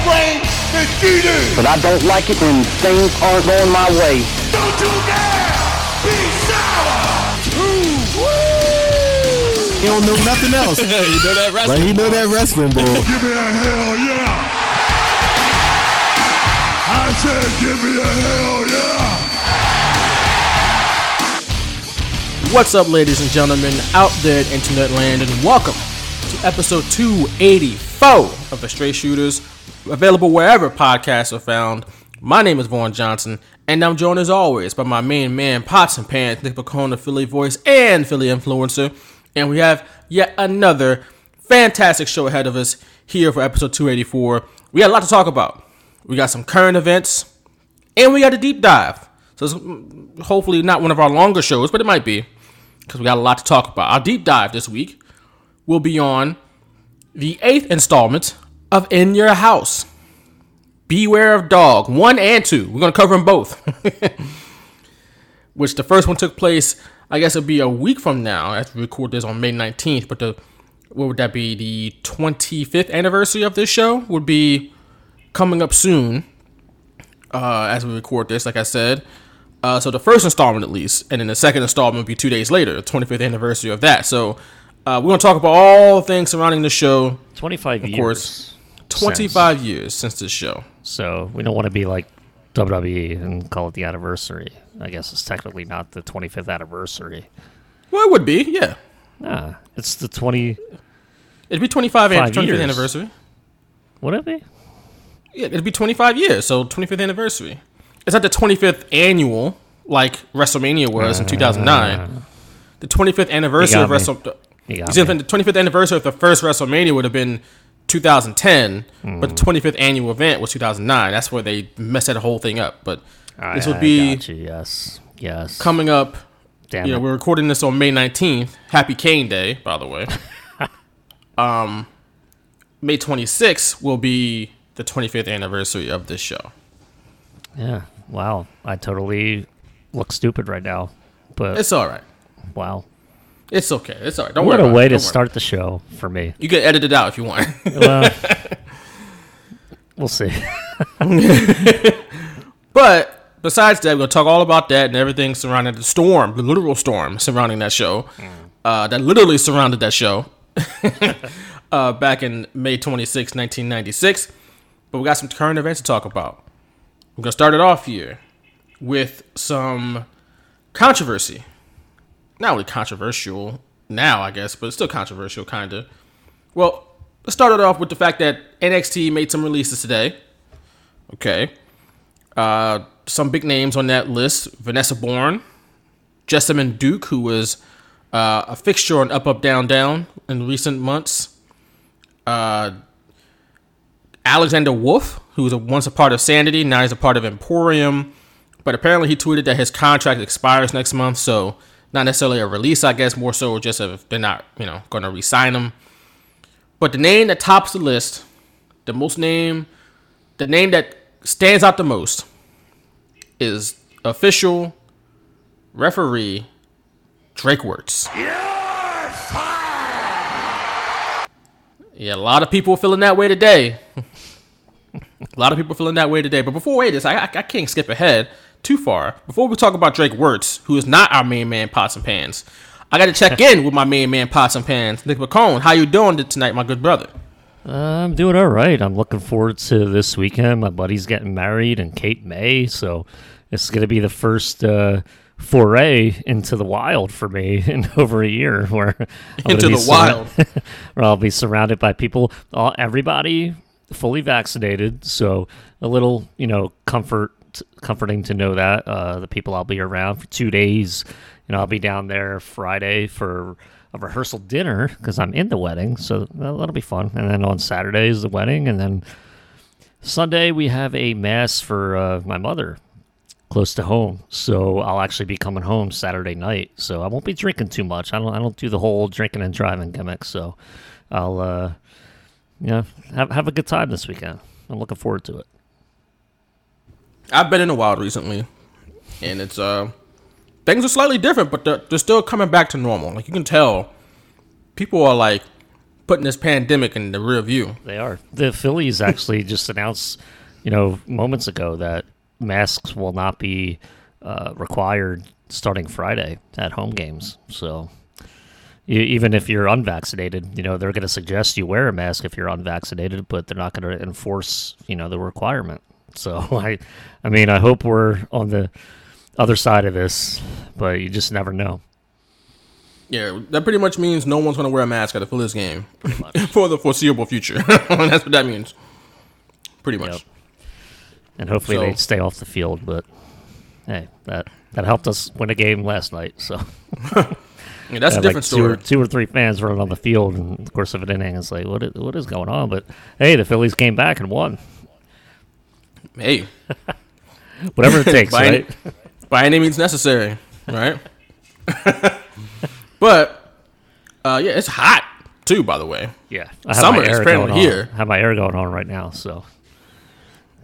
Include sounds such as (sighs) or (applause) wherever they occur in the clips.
half the brain that you do. But I don't like it when things aren't going my way. Don't you dare be sour. He don't know nothing else. (laughs) you know that But wrestling. he know that wrestling, boy. Give me a hell yeah. I said give me a hell yeah. What's up, ladies and gentlemen, out there in internet land, and welcome to episode 284 of the Straight Shooters, available wherever podcasts are found. My name is Vaughn Johnson, and I'm joined as always by my main man, Pots and Pans, Nick Pacone, Philly voice and Philly influencer, and we have yet another fantastic show ahead of us here for episode 284. We got a lot to talk about. We got some current events, and we got a deep dive. So it's mm, hopefully not one of our longer shows, but it might be because we got a lot to talk about. Our deep dive this week will be on the eighth installment of In Your House. Beware of Dog, one and two. We're going to cover them both. (laughs) Which the first one took place, I guess it'll be a week from now, as we record this on May 19th. But the, what would that be? The 25th anniversary of this show would be coming up soon uh, as we record this, like I said. Uh, so the first installment, at least, and then the second installment will be two days later, the 25th anniversary of that. So uh, we're going to talk about all the things surrounding the show. 25 Of years. course, 25 years since this show. So we don't want to be like WWE and call it the anniversary. I guess it's technically not the 25th anniversary. Well, it would be, yeah. Nah, it's the 20. It'd be 25 an- Five 25th years. anniversary. Would it be? Yeah, it'd be 25 years, so 25th anniversary. It's not the 25th annual like WrestleMania was in 2009. The 25th anniversary of. WrestleMania. You got You the 25th anniversary of the first WrestleMania would have been 2010, but the Hmm. 25th annual event was 2009. That's where they messed that whole thing up. But this I- would be yes. Yes. coming up. Damn You know, it. we're recording this on May 19th. Happy Cane Day, by the way. (laughs) um, May 26th will be the 25th anniversary of this show. Yeah. Wow. I totally look stupid right now. But It's all right. wow. It's okay. It's all right. Don't What worry. a way it. to start the show for me. You can edit it out if you want. (laughs) Well, we'll see. (laughs) but besides that, we're gonna talk all about that and everything surrounding the storm, the literal storm surrounding that show, uh, that literally surrounded that show (laughs) uh, back in May 26, 1996. But we got some current events to talk about. We're gonna start it off here with some controversy. Not really controversial now, I guess, but still controversial, kind of. Well, let's start it off with the fact that NXT made some releases today. Okay. Uh, some big names on that list Vanessa Borne, Jessamine Duke, who was uh, a fixture on Up, Up, Down, Down in recent months. Uh, Alexander Wolfe, who was a, once a part of Sanity, now he's a part of Imperium. But apparently, he tweeted that his contract expires next month, so not necessarily a release, I guess, more so just if they're not, you know, going to re-sign him. But the name that tops the list, the most name, the name that stands out the most, is official referee Drake Wuertz. Yeah, a lot of people feeling that way today. (laughs) a lot of people feeling that way today. But before we this, I, I, I can't skip ahead too far. Before we talk about Drake Wuertz, who is not our main man, Pots and Pans, I got to check in with my main man, Pots and Pans, Nick Pacone. How you doing tonight, my good brother? I'm doing all right. I'm looking forward to this weekend. My buddy's getting married in Cape May, so it's going to be the first uh, foray into the wild for me (laughs) in over a year, where I'm Into the wild. (laughs) where I'll be surrounded by people, all, everybody fully vaccinated. So a little, you know, comfort, comforting to know that uh, the people I'll be around for two days. You know, I'll be down there Friday for a rehearsal dinner because I'm in the wedding, so that'll, be fun. And then on Saturday is the wedding, and then Sunday we have a mass for uh, my mother close to home. So I'll actually be coming home Saturday night. So I won't be drinking too much. I don't I don't do the whole drinking and driving gimmick. So I'll uh yeah, have have a good time this weekend. I'm looking forward to it. I've been in the wild recently, and it's uh things are slightly different, but they're, they're still coming back to normal. Like you can tell, people are like putting this pandemic in the rear view. They are. The Phillies (laughs) actually just announced, you know, moments ago that masks will not be uh, required starting Friday at home games. So you, even if you're unvaccinated, you know, they're going to suggest you wear a mask if you're unvaccinated, but they're not going to enforce, you know, the requirement. So (laughs) I, I mean, I hope we're on the other side of this, but you just never know. Yeah, that pretty much means no one's gonna wear a mask at a Phillies game (laughs) for the foreseeable future. (laughs) That's what that means. Pretty much. Yep. And hopefully So- they stay off the field, but hey, that that helped us win a game last night. So Yeah, that's a different like two or, story. two or three fans running on the field in the course of an inning. It's like, what is, what is going on? But hey, the Phillies came back and won. Hey, (laughs) Whatever it takes, By any- right? (laughs) by any means necessary, right? (laughs) but uh, yeah, it's hot too. By the way, Yeah, I Summer my is air going on. here. I have my air going on right now. So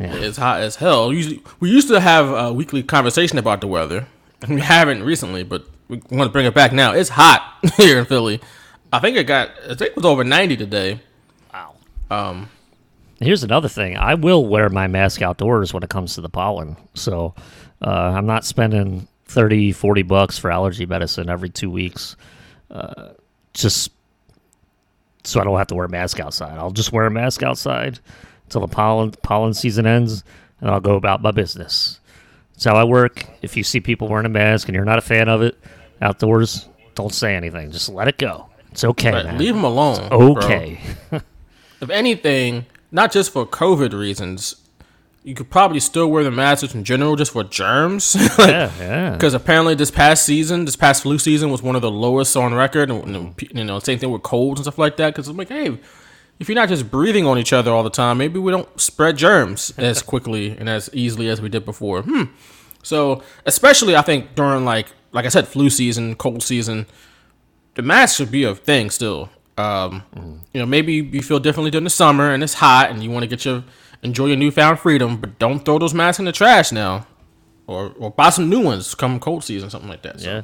yeah. it's hot as hell. Usually, we used to have a weekly conversation about the weather. And we haven't recently, but we want to bring it back now. It's hot here in Philly. I think it got. I think it was over ninety today. Here's another thing. I will wear my mask outdoors when it comes to the pollen. So uh, I'm not spending 30, 40 bucks for allergy medicine every two weeks uh, just so I don't have to wear a mask outside. I'll just wear a mask outside until the pollen, pollen season ends, and I'll go about my business. That's how I work. If you see people wearing a mask and you're not a fan of it outdoors, don't say anything. Just let it go. It's okay, man. leave them alone. bro. okay. (laughs) if anything, not just for COVID reasons, you could probably still wear the masks in general just for germs. (laughs) yeah, yeah. Because apparently this past season, this past flu season was one of the lowest on record. And, and, you know, same thing with colds and stuff like that. Because I'm like, hey, if you're not just breathing on each other all the time, maybe we don't spread germs (laughs) as quickly and as easily as we did before. Hmm. So especially, I think during like like I said, flu season, cold season, the mask should be a thing still. Um, You know, maybe you feel differently during the summer and it's hot and you want to get your enjoy your newfound freedom, but don't throw those masks in the trash now, or or buy some new ones come cold season, something like that. So Yeah.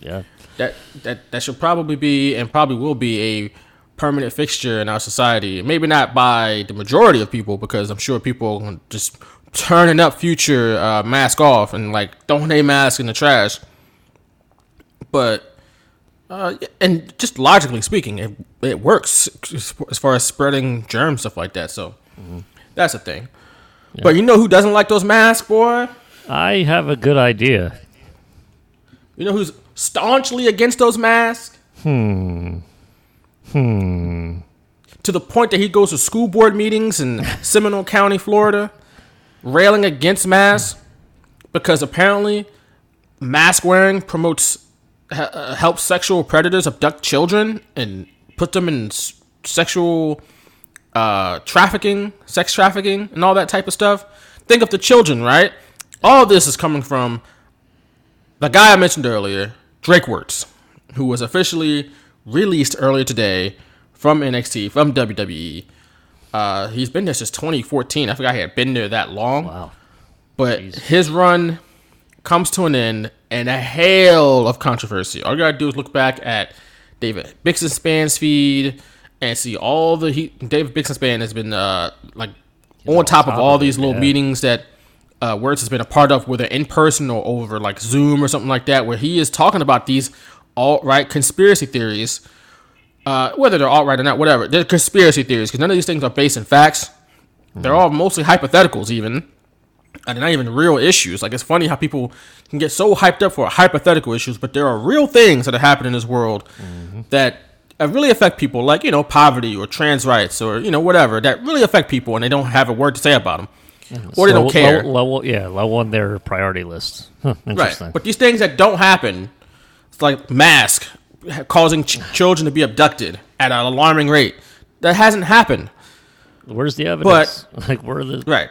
Yeah. that that that should probably be and probably will be a permanent fixture in our society. Maybe not by the majority of people, because I'm sure people are just turning up future uh, mask off and like throwing a mask in the trash. But uh, and just logically speaking, it it works as far as spreading germs stuff like that. So that's a thing. But you know who doesn't like those masks, boy? I have a good idea. You know who's staunchly against those masks? Hmm. Hmm. To the point that he goes to school board meetings in (laughs) Seminole County, Florida, railing against masks because apparently mask wearing promotes uh, helps sexual predators abduct children and put them in s- sexual uh, trafficking, sex trafficking, and all that type of stuff. Think of the children, right? All this is coming from the guy I mentioned earlier, Drake Wuertz, who was officially released earlier today from NXT, from WWE. Uh, he's been there since 2014. I forgot he had been there that long. Wow. But his run comes to an end and a hail of controversy. All you gotta do is look back at David Bixenspan's feed and see all the he David Bixenspan has been uh like on top of all of it, these little yeah. meetings that uh, Wuertz has been a part of, whether in person or over like Zoom or something like that, where he is talking about these alt right conspiracy theories, uh, whether they're alt right or not, whatever. They're conspiracy theories because none of these things are based in facts. They're all mostly hypotheticals, even. And they're not even real issues. Like it's funny how people can get so hyped up for hypothetical issues, but there are real things that are happening in this world that uh, really affect people, like you know poverty or trans rights or you know whatever that really affect people, and they don't have a word to say about them, or they don't care. Low, low, yeah, low on their priority list. Huh, interesting. Right. But these things that don't happen, it's like mask. causing ch- children to be abducted at an alarming rate. That hasn't happened. Where's the evidence? (laughs) like, where are the Right.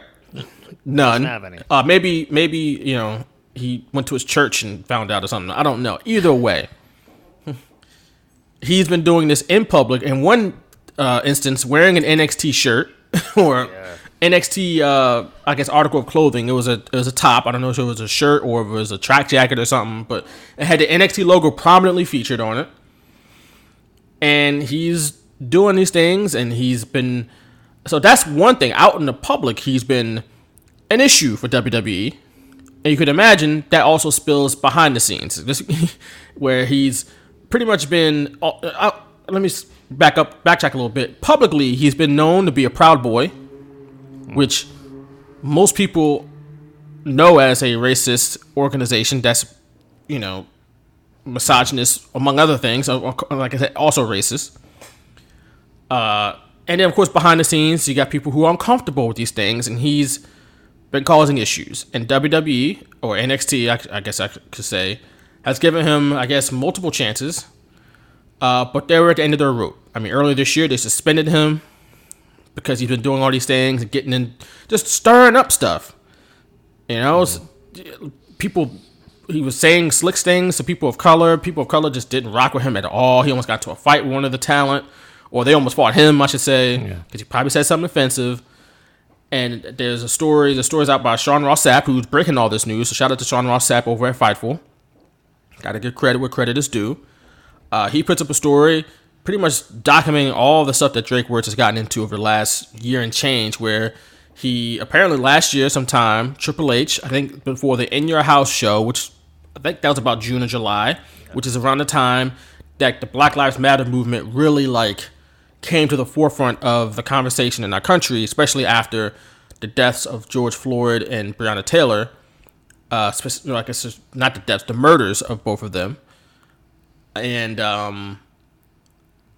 None. have any. Uh, maybe, maybe you know, he went to his church and found out or something. I don't know. Either way, (laughs) he's been doing this in public. In one uh, instance, wearing an NXT shirt (laughs) or NXT, uh, I guess, article of clothing. It was a it was a top. I don't know if it was a shirt or if it was a track jacket or something, but it had the NXT logo prominently featured on it. And he's doing these things, and he's been. So that's one thing. Out in the public, he's been an issue for WWE. And you could imagine that also spills behind the scenes, (laughs) where he's pretty much been. Uh, uh, let me back up, backtrack a little bit. Publicly, he's been known to be a proud boy, which most people know as a racist organization. That's you know misogynist, among other things. uh, Like I said, also racist. Uh, and then, of course, behind the scenes, you got people who are uncomfortable with these things, and he's been causing issues. And WWE or NXT, I, I guess I could say, has given him, I guess, multiple chances. Uh, but they were at the end of their rope. I mean, earlier this year they suspended him because he's been doing all these things and getting in, just stirring up stuff. You know, s- people. He was saying slick things to people of color. People of color just didn't rock with him at all. He almost got to a fight with one of the talent, or they almost fought him, I should say, because he probably said something offensive. And there's a story. The story's out by Sean Ross Sapp, who's breaking all this news. So shout out to Sean Ross Sapp over at Fightful. Got to give credit where credit is due. Uh, he puts up a story, pretty much documenting all the stuff that Drake Wuertz has gotten into over the last year and change. Where he apparently last year, sometime Triple H, I think before the In Your House show, which I think that was about June or July, which is around the time that the Black Lives Matter movement really like came to the forefront of the conversation in our country, especially after the deaths of George Floyd and Breonna Taylor. Uh, like it's not the deaths, the murders of both of them. And um,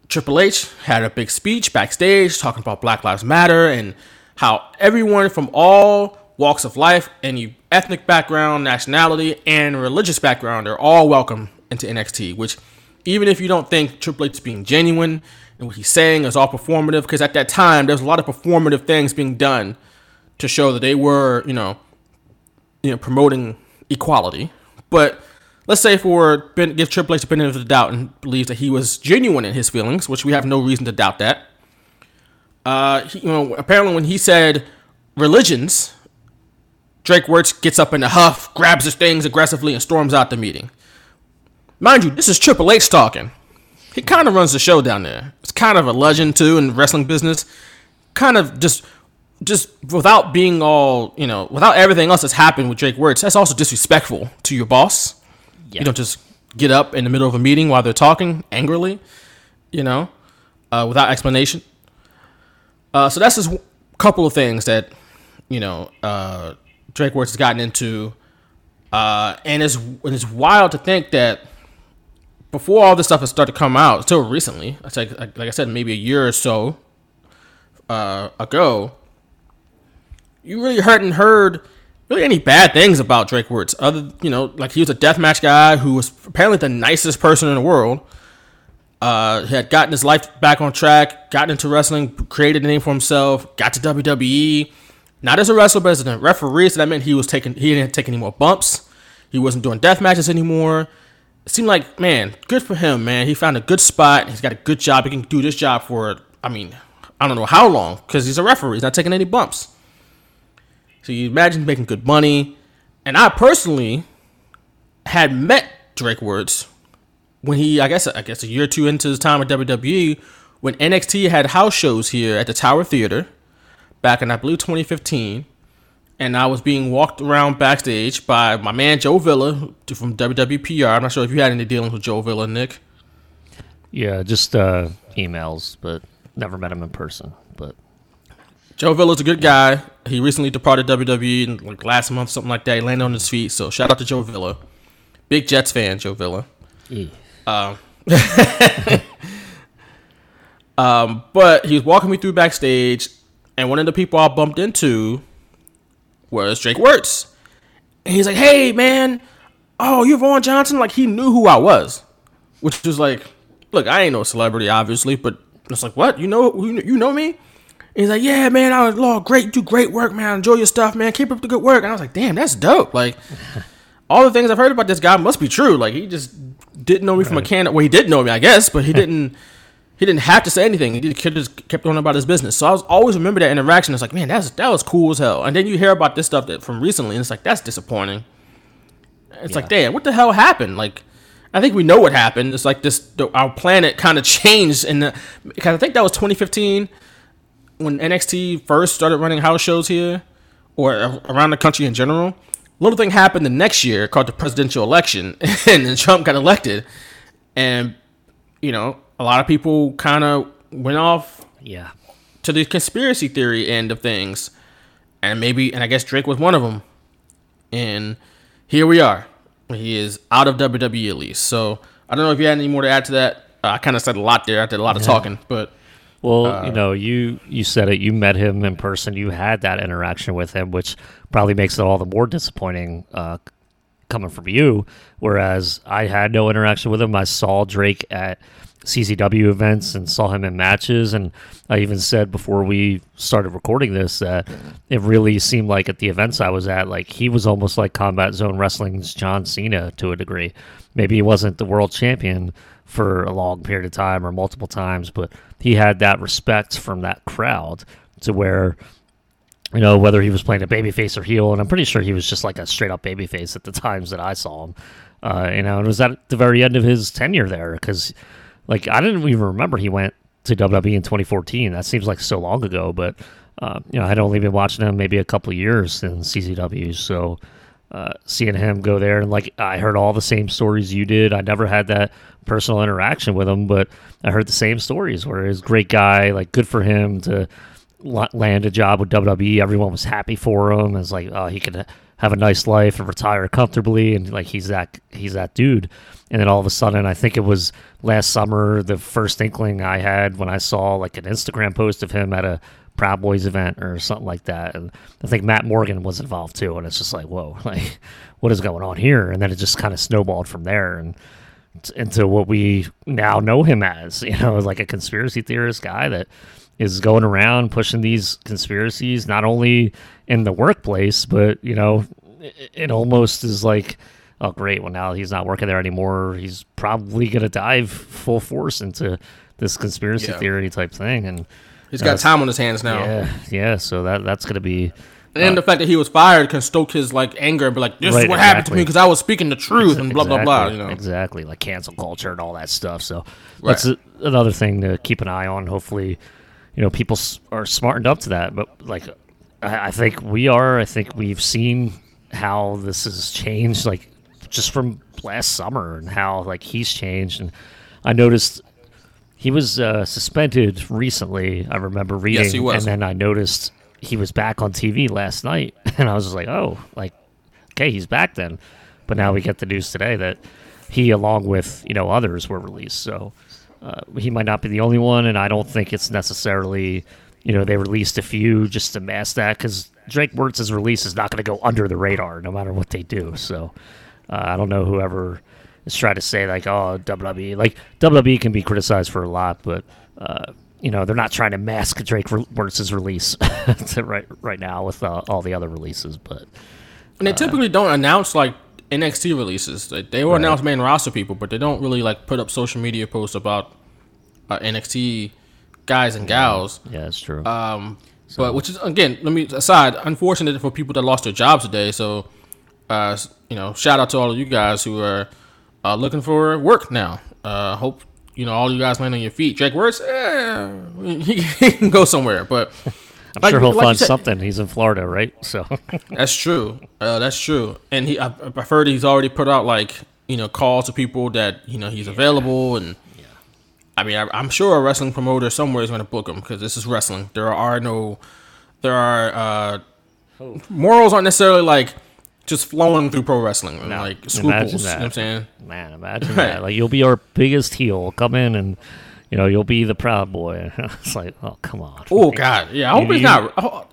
Triple H had a big speech backstage talking about Black Lives Matter and how everyone from all walks of life, any ethnic background, nationality, and religious background are all welcome into NXT. Which, even if you don't think Triple H is being genuine and what he's saying is all performative, because at that time there's a lot of performative things being done to show that they were, you know, you know, promoting equality. But let's say for ben, give Triple H the benefit of the doubt and believes that he was genuine in his feelings, which we have no reason to doubt that. Uh, he, you know, apparently when he said religions, Drake Wuertz gets up in a huff, grabs his things aggressively, and storms out the meeting. Mind you, this is Triple H talking. He kind of runs the show down there. It's kind of a legend too in the wrestling business. Kind of just, just without being all you know, without everything else that's happened with Jake Wuertz. That's also disrespectful to your boss. You don't just get up in the middle of a meeting while they're talking angrily, you know, uh, without explanation. Uh, so that's just a couple of things that you know uh, Drake Wuertz has gotten into, uh, and it's and it's wild to think that before all this stuff has started to come out, still recently, like like I said, maybe a year or so uh, ago, you really hadn't heard really any bad things about Drake Wuertz. Other, you know, like he was a deathmatch guy who was apparently the nicest person in the world. Uh, he had gotten his life back on track, gotten into wrestling, created a name for himself, got to WWE. Not as a wrestler, but as a referee. So that meant he was taking he didn't take any more bumps. He wasn't doing death matches anymore. Seemed like, man, good for him, man. He found a good spot. He's got a good job. He can do this job for, I mean, I don't know how long, because he's a referee. He's not taking any bumps. So you imagine making good money. And I personally had met Drake Wuertz when he, I guess, I guess a year or two into his time at WWE, when NXT had house shows here at the Tower Theater back in, I believe, 2015. And I was being walked around backstage by my man Joe Villa from WWPR. I'm not sure if you had any dealings with Joe Villa, Nick. Yeah, just uh, emails, but never met him in person. But Joe Villa's a good guy. He recently departed WWE in, like last month, something like that. He landed on his feet. So shout out to Joe Villa. Big Jets fan, Joe Villa. Um, (laughs) um, but he was walking me through backstage, and one of the people I bumped into was Drake Wuertz. And he's like, hey, man, oh, you're Vaughn Johnson? Like, he knew who I was. which was like, look, I ain't no celebrity, obviously, but it's like, what? You know, you, know me? And he's like, yeah, man, I was law, great, do great work, man. Enjoy your stuff, man. Keep up the good work. And I was like, damn, that's dope. Like, (laughs) all the things I've heard about this guy must be true. Like, he just didn't know me from a can. Well, he did know me, I guess, but he (laughs) didn't. He didn't have to say anything. He just kept going about his business. So I was always remember that interaction. It's like, man, that's that was cool as hell. And then you hear about this stuff that from recently, and it's like that's disappointing. It's like, damn, what the hell happened? Like, I think we know what happened. It's like this, the, our planet kind of changed, and because I think that was 2015 when NXT first started running house shows here, or around the country in general. Little thing happened the next year called the presidential election, (laughs) and then Trump got elected, and you know a lot of people kind of went off Yeah. to the conspiracy theory end of things, and maybe, and I guess Drake was one of them. And here we are. He is out of WWE at least. So I don't know if you had any more to add to that. Uh, I kind of said a lot there. I did a lot of talking, but Well, Uh, you know, you you said it. You met him in person. You had that interaction with him, which probably makes it all the more disappointing uh, coming from you. Whereas I had no interaction with him. I saw Drake at CZW events and saw him in matches, and I even said before we started recording this that it really seemed like at the events I was at, like he was almost like Combat Zone Wrestling's John Cena to a degree. Maybe he wasn't the world champion for a long period of time or multiple times, but he had that respect from that crowd to where you know whether he was playing a babyface or heel, and I'm pretty sure he was just like a straight up babyface at the (laughs) times that I saw him. Uh, you know, and it was at the very end of his tenure there because, like, I didn't even remember he went to WWE in 2014. That seems like so long ago, but uh, you know, I'd only been watching him maybe a couple years in CZW, so uh, seeing him go there and like I heard all the same stories you did. I never had that personal interaction with him, but I heard the same stories where he's a great guy, like good for him to land a job with WWE. Everyone was happy for him. It's like oh, he could have a nice life and retire comfortably, and like he's that he's that dude. And then all of a sudden, I think it was last summer, the first inkling I had when I saw like an Instagram post of him at a Proud Boys event or something like that. And I think Matt Morgan was involved too. And it's just like, whoa, (laughs) like what is going on here? And then it just kind of snowballed from there and into what we now know him as, (laughs) you know, like a conspiracy theorist guy that is going around pushing these conspiracies, not only in the workplace, but, you know, it almost is like, oh, great. Well, now he's not working there anymore. He's probably going to dive full force into this conspiracy Yeah. theory type thing. And, he's got That's- time on his hands now. yeah, yeah. So that that's gonna be And the uh, fact that he was fired can stoke his like anger and be like, "This is Right, what happened to me because I was speaking the truth and blah blah blah." exactly, You know, exactly like cancel culture and all that stuff. So that's a, another thing to keep an eye on. Hopefully, you know, people s- are smartened up to that. But like, I, I think we are. I think we've seen how this has changed, like just from last summer, and how like he's changed. And I noticed he was uh, suspended recently. I remember reading, Yes, he was. and then I noticed he was back on TV last night, (laughs) and I was just like, oh, like okay, he's back then. But now we get the news today that he, along with you know others, were released. So uh, he might not be the only one, and I don't think it's necessarily you know they released a few just to mask that because Drake Wuertz's release is not going to go under the radar no matter what they do. So uh, I don't know whoever is trying to say like oh WWE like WWE can be criticized for a lot, but. Uh, you know they're not trying to mask Drake Wuertz's release (laughs) right right now with uh, all the other releases, but and they typically don't announce like NXT releases. Like, they will announce main roster people, but they don't really like put up social media posts about uh, NXT guys and gals. yeah, that's true. Um, but which is again, let me aside. Unfortunate for people that lost their jobs today. So, uh, you know, shout out to all of you guys who are uh, looking for work now. Uh, hope you know all you guys land on your feet. Drake Wuertz, eh, he, (laughs) he can go somewhere, but (laughs) I'm like- sure he'll like find said- something. He's in Florida, right? So (laughs) that's true. Uh, that's true. And he, I, I've heard he's already put out like you know calls to people that you know he's available and. yeah. I mean, I, I'm sure a wrestling promoter somewhere is going to book him because this is wrestling. There are no, there are uh, morals aren't necessarily like just flowing through pro wrestling and like scruples. You know what I'm saying? man, imagine Right. that. Like you'll be our biggest heel. Come in and you know you'll be the proud boy. (laughs) it's like, oh come on. Oh God, yeah. I hope You- he's not. I ho-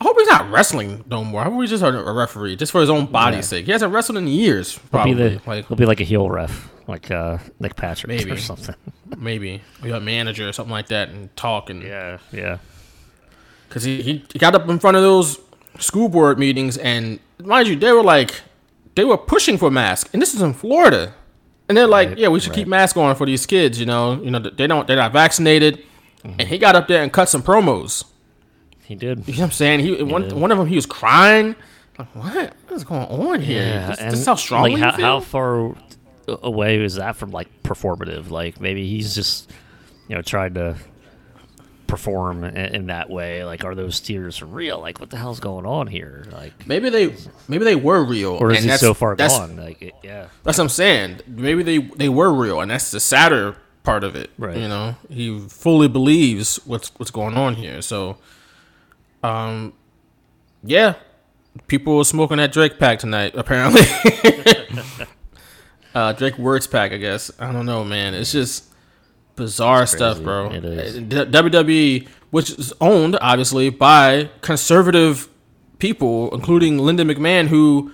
I hope he's not wrestling no more. I hope he's just a referee just for his own body's sake? He hasn't wrestled in years. He'll Probably be the like he'll be like a heel ref, like uh, Nick Patrick Maybe. or something. (laughs) maybe we got a manager or something like that and talk and Yeah, yeah. because he he got up in front of those school board meetings and mind you they were like they were pushing for masks and this is in Florida. And they're like Right, yeah we should keep masks on for these kids you know you know they don't they're not vaccinated. And he got up there and cut some promos. He did. you know what I'm saying? He one did. one of them he was crying. Like what? What is going on here? Yeah, this, and this is how strong like, how, how far away is that from like performative? Like maybe he's just you know trying to perform in, in that way. Like, are those tears real? Like, what the hell's going on here? Like, maybe they maybe they were real or is and he that's- so far gone? Like, it, yeah, That's what I'm saying. Maybe they they were real, and that's the sadder part of it. Right. You know, he fully believes what's what's going on here. So, um, yeah, people were smoking that Drake pack tonight. Apparently, (laughs) uh, Drake Wuertz pack. I guess I don't know, man. It's just bizarre stuff, bro. It is. WWE, which is owned obviously by conservative people, including Linda McMahon, who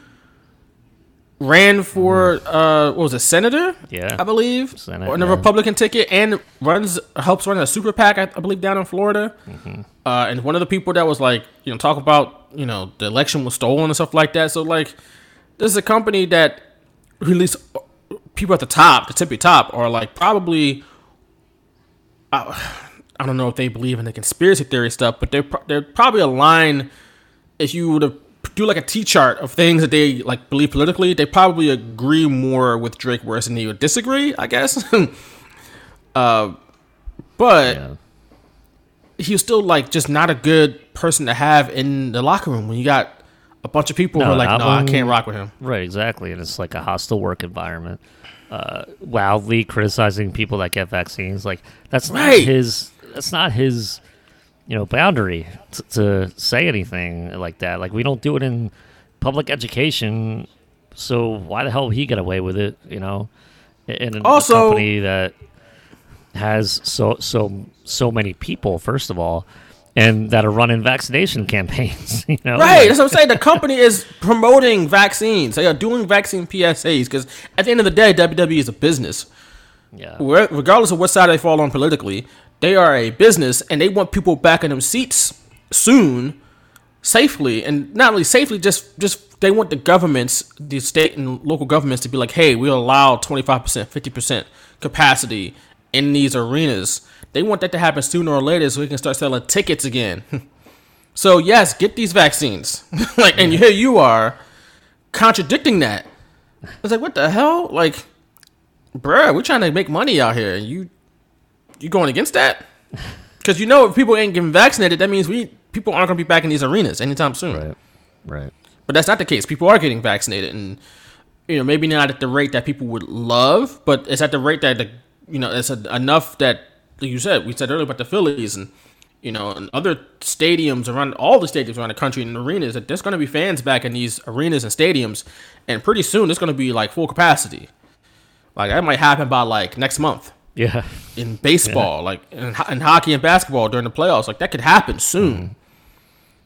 ran for uh what was a senator Mm-hmm. Yeah. i believe Senate, on a yeah. republican ticket and runs helps run a super pac i, I believe down in florida Mm-hmm. uh and one of the people that was like you know talk about you know the election was stolen and stuff like that so like this is a company that at least people at the top the tippy top are like probably uh, (sighs) i don't know if they believe in the conspiracy theory stuff but they're, they're probably aligned if you were to do like a T chart of things that they like believe politically, they probably agree more with Drake whereas than they would disagree, I guess. (laughs) uh, but yeah. he was still like just not a good person to have in the locker room when you got a bunch of people who are like, no, I can't rock with him. Right, exactly. And it's like a hostile work environment. Uh, wildly criticizing people that get vaccines. Like that's not Right. his. That's not his. You know, boundary t- to say anything like that. Like we don't do it in public education. So why the hell would he get away with it? You know, in a, a Also- company that has so so so many people. First of all. And that are running vaccination (laughs) campaigns, you know. Right, that's what I'm saying. The (laughs) company is promoting vaccines. They are doing vaccine PSAs because at the end of the day, WWE is a business. Yeah. Where- regardless of what side they fall on politically, they are a business and they want people back in them seats soon, safely, and not only safely, just just they want the governments, the state and local governments, to be like, hey, we'll allow twenty five percent, fifty percent capacity in these arenas. They want that to happen sooner or later, so we can start selling tickets again. (laughs) so yes, get these vaccines. (laughs) like, and here you are contradicting that. It's like, what the hell? Like, bruh, we're trying to make money out here, and you you going against that? (laughs) Because you know, if people ain't getting vaccinated, that means we people aren't going to be back in these arenas anytime soon. Right. Right. But that's not the case. People are getting vaccinated, and you know, maybe not at the rate that people would love, but it's at the rate that the you know it's a, enough that like you said we said earlier about the Phillies and you know and other stadiums around all the stadiums around the country and arenas that there's going to be fans back in these arenas and stadiums, and pretty soon it's going to be like full capacity. Like that might happen by like next month Yeah. in baseball, like in, in hockey and basketball during the playoffs. Like that could happen soon.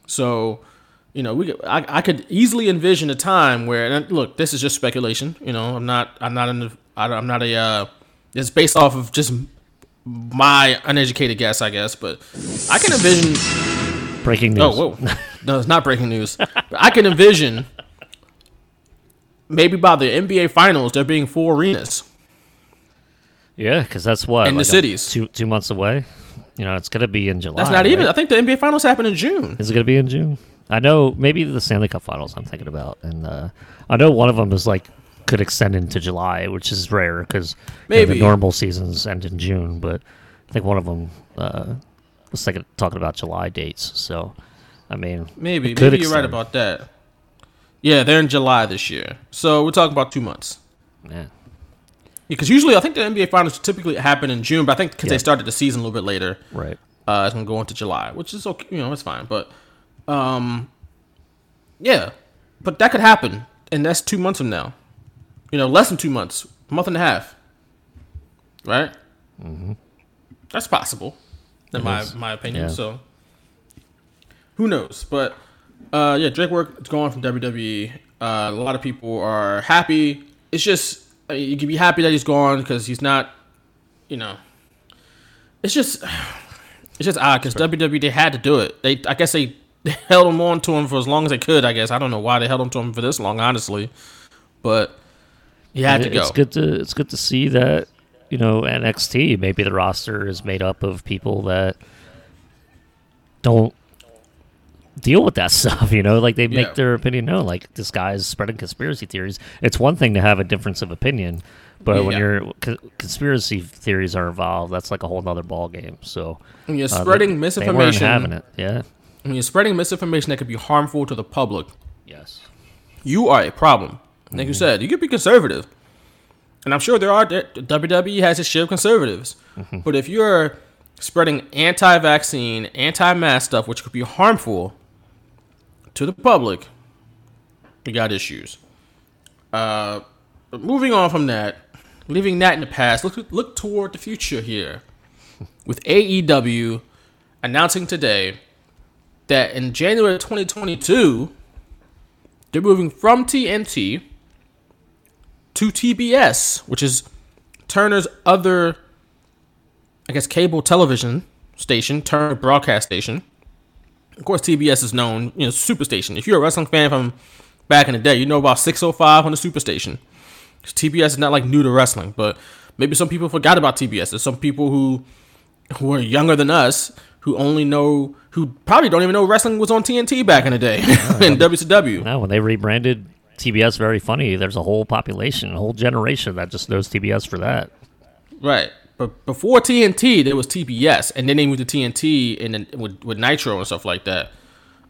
So, you know, we could- I, I could easily envision a time where and look, this is just speculation. You know, I'm not I'm not in the I, I'm not a uh, it's based off of just my uneducated guess, I guess. But I can envision. Breaking news. Oh, whoa, no, it's not breaking news. I can envision maybe by the NBA Finals there being four arenas. Yeah, because that's what In the a- cities. two two months away. You know, it's gonna be in July. That's not even. I think the NBA Finals happen in June. Is it gonna be in June? I know maybe the Stanley Cup Finals. I'm thinking about, and uh, I know one of them is like could extend into July, which is rare because Maybe. the normal seasons end in June. But I think one of them uh, was thinking, talking about July dates. So, I mean, Maybe, maybe you're right about that. Yeah, they're in July this year, so we're talking about two months. Yeah. Because usually, I think the NBA finals typically happen in June, but I think because Yeah. they started the season a little bit later, Right. uh, it's gonna go into July, which is okay. You know, it's fine. But, um, yeah, but that could happen, and that's two months from now. You know, less than two months, a month and a half, right? Mm-hmm. That's possible, in my is. my opinion. Yeah. So, who knows? But Uh, yeah, Drake Wuertz is gone from WWE. Uh, a lot of people are happy. It's just you can be happy that he's gone because he's not, you know. It's just, (sighs) it's just odd because WWE they had to do it. They I guess they (laughs) held him on to him for as long as they could. I guess I don't know why they held him to him for this long, honestly, but he had to go. It's good to it's good to see that you know NXT maybe the roster is made up of people that don't deal with that (laughs) stuff. You know, like they make Yeah. their opinion known. Like this guy's spreading conspiracy theories. It's one thing to have a difference of opinion, but when your co- conspiracy theories are involved, that's like a whole other ball game. So When you're uh, they- spreading they misinformation, having it. Yeah. when you're spreading misinformation that could be harmful to the public, Yes. you are a problem. Like you said, you could be conservative, and I'm sure there are. WWE has its share of conservatives, but if you're spreading anti-vaccine, anti-mask stuff, which could be harmful to the public, you got issues. Uh, but moving on from that, leaving that in the past, look look toward the future here, (laughs) with AEW announcing today that in January 2022 they're moving from TNT to TBS, which is Turner's other, I guess, cable television station, Turner broadcast station. Of course, TBS is known, you know, Superstation. If you're a wrestling fan from back in the day, you know about 605 on the Superstation. TBS is not like new to wrestling, but maybe some people forgot about TBS. There's some people who who are younger than us who only know who probably don't even know wrestling was on TNT back in the day (laughs) in WCW. Now, when they rebranded TBS Very Funny, there's a whole population, a whole generation that just knows TBS for that. Right. But before TNT, there was TBS, and then they moved to TNT and then with, with Nitro and stuff like that.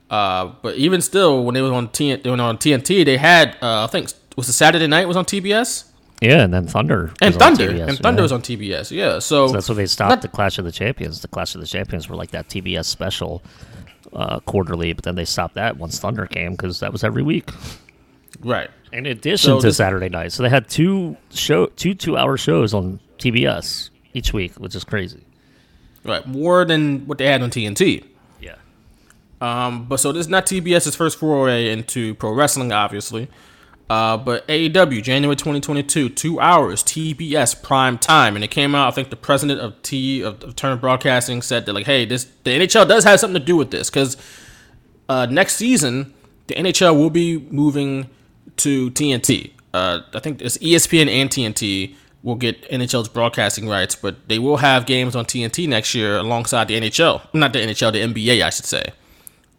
Uh, but even still, when they was on TNT, they were on TNT, they had uh, I think was the Saturday night was on TBS Yeah, and then Thunder. and Thunder TBS, and Thunder yeah. was on TBS. Yeah, so, So that's when they stopped Not- the Clash of the Champions. The Clash of the Champions were like that TBS special uh, quarterly, but then they stopped that once Thunder came because that was every week. Right. In addition So to this- Saturday night, so they had two show two two hour shows on TBS each week, which is crazy. Right, more than what they had on TNT. Yeah. Um, but so this is not TBS's first foray into pro wrestling, obviously. Uh, but AEW, January 2022, two hours, TBS prime time, and it came out. I think the president of T of, of Turner Broadcasting said that like, hey, this the NHL does have something to do with this because uh, next season the NHL will be moving to TNT. Uh, I think it's ESPN and TNT will get NHL's broadcasting rights, but they will have games on TNT next year alongside the NHL. Not the NHL, the NBA, I should say.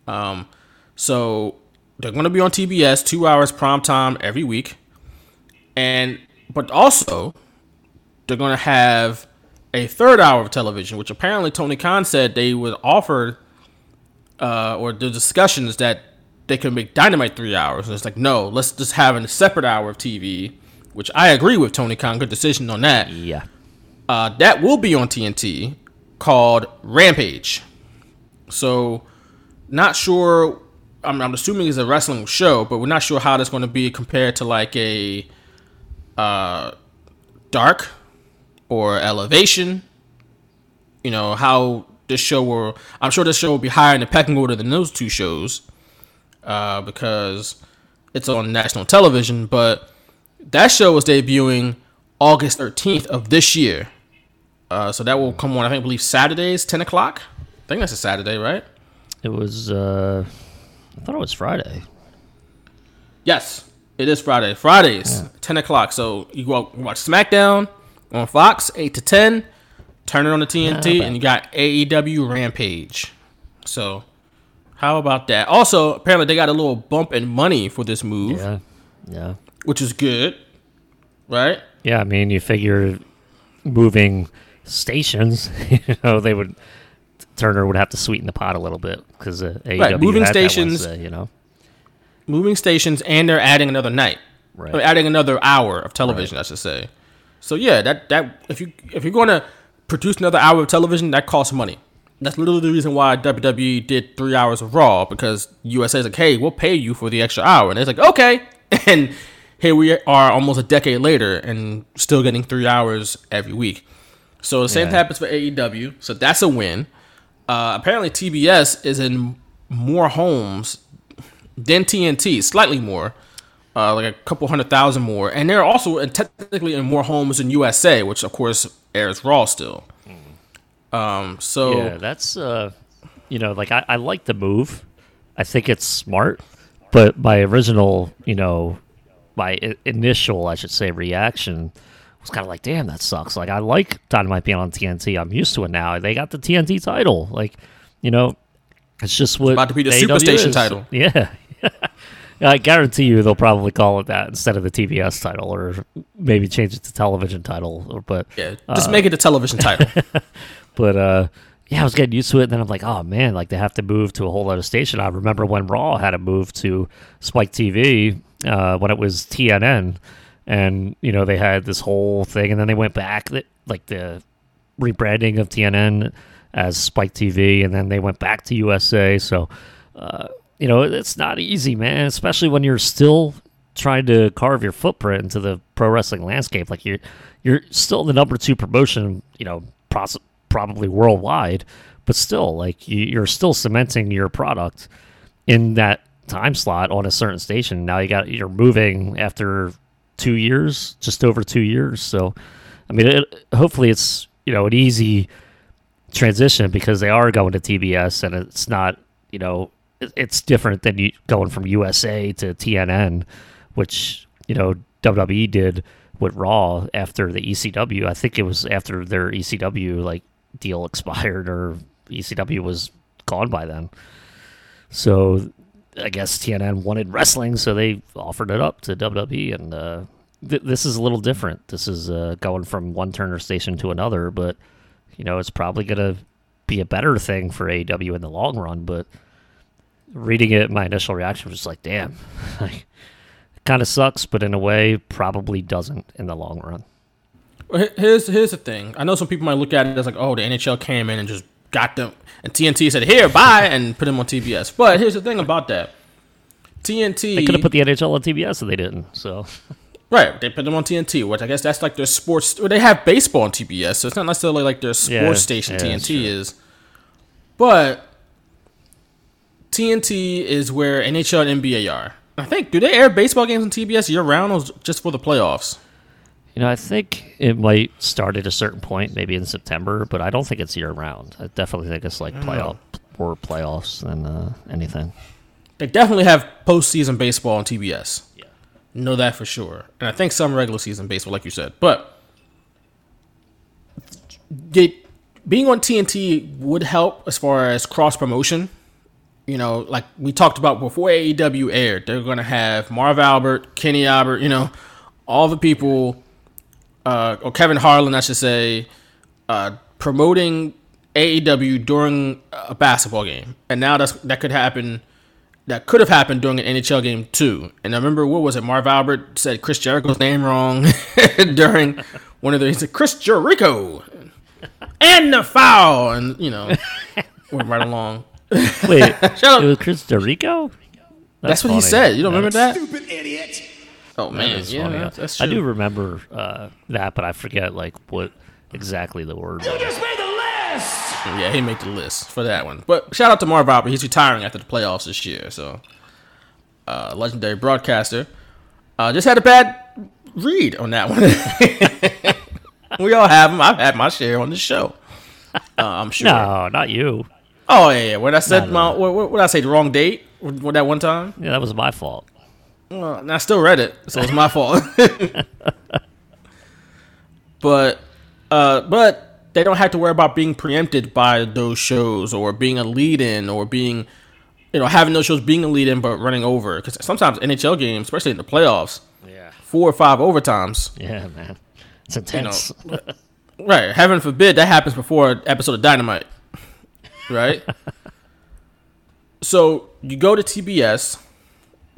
Um, so they're going to be on TBS, two hours prime time every week, and but also they're going to have a third hour of television, which apparently Tony Khan said they would offer, uh, or the discussions that they could make Dynamite three hours. And it's like, no, let's just have a separate hour of TV, which I agree with Tony Khan. Good decision on that. Yeah. Uh, that will be on TNT called Rampage. So, not sure. I'm, I'm assuming it's a wrestling show, but we're not sure how that's going to be compared to like a uh, Dark or Elevation. You know how this show will. I'm sure this show will be higher in the pecking order than those two shows uh, because it's on national television. But that show is debuting August 13th of this year. Uh, so that will come on, I think, I believe Saturdays, 10 o'clock. I think that's a Saturday, right? It was uh I thought it was Friday. Yes, it is Friday. Fridays, 10 o'clock. So you go watch SmackDown on Fox, 8 to 10. Turn it on the TNT, Yeah, and you got AEW Rampage. So, how about that? Also, apparently, they got a little bump in money for this move, Yeah. Yeah. which is good, right? Yeah, I mean, you figure moving stations, (laughs) you know, they would Turner would have to sweeten the pot a little bit because uh, AEW moving stations- you know. moving stations and they're adding another night. Right. Adding another hour of television, I should say. So yeah, that that if you if you're gonna produce another hour of television, that costs money. That's literally the reason why WWE did three hours of Raw because USA's like, hey, we'll pay you for the extra hour, and it's like, okay, (laughs) and here we are, almost a decade later, and still getting three hours every week. So the same Yeah. happens for AEW. So that's a win. Uh, apparently, TBS is in more homes than TNT, slightly more, uh, like a couple hundred thousand more, and they're also technically in more homes in USA, which of course airs Raw still. Um, so Yeah, that's uh, you know, like I, I like the move. I think it's smart, but my original, you know, my I- initial, I should say, reaction was kind of like, "Damn, that sucks." Like I like Dynamite being on TNT. I'm used to it now. They got the TNT title. Like, you know, it's just what about to be the AEW Superstation is. title. (laughs) Yeah. (laughs) I guarantee you they'll probably call it that instead of the TBS title, or maybe change it to television title. But yeah, just make it a television title. (laughs) but uh, yeah, I was getting used to it. And then I'm like, oh man, like they have to move to a whole other station. I remember when Raw had to move to Spike TV uh, when it was TNN, and you know they had this whole thing, and then they went back, like the rebranding of TNN as Spike TV, and then they went back to USA. So, uh, you know, it's not easy, man, especially when you're still trying to carve your footprint into the pro wrestling landscape. Like you're you're still the number two promotion, you know, pros- probably worldwide, but still, like you, you're still cementing your product in that time slot on a certain station. Now you got you're moving after two years, just over two years. So, I mean, it, hopefully it's you know an easy transition because they are going to TBS and it's not you know it- it's different than you going from USA to TNN, which you know WWE did with Raw after the ECW. I think it was after their ECW like deal expired or ECW was gone by then. So I guess TNN wanted wrestling, so they offered it up to WWE, and uh, th- this is a little different. This is uh, going from one Turner station to another, but you know it's probably gonna be a better thing for AEW in the long run. But reading it, my initial reaction was just like, "Damn, it kind of sucks," but in a way, probably doesn't in the long run. Here's here's the thing. I know some people might look at it as like, oh, the NHL came in and just got them, and TNT said, here, bye, and put them on TBS. But here's the thing about that. TNT They could have put the NHL on TBS, and they didn't. So right. They put them on TNT, which I guess that's like their sports. Or they have baseball on TBS, so it's not necessarily like their sports Yeah, station. yeah, TNT is, but TNT is where NHL and NBA are. I think do they air baseball games on TBS year round or just for the playoffs? You know, I think it might start at a certain point, maybe in September, but I don't think it's year round. I definitely think it's like playoff or playoffs than uh, anything. They definitely have postseason baseball on TBS. Yeah. Know that for sure. And I think some regular season baseball, like you said. But they, being on TNT would help as far as cross promotion. You know, like we talked about before AEW aired, they're going to have Marv Albert, Kenny Albert, you know, all the people, uh, or Kevin Harlan, I should say, uh, promoting AEW during a basketball game. And now that's, that could happen that could have happened during an NHL game too. And I remember what was it? Marv Albert said Chris Jericho's name wrong (laughs) during one of the. He said Chris Jericho and the foul, and you know, (laughs) went right along. Wait, (laughs) Shut up. it was Chris Jericho? That's, what he said. You don't remember that? Stupid idiot. Oh man, That's yeah, funny. that's, that's I do remember uh, that, but I forget like what exactly the word. was. Just made the list. Yeah, he made the list for that one. But shout out to Marv Albert. He's retiring after the playoffs this year. So, uh, legendary broadcaster. Uh, just had a bad read on that one. (laughs) we all have them. I've had my share on the show. Uh, I'm sure. No, not you. Oh yeah, yeah. When I said No, my, no. what, what, what did I say? The wrong date? What that one time? Yeah, that was my fault. Well, and I still read it, so it's my fault. (laughs) but, uh, but they don't have to worry about being preempted by those shows or being a lead-in or being, you know, having those shows being a lead-in but running over. Because sometimes NHL games, especially in the playoffs, Yeah. four or five overtimes, Yeah, man. It's you know, intense. (laughs) right? Heaven forbid that happens before an episode of Dynamite, right? (laughs) so you go to TBS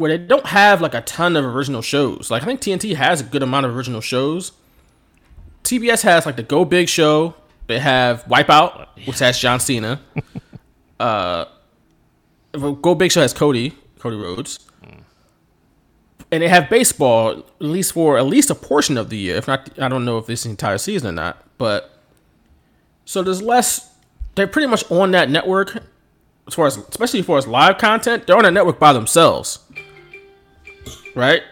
where they don't have like a ton of original shows. Like I think TNT has a good amount of original shows. TBS has like the Go Big show. They have Wipeout, which has John Cena. (laughs) uh, Go Big show has Cody, Cody Rhodes. And they have baseball at least for at least a portion of the year. If not, I don't know if this entire season or not. But so there's less. They're pretty much on that network as far as especially as far as live content, they're on a network by themselves, right?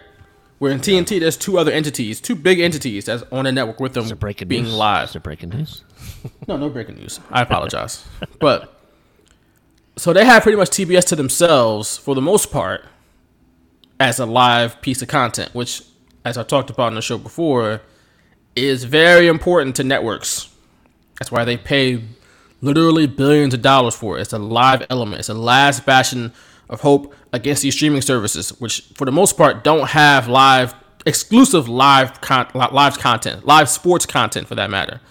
Where in TNT, there's two other entities, two big entities that's on a network with them breaking being news? live. Is it breaking news? (laughs) No, no breaking news. (laughs) I apologize. but so they have pretty much TBS to themselves for the most part as a live piece of content, which, as I talked about in the show before, is very important to networks. That's why they pay literally billions of dollars for it. It's a live element. It's a last bastion of hope against these streaming services, which for the most part don't have live exclusive live con- live content, live sports content for that matter.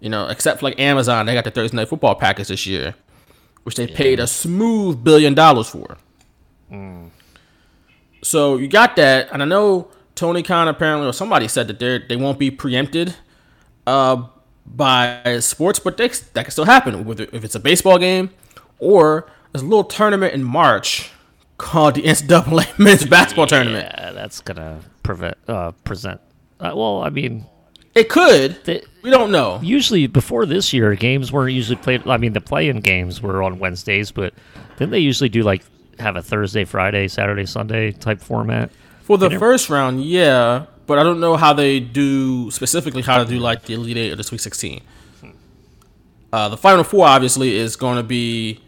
You know, except for like Amazon, they got the Thursday Night Football package this year, which they paid a smooth billion dollars for. So you got that, and I know Tony Khan apparently or somebody said that they they won't be preempted uh, by sports, but they, that can still happen. Whether if it's a baseball game or there's a little tournament in March called the NCAA (laughs) Men's Basketball Tournament. Yeah, that's gonna prevent uh, present. Uh, well, I mean, It could. they, We don't know. usually before this year, games weren't usually played. I mean, the play-in games were on Wednesdays, but then they usually do like have a Thursday, Friday, Saturday, Sunday type format. For the first round, yeah, but I don't know how they do specifically how to do like the Elite Eight or the Sweet Sixteen. Uh, the Final Four obviously is going to be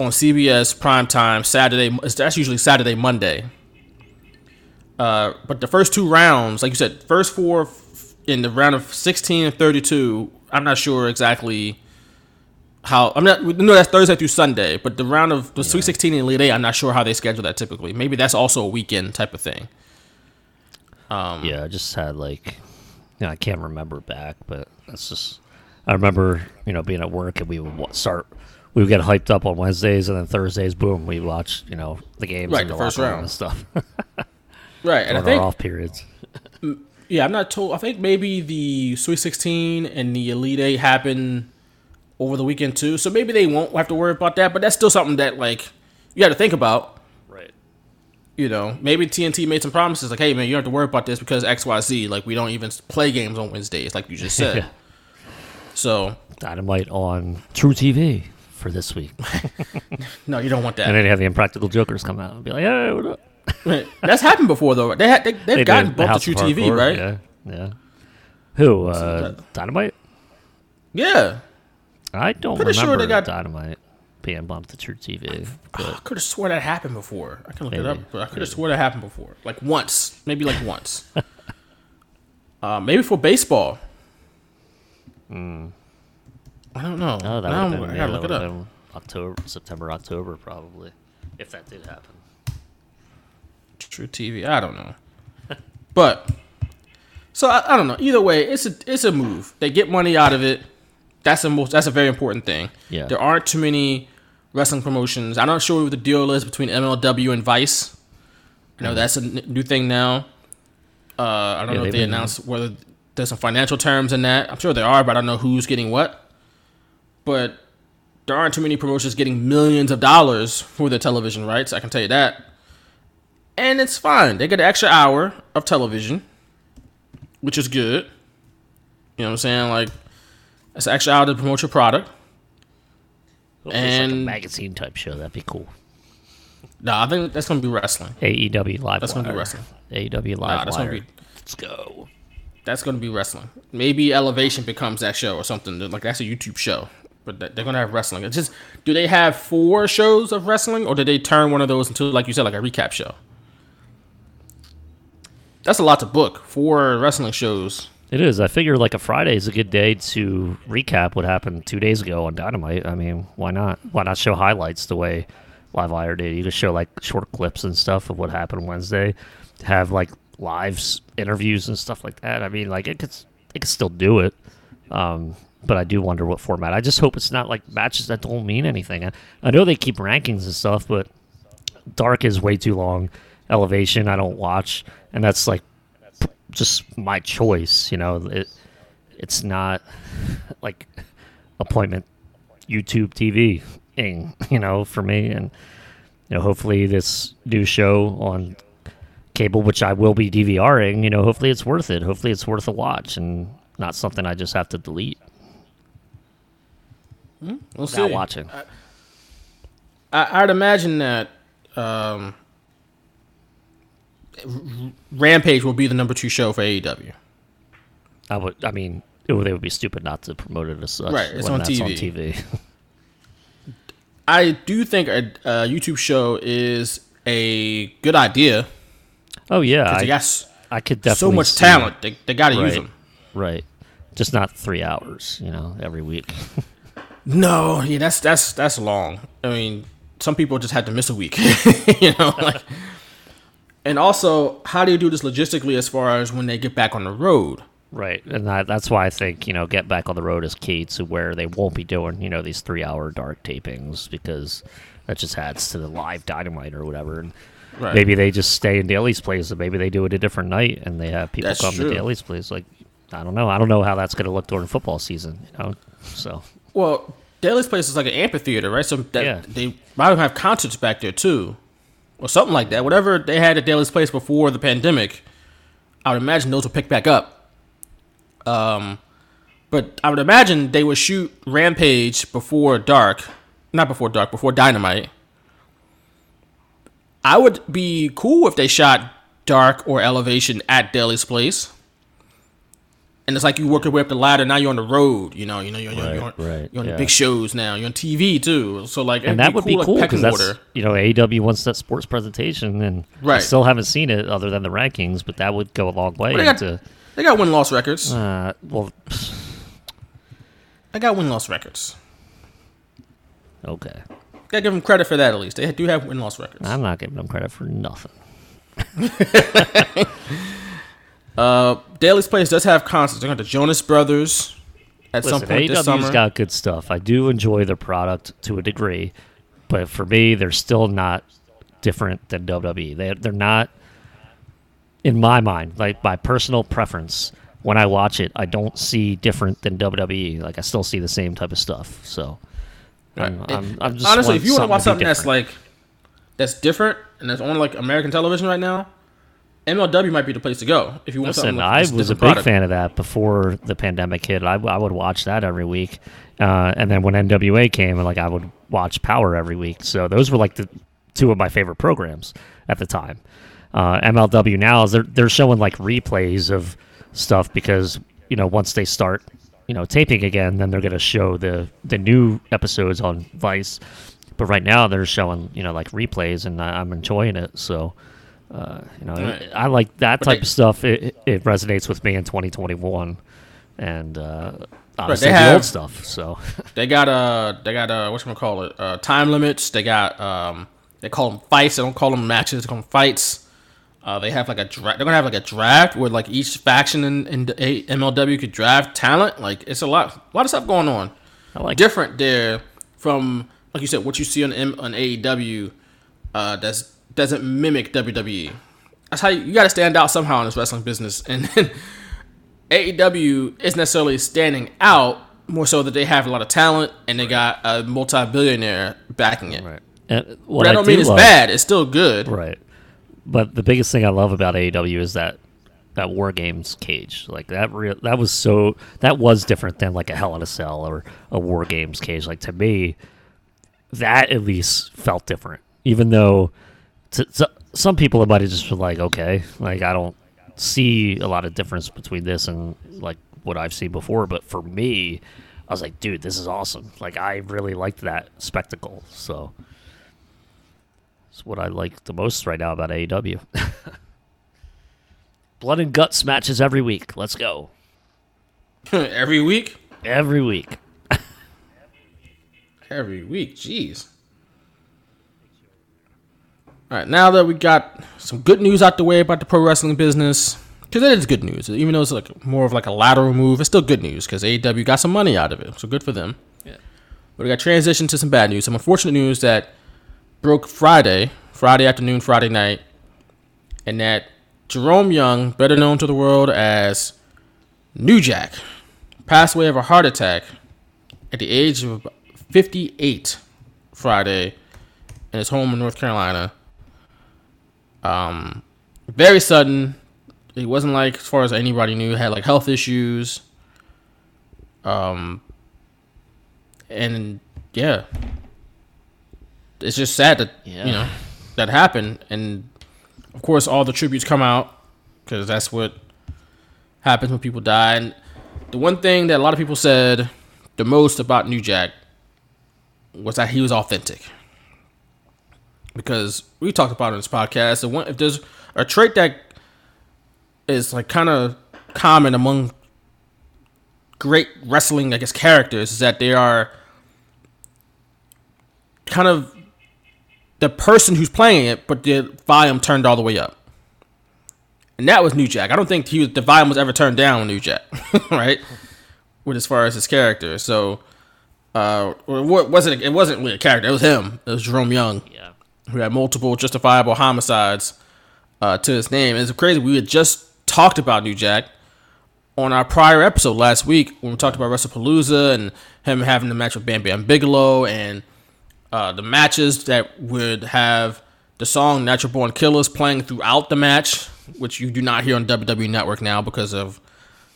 on CBS prime time Saturday. That's usually Saturday, Monday. Uh, but the first two rounds, like you said, first four f- in the round of sixteen and thirty-two. I'm not sure exactly how. I'm not. Know that's Thursday through Sunday, but the round of the Sweet Sixteen and Elite Eight, I'm not sure how they schedule that typically. Maybe that's also a weekend type of thing. Um, yeah, I just had like, you know, I can't remember back, but that's just. I remember, you know, being at work and we would start. We would get hyped up on Wednesdays, and then Thursdays, boom, we watch, you know, the games Right, in the the first round. and stuff. (laughs) Right, and I think off periods. yeah, I'm not told. I think maybe the Sweet 16 and the Elite Eight happen over the weekend too, so maybe they won't have to worry about that. But that's still something that like you got to think about. Right. You know, maybe TNT made some promises like, "Hey, man, you don't have to worry about this because X, Y, Z. Like, we don't even play games on Wednesdays, like you just (laughs) said." Yeah. So, Dynamite on truTV for this week. (laughs) no, you don't want that. And then you have the Impractical Jokers come out and be like, hey, what up? That's happened before though. They had they, they've They gotten bumped to True TV, Hardcore, right? Yeah, yeah. Who? Uh, Dynamite? Yeah. I don't Pretty sure remember they got- Dynamite being bumped to True TV. I But could have swore that happened before. I can look it up, but I could have swore that happened before, like once, maybe like once. (laughs) uh, maybe for baseball. I don't know. Oh, that would have been, I yeah, look it up. October, September, October, probably, if that did happen. truTV. I don't know, (laughs) but so I, I don't know. Either way, it's a it's a move. They get money out of it. That's a most. That's a very important thing. Yeah. There aren't too many wrestling promotions. I'm not sure what the deal is between MLW and Vice. I know that's a n- new thing now. Uh, I don't Yeah, know if they announced whether there's some financial terms in that. I'm sure there are, but I don't know who's getting what. But there aren't too many promotions getting millions of dollars for their television rights. I can tell you that. And it's fine. They get an extra hour of television, which is good. You know what I'm saying? Like, it's an extra hour to promote your product. Hopefully it's like a And- magazine type show. That'd be cool. No, I think that's gonna be wrestling. AEW Live That's gonna be wrestling. AEW Live that's Wire. gonna be- Let's go. That's gonna be wrestling. Maybe Elevation becomes that show or something. Like that's a YouTube show, but they're gonna have wrestling. It's just, do they have four shows of wrestling, or did they turn one of those into, like you said, like a recap show? That's a lot to book. Four wrestling shows. It is. I figure like a Friday is a good day to recap what happened two days ago on Dynamite. I mean, why not? Why not show highlights the way Live Wire did? You just show like short clips and stuff of what happened Wednesday. Have like live interviews, and stuff like that. I mean, like it could, it could still do it. Um, but I do wonder what format. I just hope it's not like matches that don't mean anything. I, I know they keep rankings and stuff, but Dark is way too long. Elevation, I don't watch, and that's like p- just my choice. You know, it it's not like appointment YouTube TV thing. You know, for me, and you know, hopefully this new show on cable, which I will be DVRing. You know, hopefully it's worth it. Hopefully it's worth a watch and not something I just have to delete We'll without see. watching. I, I'd imagine that um, Rampage will be the number two show for AEW. I would. I mean, it would, they would be stupid not to promote it as such. Right, it's when on that's on TV. TV. I do think a, a YouTube show is a good idea. oh yeah, Because I, they got s- I could definitely so much see- talent. They, they got to use them. Right. Just not three hours, you know, every week. (laughs) No, yeah, that's that's that's long. I mean, some people just had to miss a week, (laughs) you know. (laughs) Like, and also, how do you do this logistically as far as when they get back on the road? Right, and that, that's why I think you know get back on the road is key to where they won't be doing you know these three hour dark tapings because that just adds to the live dynamite or whatever. And Right. maybe they just stay in Daily's place, and maybe they do it a different night, and they have people That's come true. to Daily's place. Like I don't know, I don't know how that's going to look during football season. You know, so Well, Daily's place is like an amphitheater, right? So that Yeah. they might have concerts back there too, or something like that. Whatever they had at Daily's place before the pandemic, I would imagine those will pick back up. Um, but I would imagine they would shoot Rampage before dark, not before dark, before Dynamite. I would be cool if they shot Dark or Elevation at Daily's place. And it's like you work your way up the ladder. Now you're on the road. You know, you know, you're, you're, Right, you're, on, right, you're on yeah. the big shows now. You're on TV too. So like, and that would be like cool because that's you know AEW wants that sports presentation, and I Right. still haven't seen it other than the rankings, but that would go a long way Well, they got- into. They got win loss records. Uh, well, They got win loss records. okay. Gotta give them credit for that at least. They do have win loss records. I'm not giving them credit for nothing. (laughs) Uh, Daily's place does have concerts. They got the Jonas Brothers at some Listen, point this AEW's summer. got good stuff. I do enjoy their product to a degree, but for me, they're still not different than WWE. They they're not, in my mind, like my personal preference. When I watch it, I don't see different than WWE. Like I still see the same type of stuff. So, I'm, Right. I'm, I'm just Honestly, if you want to watch something that's like that's different and that's on like American television right now, MLW might be the place to go. If you want Listen, something like I was a big product. fan of that before the pandemic hit. I, I would watch that every week, uh, and then when NWA came, and like I would watch Power every week. So those were like the two of my favorite programs at the time. Uh, MLW now is they're they're showing like replays of stuff because you know once they start you know taping again, then they're gonna show the the new episodes on Vice. But right now they're showing you know like replays, and I, I'm enjoying it. So. Uh, you know, Right. I like that But type they- of stuff. It, it resonates with me in 2021, and uh, obviously they the have- old stuff. So (laughs) They got uh they got uh what call it uh time limits. They got um they call them fights. They don't call them matches. They call them fights. Uh, they have like a draft. They're gonna have like a draft where like each faction in, in the A- MLW could draft talent. Like it's a lot, a lot of stuff going on. I like different there from like you said what you see on M- on AEW. Uh, that's doesn't mimic WWE. That's how you, you got to stand out somehow in this wrestling business, (laughs) and then AEW is necessarily standing out more so that they have a lot of talent and they got a multi-billionaire backing it. right. And what But I don't do mean it's love- bad. It's still good. right? But the biggest thing I love about AEW is that that War Games cage. Like that real that was so that was different than like a Hell in a Cell or a War Games cage. Like to me, that at least felt different. Even though to, to some people it might have just been like, okay, like I don't see a lot of difference between this and like what I've seen before. But for me, I was like, dude, this is awesome. Like I really liked that spectacle. So it's what I like the most right now about AEW. (laughs) Blood and guts matches every week. Let's go. (laughs) Every week. Every week. (laughs) Every week. Jeez. All right, now that we got some good news out the way about the pro wrestling business, because it is good news, even though it's like more of like a lateral move, it's still good news because AEW got some money out of it, so good for them. Yeah. But we got transition to some bad news, some unfortunate news that broke Friday, Friday afternoon, Friday night, and that Jerome Young, better known to the world as New Jack, passed away of a heart attack at the age of 58 Friday in his home in North Carolina. Um, very sudden. It wasn't like, as far as anybody knew, had like health issues. Um, and yeah, it's just sad that Yeah. you know that happened, and of course all the tributes come out because that's what happens when people die. And the one thing that a lot of people said the most about New Jack was that he was authentic. Because we talked about it in this podcast, and if there's a trait that is like kind of common among great wrestling, I guess, characters is that they are kind of the person who's playing it, but the volume turned all the way up. And that was New Jack. I don't think he was, the volume was ever turned down with New Jack, (laughs) right? With as far as his character. So, uh, what wasn't it wasn't really a character. It was him. It was Jerome Young, Yeah. Who had multiple justifiable homicides uh, to his name. And it's crazy. We had just talked about New Jack on our prior episode last week when we talked about WrestlePalooza and him having the match with Bam Bam Bigelow and uh, the matches that would have the song Natural Born Killers playing throughout the match, which you do not hear on WWE Network now because of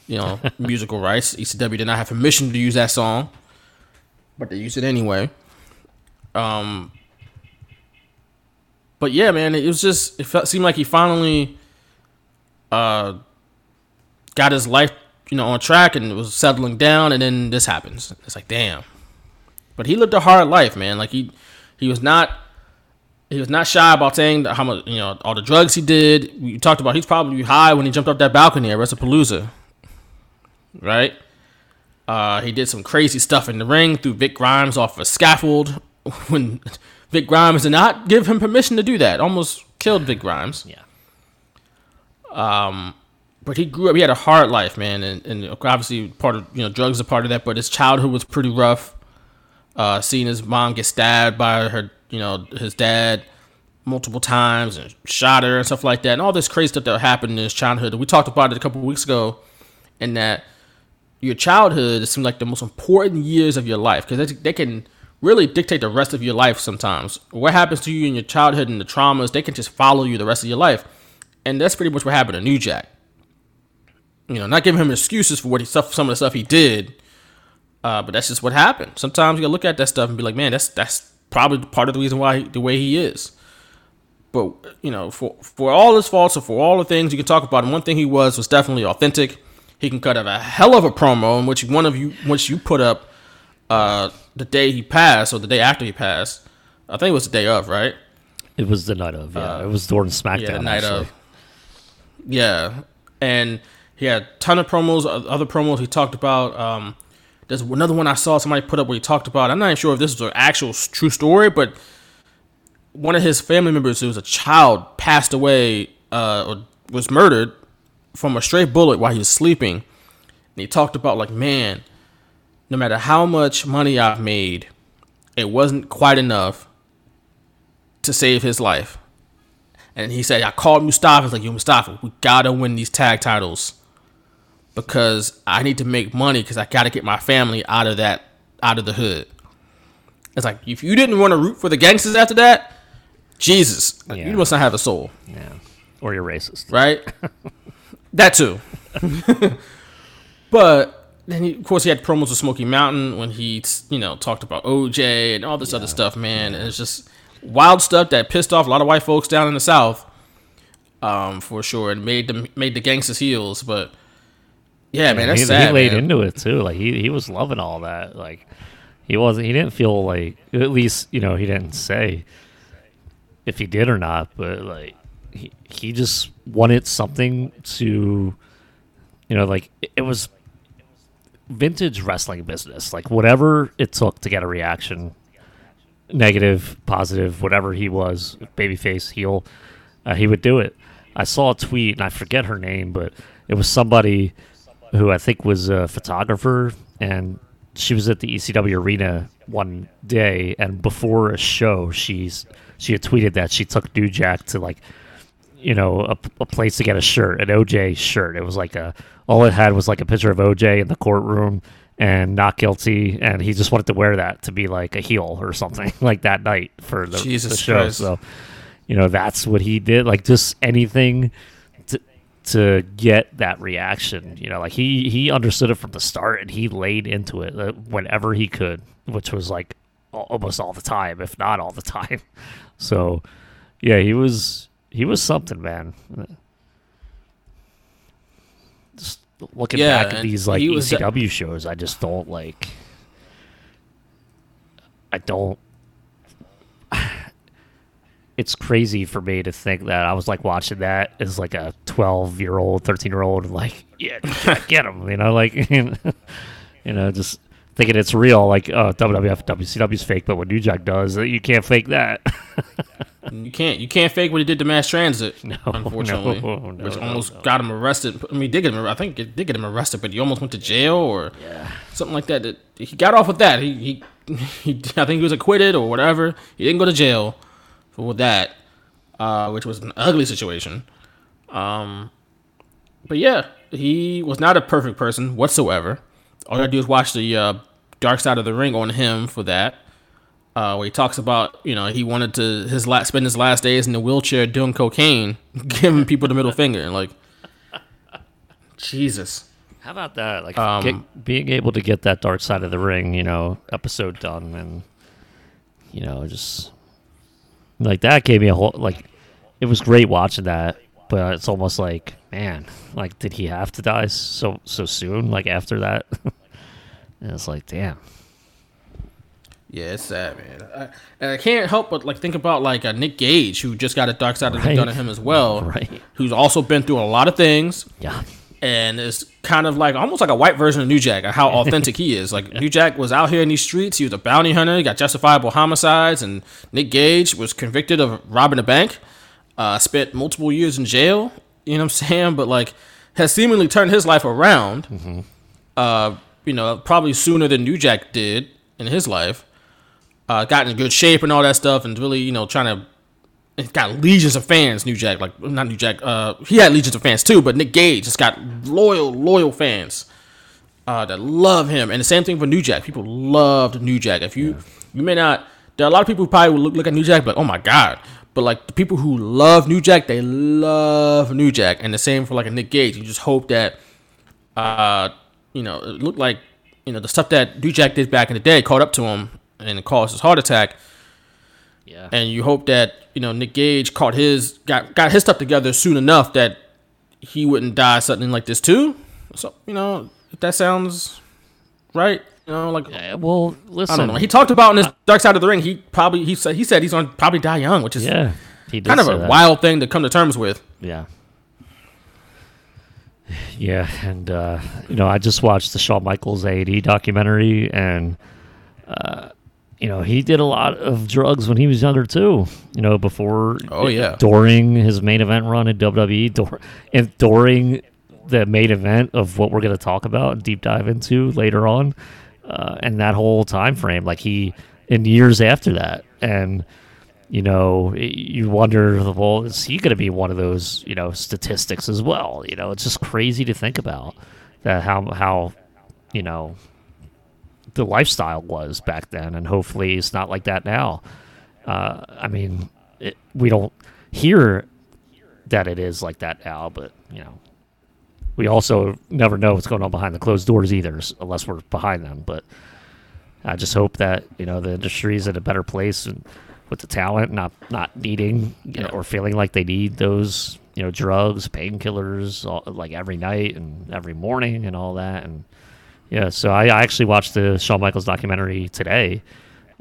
you know (laughs) musical rights. ECW did not have permission to use that song, but they used it anyway. Um, but yeah, man, it was just it felt, seemed like he finally uh got his life you know on track and was settling down, and then this happens. It's like damn. But he lived a hard life, man. Like he he was not he was not shy about saying how much you know all the drugs he did. We talked about he's probably high when he jumped off that balcony at WrestlePalooza, right? Uh, he did some crazy stuff in the ring, threw Vic Grimes off a scaffold (laughs) when Vic Grimes did not give him permission to do that. Almost killed Vic Grimes. Yeah. But he grew up. He had a hard life, man, and, and obviously part of you know drugs are part of that. But his childhood was pretty rough. Uh, seeing his mom get stabbed by her, you know, his dad multiple times and shot her and stuff like that, and all this crazy stuff that happened in his childhood. We talked about it a couple of weeks ago, and that your childhood seems like the most important years of your life because they, they can really dictate the rest of your life sometimes. What happens to you in your childhood and the traumas, they can just follow you the rest of your life. And that's pretty much what happened to New Jack. You know, not giving him excuses for what he stuff, some of the stuff he did, uh, but that's just what happened. Sometimes you gotta look at that stuff and be like, man, that's that's probably part of the reason why he, the way he is. But you know, for for all his faults or for all the things you can talk about, and one thing he was was definitely authentic. He can cut out a hell of a promo in which one of you, which you put up uh, the day he passed or the day after he passed. I think it was the day of, right? It was the night of. Yeah. it was during SmackDown. Yeah, the night actually. of. Yeah, and he had a ton of promos, other promos he talked about. Um, there's another one I saw somebody put up where he talked about. I'm not even sure if this is an actual true story, but one of his family members who was a child passed away uh, or was murdered from a stray bullet while he was sleeping. And he talked about like, man, no matter how much money I've made, it wasn't quite enough to save his life. And he said, I called Mustafa. He's like, yo, Mustafa, we gotta win these tag titles because I need to make money because I gotta get my family out of that, out of the hood. It's like if you didn't want to root for the gangsters after that, Jesus, like, Yeah. you must not have a soul, Yeah. Or you're racist. right? (laughs) that too. (laughs) but then, he, of course, he had promos with Smoky Mountain when he, you know, talked about OJ and all this other stuff. Man, and it's just wild stuff that pissed off a lot of white folks down in the South, um, for sure, and made them made the gangsters heels. But yeah, man, that's he, sad. he laid man. into it too. Like he, he was loving all that. Like he wasn't. He didn't feel like at least you know he didn't say if he did or not. But like he he just wanted something to you know like it, it was vintage wrestling business. Like whatever it took to get a reaction, negative, positive, whatever he was, babyface, heel, uh, he would do it. I saw a tweet, and I forget her name, but it was somebody who I think was a photographer, and she was at the ECW arena one day, and before a show, she's she had tweeted that she took New Jack to like, you know, a, a place to get a shirt, an OJ shirt. It was like a all it had was like a picture of OJ in the courtroom and not guilty, and he just wanted to wear that to be like a heel or something (laughs) like that night for the, Jesus the show. Christ. So, you know, that's what he did. Like just anything to to get that reaction. You know, like he he understood it from the start and he laid into it uh, whenever he could, which was like almost all the time, if not all the time. (laughs) So, yeah, he was he was something, man. Just looking Yeah, back at these like he was de- ECW shows, I just don't like. I don't. (sighs) It's crazy for me to think that I was like watching that as like a twelve year old, thirteen year old, like, yeah, get him, you know, like, (laughs) you know, just thinking it's real. Like, oh, WWF, WCW's fake, but what New Jack does, you can't fake that. (laughs) You can't you can't fake what he did to Mass Transit. (laughs) No, unfortunately, no, no, which almost no. got him arrested. I mean, did get him. I think it did get him arrested, but he almost went to jail or something like that. That- He got off with that. He, he (laughs) he I think he was acquitted or whatever. He didn't go to jail for that, uh, which was an ugly situation. Um, but yeah, he was not a perfect person whatsoever. All you gotta do is watch the uh, Dark Side of the Ring on him for that uh, where he talks about you know he wanted to his last spend his last days in the wheelchair doing cocaine, (laughs) giving people the middle finger, and like Jesus. How about that? Like Um, get, being able to get that dark side of the ring, you know, episode done, and you know, just like that gave me a whole like. It was great watching that, but it's almost like, man, like did he have to die so so soon? Like after that, (laughs) and it's like, damn. Yeah, it's sad, man. I, and I can't help but like think about like uh, Nick Gage, who just got a dark side of the gun to him as well, Right. Who's also been through a lot of things, Yeah, and is kind of like almost like a white version of New Jack, how (laughs) authentic he is. Like New Jack was out here in these streets. He was a bounty hunter. He got justifiable homicides, and Nick Gage was convicted of robbing a bank. Uh, spent multiple years in jail. You know what I'm (laughs) saying? But like has seemingly turned his life around. Uh, you know, probably sooner than New Jack did in his life. Uh, got in good shape and all that stuff, and really, you know, trying to it's got legions of fans. New Jack, like not New Jack. Uh, he had legions of fans too, but Nick Gage has got loyal, loyal fans uh, that love him. And the same thing for New Jack. People loved New Jack. If you you may not, there are a lot of people who probably will look, look at New Jack, like, oh my god. But like the people who love New Jack, they love New Jack. And the same for like a Nick Gage. You just hope that, uh, you know, it looked like you know the stuff that New Jack did back in the day caught up to him and it caused his heart attack yeah. and you hope that you know Nick Gage caught his got got his stuff together soon enough that he wouldn't die something like this too. So you know if that sounds right, you know like Yeah, well, listen. I don't know. He talked about in his Dark Side of the Ring. He probably he said he said he's gonna probably die young, which is yeah, kind of a that. wild thing to come to terms with. Yeah. Yeah, and uh, you know, I just watched the Shawn Michaels A&E documentary, and uh, you know, he did a lot of drugs when he was younger too. You know, before, Oh, yeah. during his main event run in WWE, dur- and during the main event of what we're going to talk about and deep dive into later on, uh, and that whole time frame, like he in years after that, and you know, you wonder, well, is he going to be one of those, you know, statistics as well? You know, it's just crazy to think about that how how, you know, the lifestyle was back then, and hopefully it's not like that now. Uh, I mean, it, we don't hear that it is like that now, but you know, we also never know what's going on behind the closed doors either, unless we're behind them. But I just hope that you know the industry is in a better place and with the talent, not not needing you know, or feeling like they need those you know drugs, painkillers, like every night and every morning and all that. And yeah, so I, I actually watched the Shawn Michaels documentary today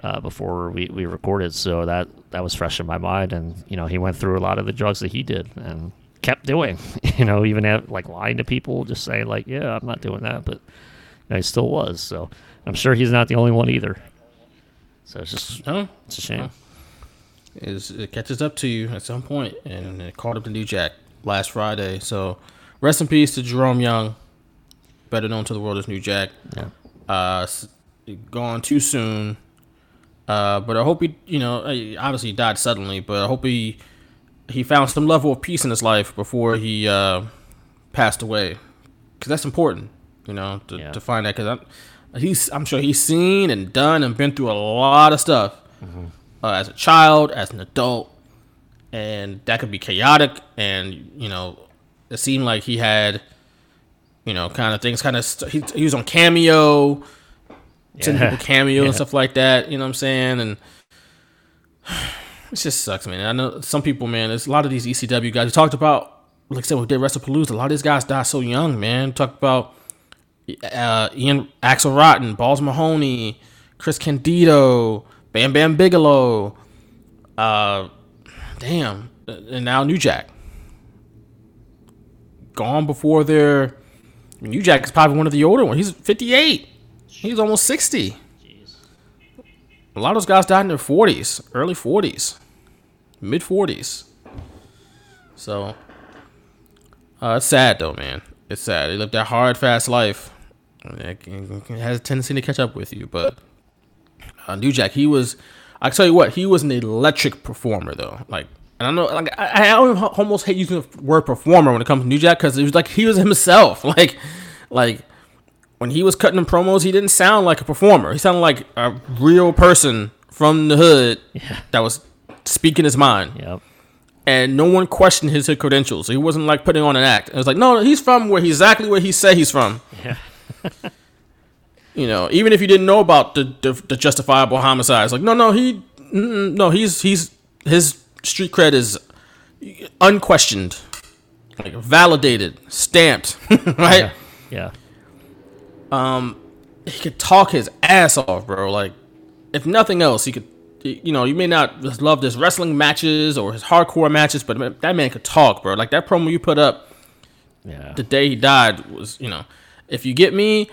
uh, before we, we recorded, so that that was fresh in my mind. And you know, he went through a lot of the drugs that he did and kept doing. (laughs) You know, even at, like lying to people, just saying like, yeah, I'm not doing that, but you know, he still was. So I'm sure he's not the only one either. So it's just No, it's a shame. is it catches up to you at some point, and it caught up to New Jack last Friday. So rest in peace to Jerome Young, better known to the world as New Jack. Yeah. uh, gone too soon. Uh, but I hope he, you know, obviously he died suddenly, but I hope he he found some level of peace in his life before he uh, passed away, because that's important, you know, to, Yeah. to find that. Because he's, I'm sure he's seen and done and been through a lot of stuff uh, as a child, as an adult, and that could be chaotic. And you know, it seemed like he had, you know, kind of things, kind of. St- he, he was on cameo sending Yeah. people cameo Yeah. and stuff like that. You know what I'm saying? And (sighs) it just sucks, man. I know some people, man. There's a lot of these ECW guys. We talked about, like I said, with Dead WrestlePalooza. A lot of these guys die so young, man. Talked about uh, Ian Axl Rotten, Balls Mahoney, Chris Candido, Bam Bam Bigelow. Uh, damn, and now New Jack. Gone before their. New Jack is probably one of the older ones. He's 58. He's almost 60. A lot of those guys died in their 40s, early 40s, mid 40s. So, uh, it's sad though, man. It's sad. They lived that hard, fast life. It has a tendency to catch up with you, but uh, New Jack, he was. I tell you what, he was an electric performer though. Like, and I know, like, I, I almost hate using the word performer when it comes to New Jack because it was like he was himself. (laughs) Like, like when he was cutting the promos, he didn't sound like a performer. He sounded like a real person from the hood that was speaking his mind. Yep. And no one questioned his credentials. He wasn't like putting on an act. It was like, no, he's from where he's exactly where he said he's from. Yeah. (laughs) You know, even if you didn't know about the the, the justifiable homicides, like, no, no, he, no, he's he's his street cred is unquestioned, like validated, stamped, (laughs) right? Yeah. Um he could talk his ass off, bro. Like, if nothing else, he could, you know, you may not just love his wrestling matches or his hardcore matches, but that man could talk, bro. Like that promo you put up Yeah. the day he died was, you know, if you get me,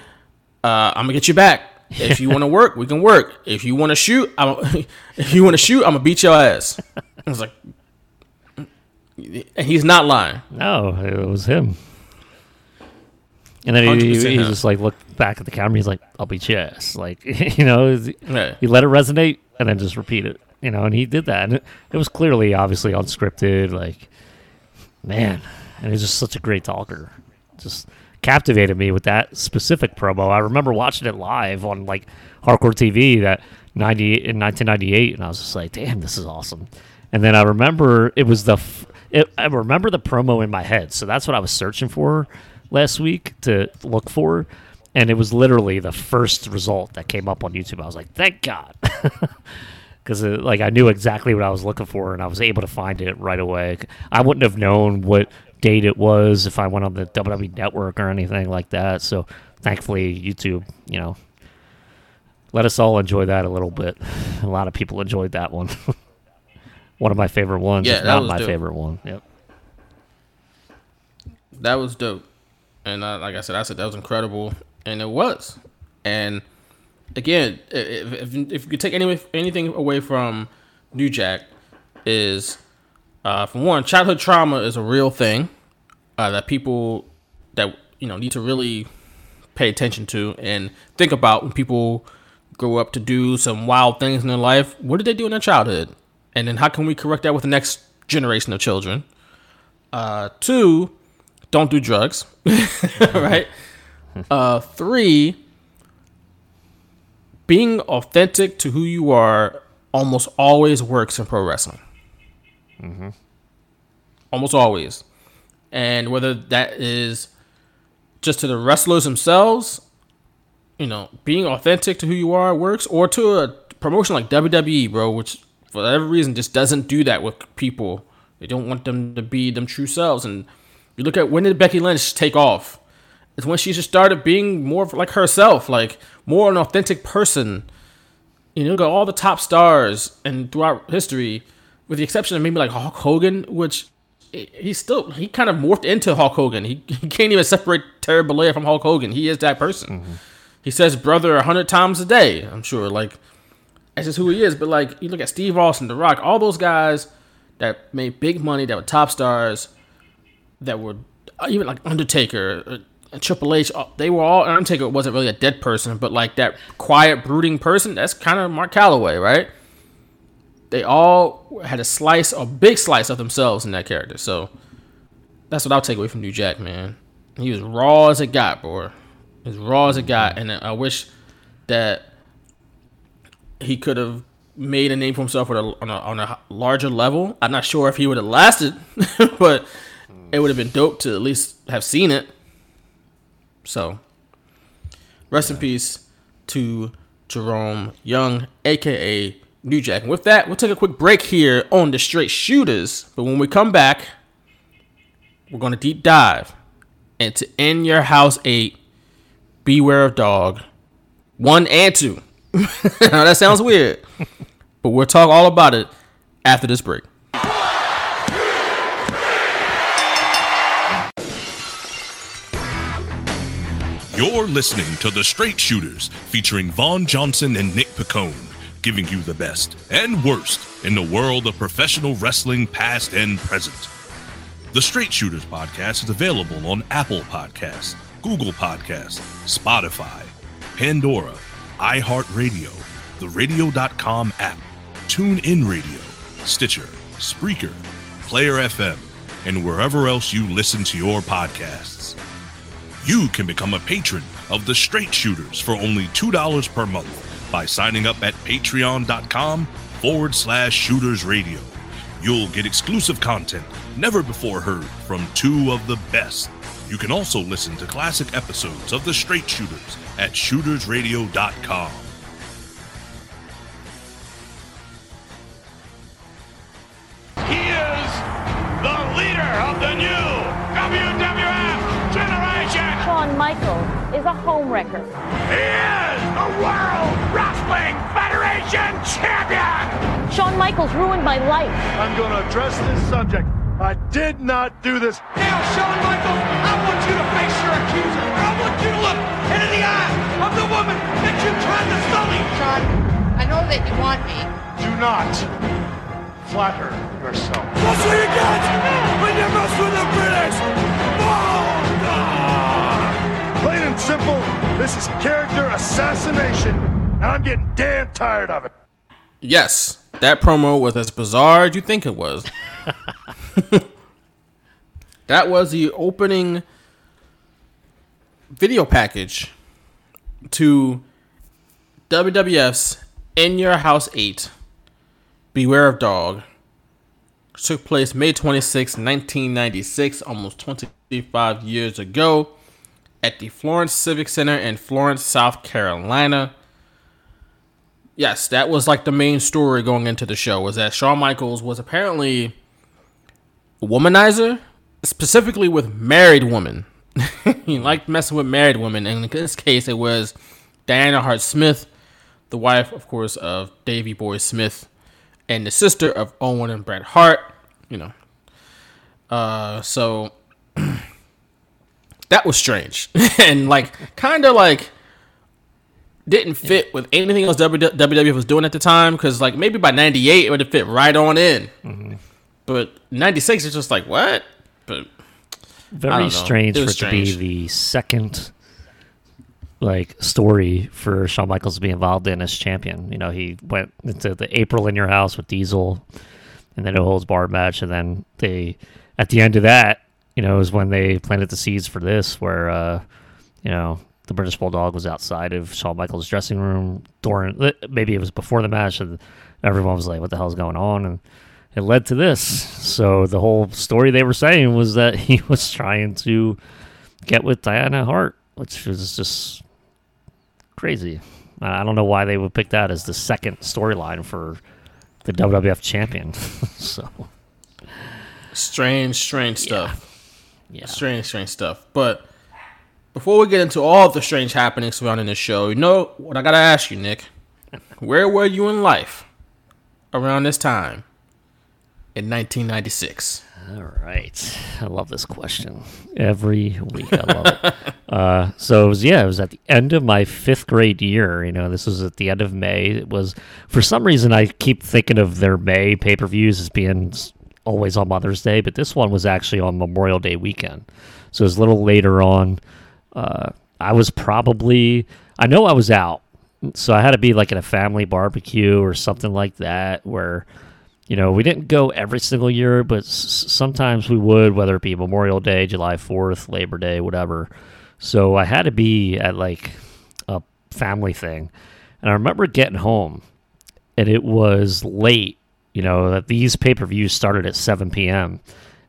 uh, I'm gonna get you back. If you want to work, we can work. If you want to shoot, I'm, (laughs) if you want to shoot, I'm gonna beat your ass. I was like, and he's not lying. No, it was him. And then he, he, just like looked back at the camera. He's like, "I'll be ass." Like (laughs) you know, Yeah. he let it resonate and then just repeat it. You know, and he did that. And it, it was clearly, obviously, unscripted. Like, man, and he's just such a great talker. Just captivated me with that specific promo. I remember watching it live on like Hardcore TV that ninety in nineteen ninety eight, and I was just like, "Damn, this is awesome." And then I remember it was the. F- it, I remember the promo in my head, so that's what I was searching for last week to look for, and it was literally the first result that came up on YouTube. I was like, "Thank God," (laughs) because like I knew exactly what I was looking for, and I was able to find it right away. I wouldn't have known what date it was if I went on the WWE Network or anything like that. So thankfully, YouTube, you know, let us all enjoy that a little bit. (laughs) A lot of people enjoyed that one. (laughs) one of my favorite ones, Yeah, that not was my dope. favorite one. Yep. that was dope. And uh, like I said, I said that was incredible, and it was. And again, if if, if you could take any anything away from New Jack, is uh, for one, childhood trauma is a real thing uh, that people that you know need to really pay attention to and think about when people grow up to do some wild things in their life. What did they do in their childhood? And then how can we correct that with the next generation of children? Uh, two, don't do drugs, (laughs) right? Uh, three, being authentic to who you are almost always works in pro wrestling. Almost always. And whether that is just to the wrestlers themselves, you know, being authentic to who you are works, or to a promotion like WWE, bro, which for whatever reason just doesn't do that with people. They don't want them to be them true selves. And you look at when did Becky Lynch take off? It's when she just started being more like herself, like more an authentic person. You know, look at all the top stars and throughout history, with the exception of maybe like Hulk Hogan, which he- he's still he kind of morphed into Hulk Hogan. He, (laughs) he can't even separate Terry Bollea from Hulk Hogan. He is that person. Mm-hmm. He says brother a hundred times a day. I'm sure. Like that's just who he is. But like you look at Steve Austin, The Rock, all those guys that made big money, that were top stars, that were uh, even like Undertaker, uh, Triple H. uh, They were all Undertaker wasn't really a dead person, but like that quiet, brooding person. That's kind of Mark Calaway, right? They all had a slice, a big slice of themselves in that character. So that's what I'll take away from New Jack, man. He was raw as it got, boy. As raw as it got, and I wish that he could have made a name for himself a, on, a, on a larger level. I'm not sure if he would have lasted, (laughs) but it would have been dope to at least have seen it. So, rest in peace to Jerome Young, aka New Jack. And with that, we'll take a quick break here on the Straight Shooters. But when we come back, we're going to deep dive into In Your House 8, Beware of Dog, 1 and 2. (laughs) now, that sounds weird, but we'll talk all about it after this break. You're listening to The Straight Shooters featuring Vaughn Johnson and Nick Pacone, giving you the best and worst in the world of professional wrestling, past and present. The Straight Shooters podcast is available on Apple Podcasts, Google Podcasts, Spotify, Pandora, iHeartRadio, the Radio.com app, TuneIn Radio, Stitcher, Spreaker, Player FM, and wherever else you listen to your podcasts. You can become a patron of the Straight Shooters for only $2 per month by signing up at patreon.com forward slash shooters radio. You'll get exclusive content never before heard from two of the best. You can also listen to classic episodes of the Straight Shooters at shootersradio.com. He is the leader of the new WWF generation. Shawn Michaels is a homewrecker. He is the World Wrestling Federation champion. Shawn Michaels ruined my life. I'm going to address this subject. I did not do this. Now, Shawn Michaels, I want you to face your accuser. I want you to look into the eye of the woman that you tried to sully. Shawn, I know that you want me. Do not flatter yourself. That's what you get when you mess with the British. Plain and simple, this is character assassination, and I'm getting damn tired of it. Yes, that promo was as bizarre as you think it was. (laughs) (laughs) that was the opening video package to WWF's In Your House 8 Beware of Dog. Took place May 26, 1996, almost 25 years ago, at the Florence Civic Center in Florence, South Carolina yes, that was like the main story going into the show was that Shawn Michaels was apparently womanizer, specifically with married women. (laughs) he liked messing with married women, and in this case, it was Diana Hart Smith, the wife, of course, of Davy Boy Smith, and the sister of Owen and Bret Hart. You know, uh, so (clears throat) that was strange, (laughs) and like kind of like didn't fit with anything else WWF was doing at the time. Because like maybe by '98 it would have fit right on in, Mm-hmm. But '96 is just like what? But Very strange It for was it to be the second like story for Shawn Michaels to be involved in as champion. You know, he went into the April in your house with Diesel and then a holds bar match and then they at the end of that, you know, is when they planted the seeds for this where uh, you know, the British Bulldog was outside of Shawn Michaels' dressing room during maybe it was before the match and everyone was like, What the hell's going on? And it led to this. So the whole story they were saying was that (laughs) he was trying to get with Diana Hart, which was just crazy. I don't know why they would pick that as the second storyline for the WWF champion. (laughs) so strange, strange stuff. Yeah. Strange, strange stuff. But before we get into all of the strange happenings surrounding this show, you know what I gotta ask you, Nick? (laughs) Where were you in life around this time in 1996? All right. I love this question. Every week I love it. (laughs) Uh, so it was, yeah, it was at the end of my fifth grade year. You know, this was at the end of May. It was, for some reason, I keep thinking of their May pay per views as being always on Mother's Day, but this one was actually on Memorial Day weekend. So it was a little later on. Uh, I was probably, I know I was out. So I had to be like at a family barbecue or something like that where you know, we didn't go every single year, but s- sometimes we would, whether it be Memorial Day, July 4th, Labor Day, whatever. So I had to be at like a family thing. And I remember getting home and it was late, you know, that these pay per views started at 7 p.m.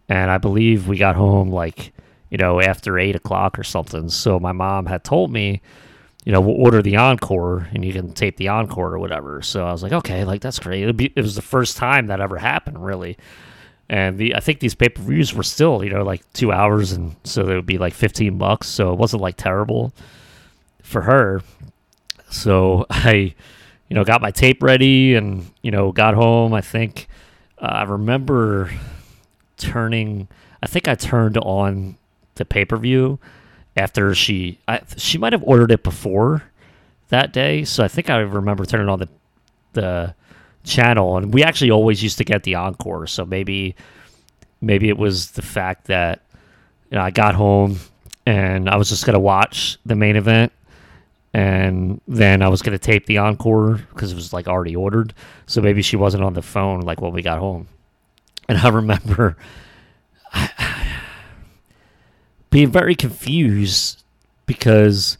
And I believe we got home like, you know, after 8 o'clock or something. So my mom had told me, you know, we'll order the encore and you can tape the encore or whatever. So I was like, okay, like that's great. It'd be, it was the first time that ever happened, really. And the I think these pay per views were still, you know, like two hours, and so they would be like fifteen bucks. So it wasn't like terrible for her. So (laughs) I, you know, got my tape ready and you know got home. I think uh, I remember turning. I think I turned on the pay per view after she. I, she might have ordered it before that day, so I think I remember turning on the the channel, and we actually always used to get the encore. So maybe maybe it was the fact that you know I got home and I was just gonna watch the main event and then I was gonna tape the encore because it was like already ordered. So maybe she wasn't on the phone like when we got home. And I remember being very confused because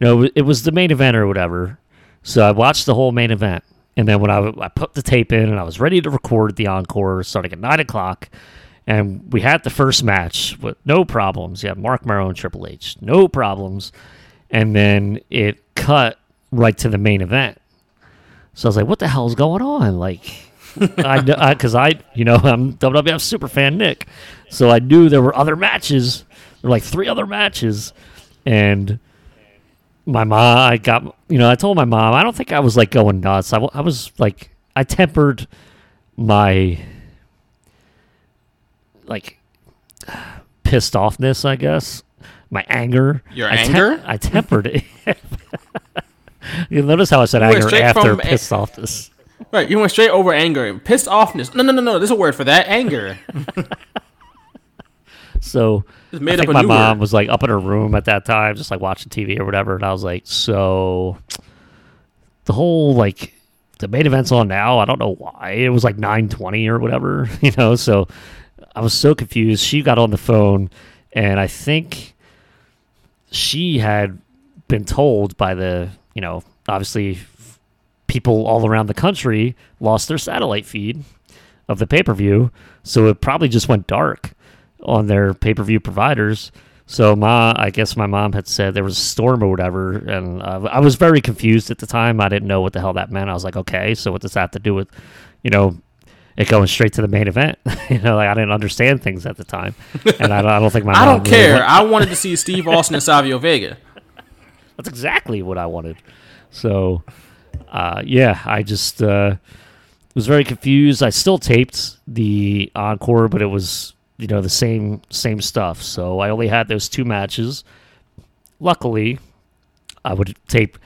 you know it was the main event or whatever. So I watched the whole main event, and then when I, I put the tape in and I was ready to record the encore starting at nine o'clock, and we had the first match with no problems. Yeah, Marc Mero and Triple H, no problems and then it cut right to the main event. So I was like, "What the hell is going on?" Like, (laughs) I because I, I, you know I'm WWF super fan Nick, so I knew there were other matches. There were like three other matches, and my mom, I got you know I told my mom I don't think I was like going nuts. I, I was like I tempered my like (sighs) pissed offness, I guess my anger. Your I anger? I tempered it. (laughs) you notice how I said You anger after pissed offness. Right, you went straight over anger. Pissed offness. No, no, no, no. There's a word for that. Anger. (laughs) So Just made I think up a my mom word. was like up in her room at that time, just like watching TV or whatever, and I was like, so the whole like the main event's on now. I don't know why it was like nine twenty or whatever, (laughs) you know. So I was so confused. She got on the phone, and I think she had been told by the you know obviously people all around the country lost their satellite feed of the pay per view, so it probably just went dark on their pay per view providers. So ma, I guess my mom had said there was a storm or whatever, and uh, I was very confused at the time. I didn't know what the hell that meant. I was like, okay, so what does that have to do with, you know, it going straight to the main event? (laughs) you know, like I didn't understand things at the time, and I, I don't think my (laughs) I don't really care. went- I wanted to see Steve Austin and Savio Vega. (laughs) That's exactly what I wanted. So, uh, yeah, I just uh, was very confused. I still taped the encore, but it was you know the same same stuff. So I only had those two matches. Luckily, I would tape.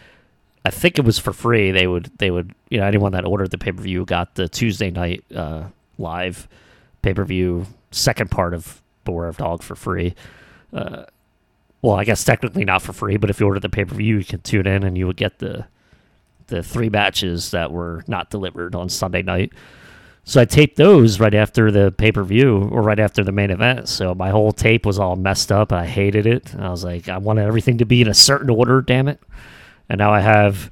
I think it was for free. They would they would you know anyone that ordered the pay per view got the Tuesday night uh, live pay per view second part of Beware of Dog for free. Uh, well, I guess technically not for free, but if you order the pay per view, you can tune in and you would get the the three matches that were not delivered on Sunday night. So I taped those right after the pay per view or right after the main event. So my whole tape was all messed up. I hated it. I was like, I wanted everything to be in a certain order, damn it. And now I have,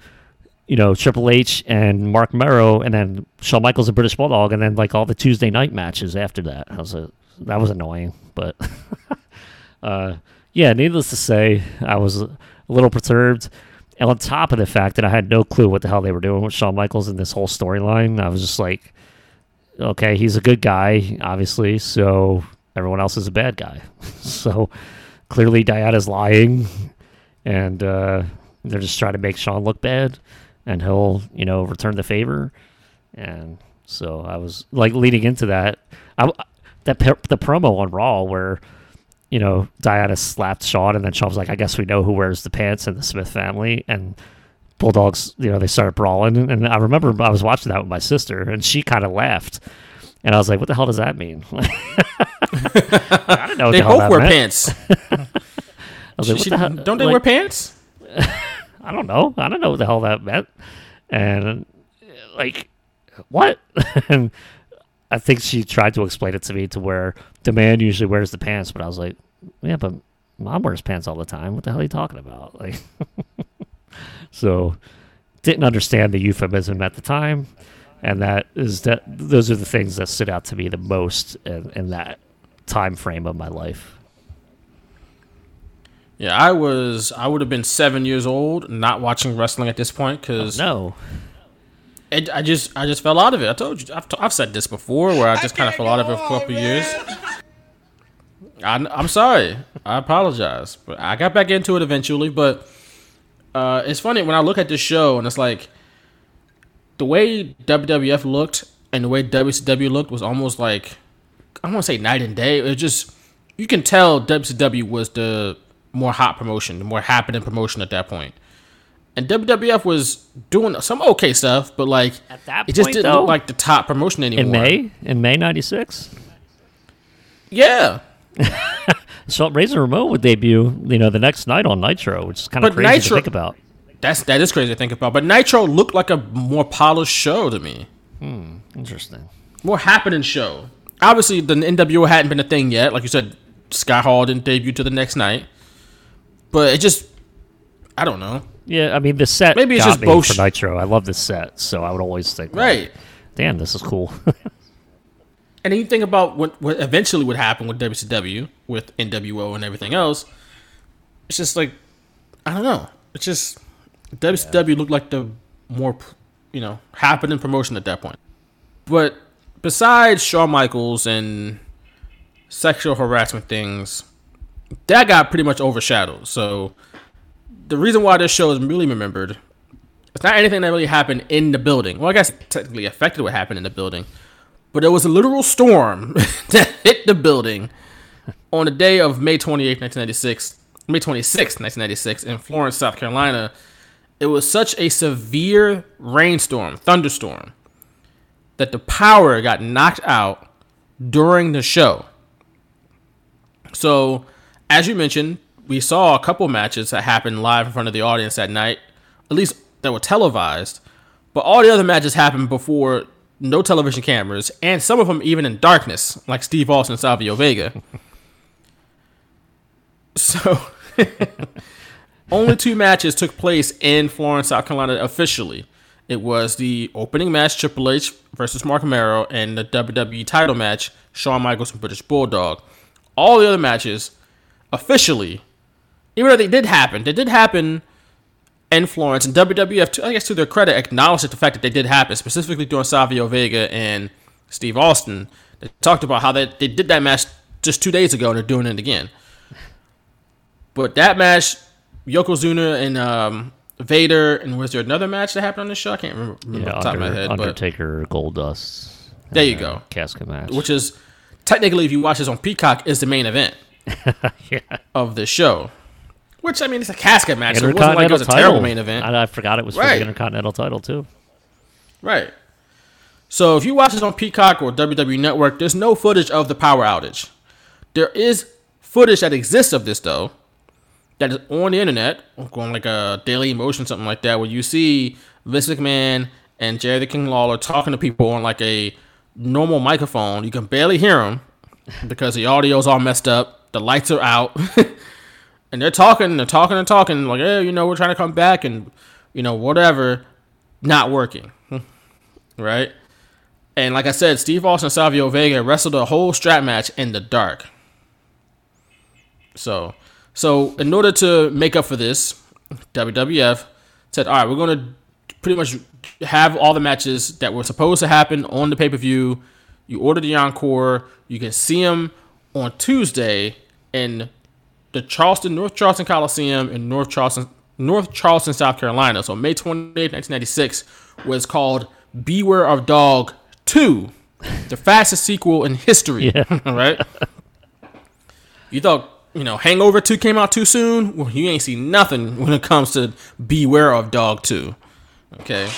you know, Triple H and Marc Mero, and then Shawn Michaels and British Bulldog, and then like all the Tuesday night matches after that. I was a, that was annoying, but (laughs) uh, yeah, needless to say, I was a little perturbed. And on top of the fact that I had no clue what the hell they were doing with Shawn Michaels in this whole storyline, I was just like, okay, he's a good guy, obviously, so everyone else is a bad guy. (laughs) so clearly Diana's lying, and uh, they're just trying to make Shawn look bad, and he'll, you know, return the favor. And so I was like leading into that. I, that the promo on Raw where you know, Diana slapped Shawn, and then Shawn was like, I guess we know who wears the pants in the Smith family. And Bulldogs, you know, they started brawling. And I remember I was watching that with my sister, and she kind of laughed. And I was like, what the hell does that mean? (laughs) I don't know They the both wear meant. pants. (laughs) I was like, what She- the don't they like- wear pants? (laughs) I don't know. I don't know what the hell that meant. And like, what? and I think she tried to explain it to me to where the man usually wears the pants, but I was like, yeah, but mom wears pants all the time. What the hell are you talking about? Like, so didn't understand the euphemism at the time, and that is that. Those are the things that stood out to me the most in, in that time frame of my life. Yeah, I was. I would have been seven years old, not watching wrestling at this point because oh, no, it, I just I just fell out of it. I told you, I've, t- I've said this before, where I just kind of fell out of it for a couple years. I, I'm sorry. I apologize, but I got back into it eventually. But uh, it's funny when I look at this show and it's like the way WWF looked and the way WCW looked was almost like I don't want to say night and day. It just you can tell WCW was the more hot promotion, the more happening promotion at that point. And WWF was doing some okay stuff, but like at that it just didn't though, look like the top promotion anymore. in May, in May '96. Yeah, (laughs) So Razor Ramon would debut, you know, the next night on Nitro, which is kind of crazy Nitro- to think about. that's that is crazy to think about. But Nitro looked like a more polished show to me, Hmm, interesting. more happening show. Obviously, the NWO hadn't been a thing yet. Like you said, Scott Hall didn't debut to the next night, but it just I don't know. Yeah, I mean the set Maybe it's just me bullshit. for Nitro. I love the set, so I would always think, like, Right. Damn, this is cool. (laughs) And then you think about what, what eventually would happen with WCW, with NWO and everything else. It's just like, I don't know. It's just WCW looked like the more, you know, happening promotion at that point. But besides Shawn Michaels and sexual harassment things, that got pretty much overshadowed. So the reason why this show is really remembered, it's not anything that really happened in the building. Well, I guess it technically affected what happened in the building but it was a literal storm (laughs) that hit the building (laughs) on the day of May 28, 1996, May 26, 1996, in Florence, South Carolina. It was such a severe rainstorm, thunderstorm, that the power got knocked out during the show. So, as you mentioned, we saw a couple matches that happened live in front of the audience that night, at least that were televised. But all the other matches happened before no television cameras, and some of them even in darkness, like Steve Austin and Savio Vega. (laughs) so, only two matches took place in Florence, South Carolina officially. It was the opening match, Triple H versus Mark Romero, and the WWE title match, Shawn Michaels and British Bulldog. All the other matches, officially, even though they did happen, they did happen in Florence, and WWF, I guess to their credit, acknowledged the fact that they did happen, specifically during Savio Vega and Steve Austin. They talked about how they, they did that match just two days ago, and they're doing it again. But that match, Yokozuna and um, Vader, and was there another match that happened on the show? I can't remember, remember yeah, off the top of my Under- head. But Undertaker, Goldust. There you uh, go. Casket match. which is technically, if you watch this on Peacock, is the main event (laughs) yeah. of the show. Which I mean, it's a casket match, so it wasn't like it was a title. terrible main event. I, I forgot it was for the Intercontinental title too. Right. So if you watch this on Peacock or WWE Network, there's no footage of the power outage. There is footage that exists of this though, that is on the internet, on like a Dailymotion, something like that, where you see Vince McMahon and Jerry the King Lawler talking to people on like a normal microphone. You can barely hear them (laughs) because the audio's all messed up. The lights are out. (laughs) and they're talking, and they're talking and talking, like, hey, you know, we're trying to come back and, you know, whatever, not working. (laughs) right? And like I said, Steve Austin and Savio Vega wrestled a whole strap match in the dark. So, so in order to make up for this, WWF said, all right, we're going to pretty much have all the matches that were supposed to happen on the pay per view. You order the encore. You can see them on Tuesday in the Charleston, North Charleston Coliseum in North Charleston, North Charleston, South Carolina. So May 28, 1996 was called Beware of Dog 2, the fastest sequel in history. Yeah. (laughs) right? You thought, you know, Hangover 2 came out too soon? Well, you ain't seen nothing when it comes to Beware of Dog 2. Okay.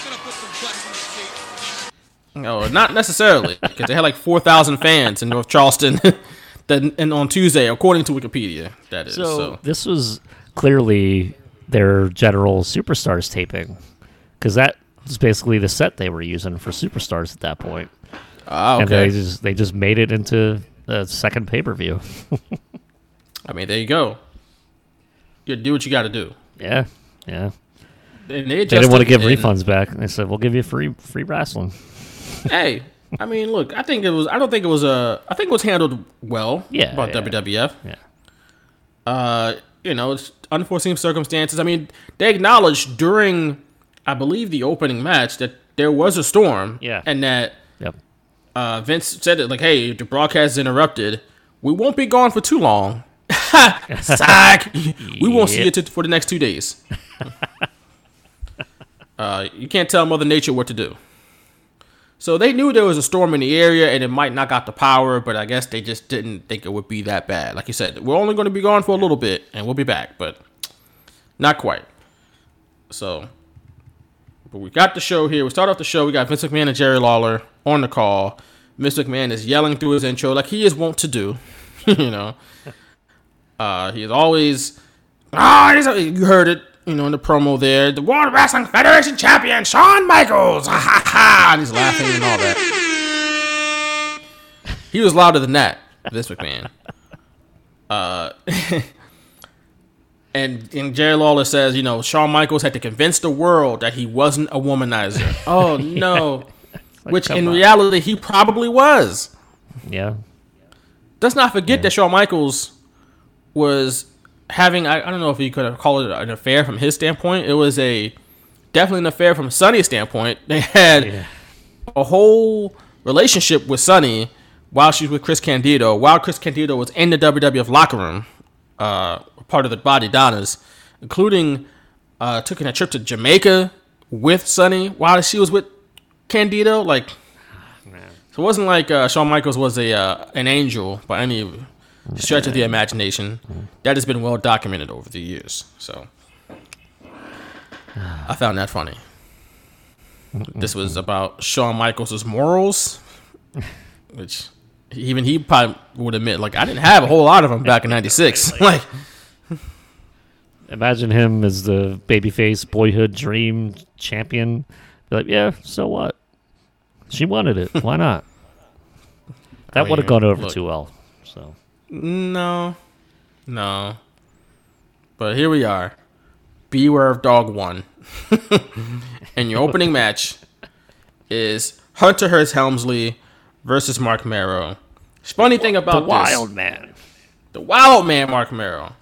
No, not necessarily, because they had like 4,000 fans in North Charleston (laughs) that, and on Tuesday, according to Wikipedia, that is. So, So, this was clearly their general superstars taping, because that was basically the set they were using for superstars at that point. Ah, And they okay. just they just made it into a second pay per view. (laughs) I mean, there you go. You do what you got to do. yeah, yeah. And They didn't want to give and- refunds back. They said we'll give you free free wrestling. (laughs) hey, I mean, look, I think it was. I don't think it was a. I think it was handled well. Yeah, About yeah. WWF. Yeah. Uh, you know, it's unforeseen circumstances. I mean, they acknowledged during, I believe, the opening match that there was a storm. Yeah. And that Yep. uh, Vince said it like, "Hey, the broadcast is interrupted. We won't be gone for too long." (laughs) Psych. we won't see it for the next two days. (laughs) uh, you can't tell Mother Nature what to do. So they knew there was a storm in the area and it might knock out the power, but I guess they just didn't think it would be that bad. Like you said, we're only going to be gone for a little bit and we'll be back, but not quite. So, but we got the show here. We start off the show. We got Vince McMahon and Jerry Lawler on the call. Vince McMahon is yelling through his intro like he is wont to do. (laughs) you know, uh, he is always ah. he's- you heard it. You know, in the promo there, the World Wrestling Federation champion Shawn Michaels. (laughs) Ha ha ha! And he's laughing and all that. He was louder than that, this McMahon. Uh, (laughs) and and Jerry Lawler says, you know, Shawn Michaels had to convince the world that he wasn't a womanizer. (laughs) Oh no, which in on. reality he probably was. Yeah. Let's not forget that Shawn Michaels was having I, I don't know if you could have called it an affair from his standpoint. It was a definitely an affair from Sonny's standpoint. They had a whole relationship with Sonny while she was with Chris Candido, while Chris Candido was in the WWF locker room, uh, part of the Bodydonnas, including uh, taking a trip to Jamaica with Sonny while she was with Candido. Like, so it wasn't like uh, Shawn Michaels was a uh, an angel by any stretch of the imagination. That has been well documented over the years. So I found that funny. This was about Shawn Michaels' morals, which even he probably would admit, like, I didn't have a whole lot of them back in '96. (laughs) like, Imagine him as the babyface boyhood dream champion. Be like, yeah, so what? She wanted it. Why not? (laughs) That I would have gone over look. too well. So no, no. But here we are. Beware of Dog One. (laughs) and your opening match is Hunter Hearst Helmsley versus Marc Mero. Funny thing about the this, Wild Man. the Wild Man Marc Mero,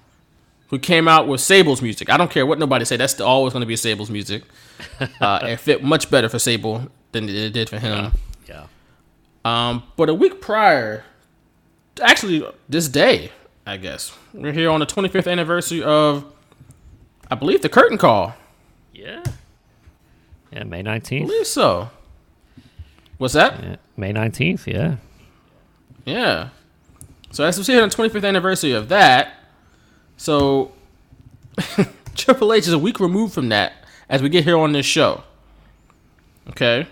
who came out with Sable's music. I don't care what nobody say. That's always going to be Sable's music. (laughs) Uh, it fit much better for Sable than it did for him. Yeah. Um, but a week prior, actually this day, I guess we're here on the 25th anniversary of, I believe, the Curtain Call. Yeah. Yeah, May 19th. I believe so. What's that? Yeah, May 19th, yeah. Yeah. So as we see here on the 25th anniversary of that, so (laughs) Triple H is a week removed from that as we get here on this show. Okay?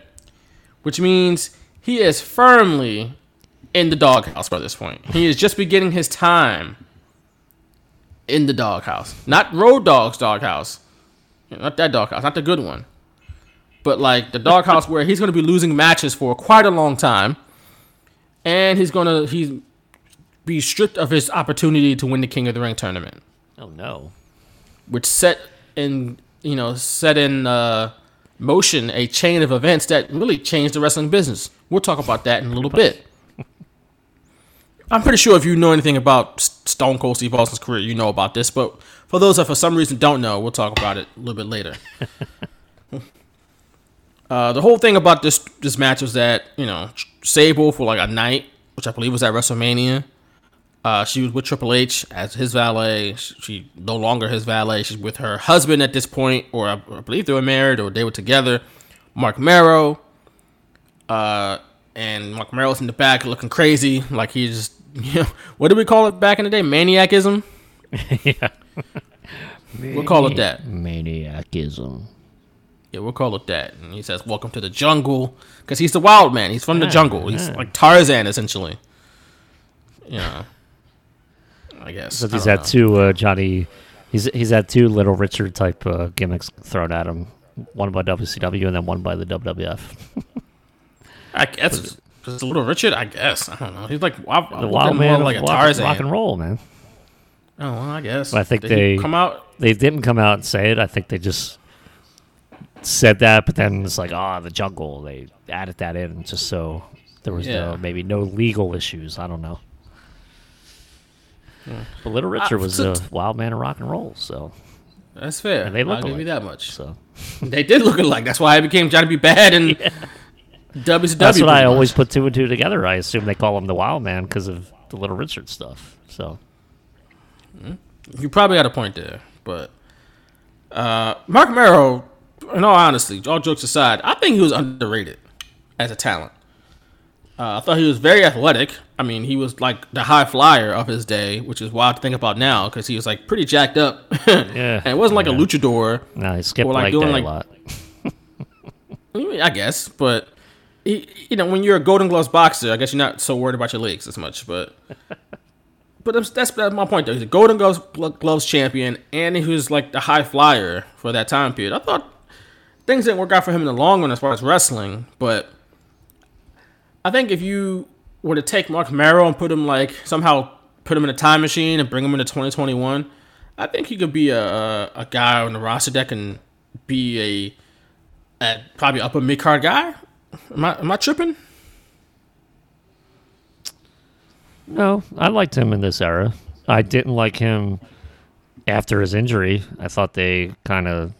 Which means he is firmly in the doghouse by this point. He is just beginning his time in the doghouse. Not Road Dog's doghouse. Not that doghouse, not the good one. But like the doghouse where he's going to be losing matches for quite a long time and he's gonna he's be stripped of his opportunity to win the King of the Ring tournament, Oh, no. which set in you know set in uh, motion a chain of events that really changed the wrestling business. We'll talk about that in a little bit. I'm pretty sure if you know anything about Stone Cold Steve Austin's career, you know about this. But for those that for some reason don't know, we'll talk about it a little bit later. (laughs) Uh, the whole thing about this this match was that you know Sable for like a night, which I believe was at WrestleMania. Uh, she was with Triple H as his valet. She, she no longer his valet. She's with her husband at this point, or I, I believe they were married or they were together. Marc Mero. Uh, and Marc Mero's in the back looking crazy, like he's you (laughs) know what did we call it back in the day? Maniacism. (laughs) yeah. We'll call it that. Maniacism. Yeah, we'll call it that. And he says, "Welcome to the jungle," because he's the wild man. He's from the jungle. He's yeah. like Tarzan, essentially. Yeah, I guess. So he's had know. two uh, Johnny. He's he's had two Little Richard type uh, gimmicks thrown at him. One by WCW and then one by the WWF. (laughs) I guess just a little Richard. I guess I don't know. He's like I, I the Wild Man like a rock, Tarzan. rock and roll, man. Oh, well, I guess. But I think Did they come out. They didn't come out and say it. I think they just said that, but then it's like, ah, the jungle. They added that in just so there was Yeah. no maybe no legal issues. I don't know. But Little Richard was so a wild man of rock and roll, so That's fair. and they look I'll give you that much. So (laughs) They did look alike. That's why I became Johnny B. Badd and (laughs) WCW. that's what I always put two and two together. I assume they call him the Wild Man because of the Little Richard stuff. So You probably got a point there, but uh, Marc Mero, in all honesty, all jokes aside, I think he was underrated as a talent. Uh, I thought he was very athletic. I mean, he was like the high flyer of his day, which is wild to think about now because he was like pretty jacked up. (laughs) Yeah, and it wasn't like yeah. a luchador. no, he skipped Or, like, doing, like- a lot. (laughs) I guess, but you know, when you're a Golden Gloves boxer, I guess you're not so worried about your legs as much. But (laughs) but that's, that's that's my point though. He's a Golden Gloves Gloves champion, and he was like the high flyer for that time period. I thought things didn't work out for him in the long run as far as wrestling, but I think if you were to take Marc Mero and put him like somehow put him in a time machine and bring him into 2021, I think he could be a a, a guy on the roster that can be a a probably upper mid card guy. Am I am I tripping? No, I liked him in this era. I didn't like him after his injury. I thought they kind of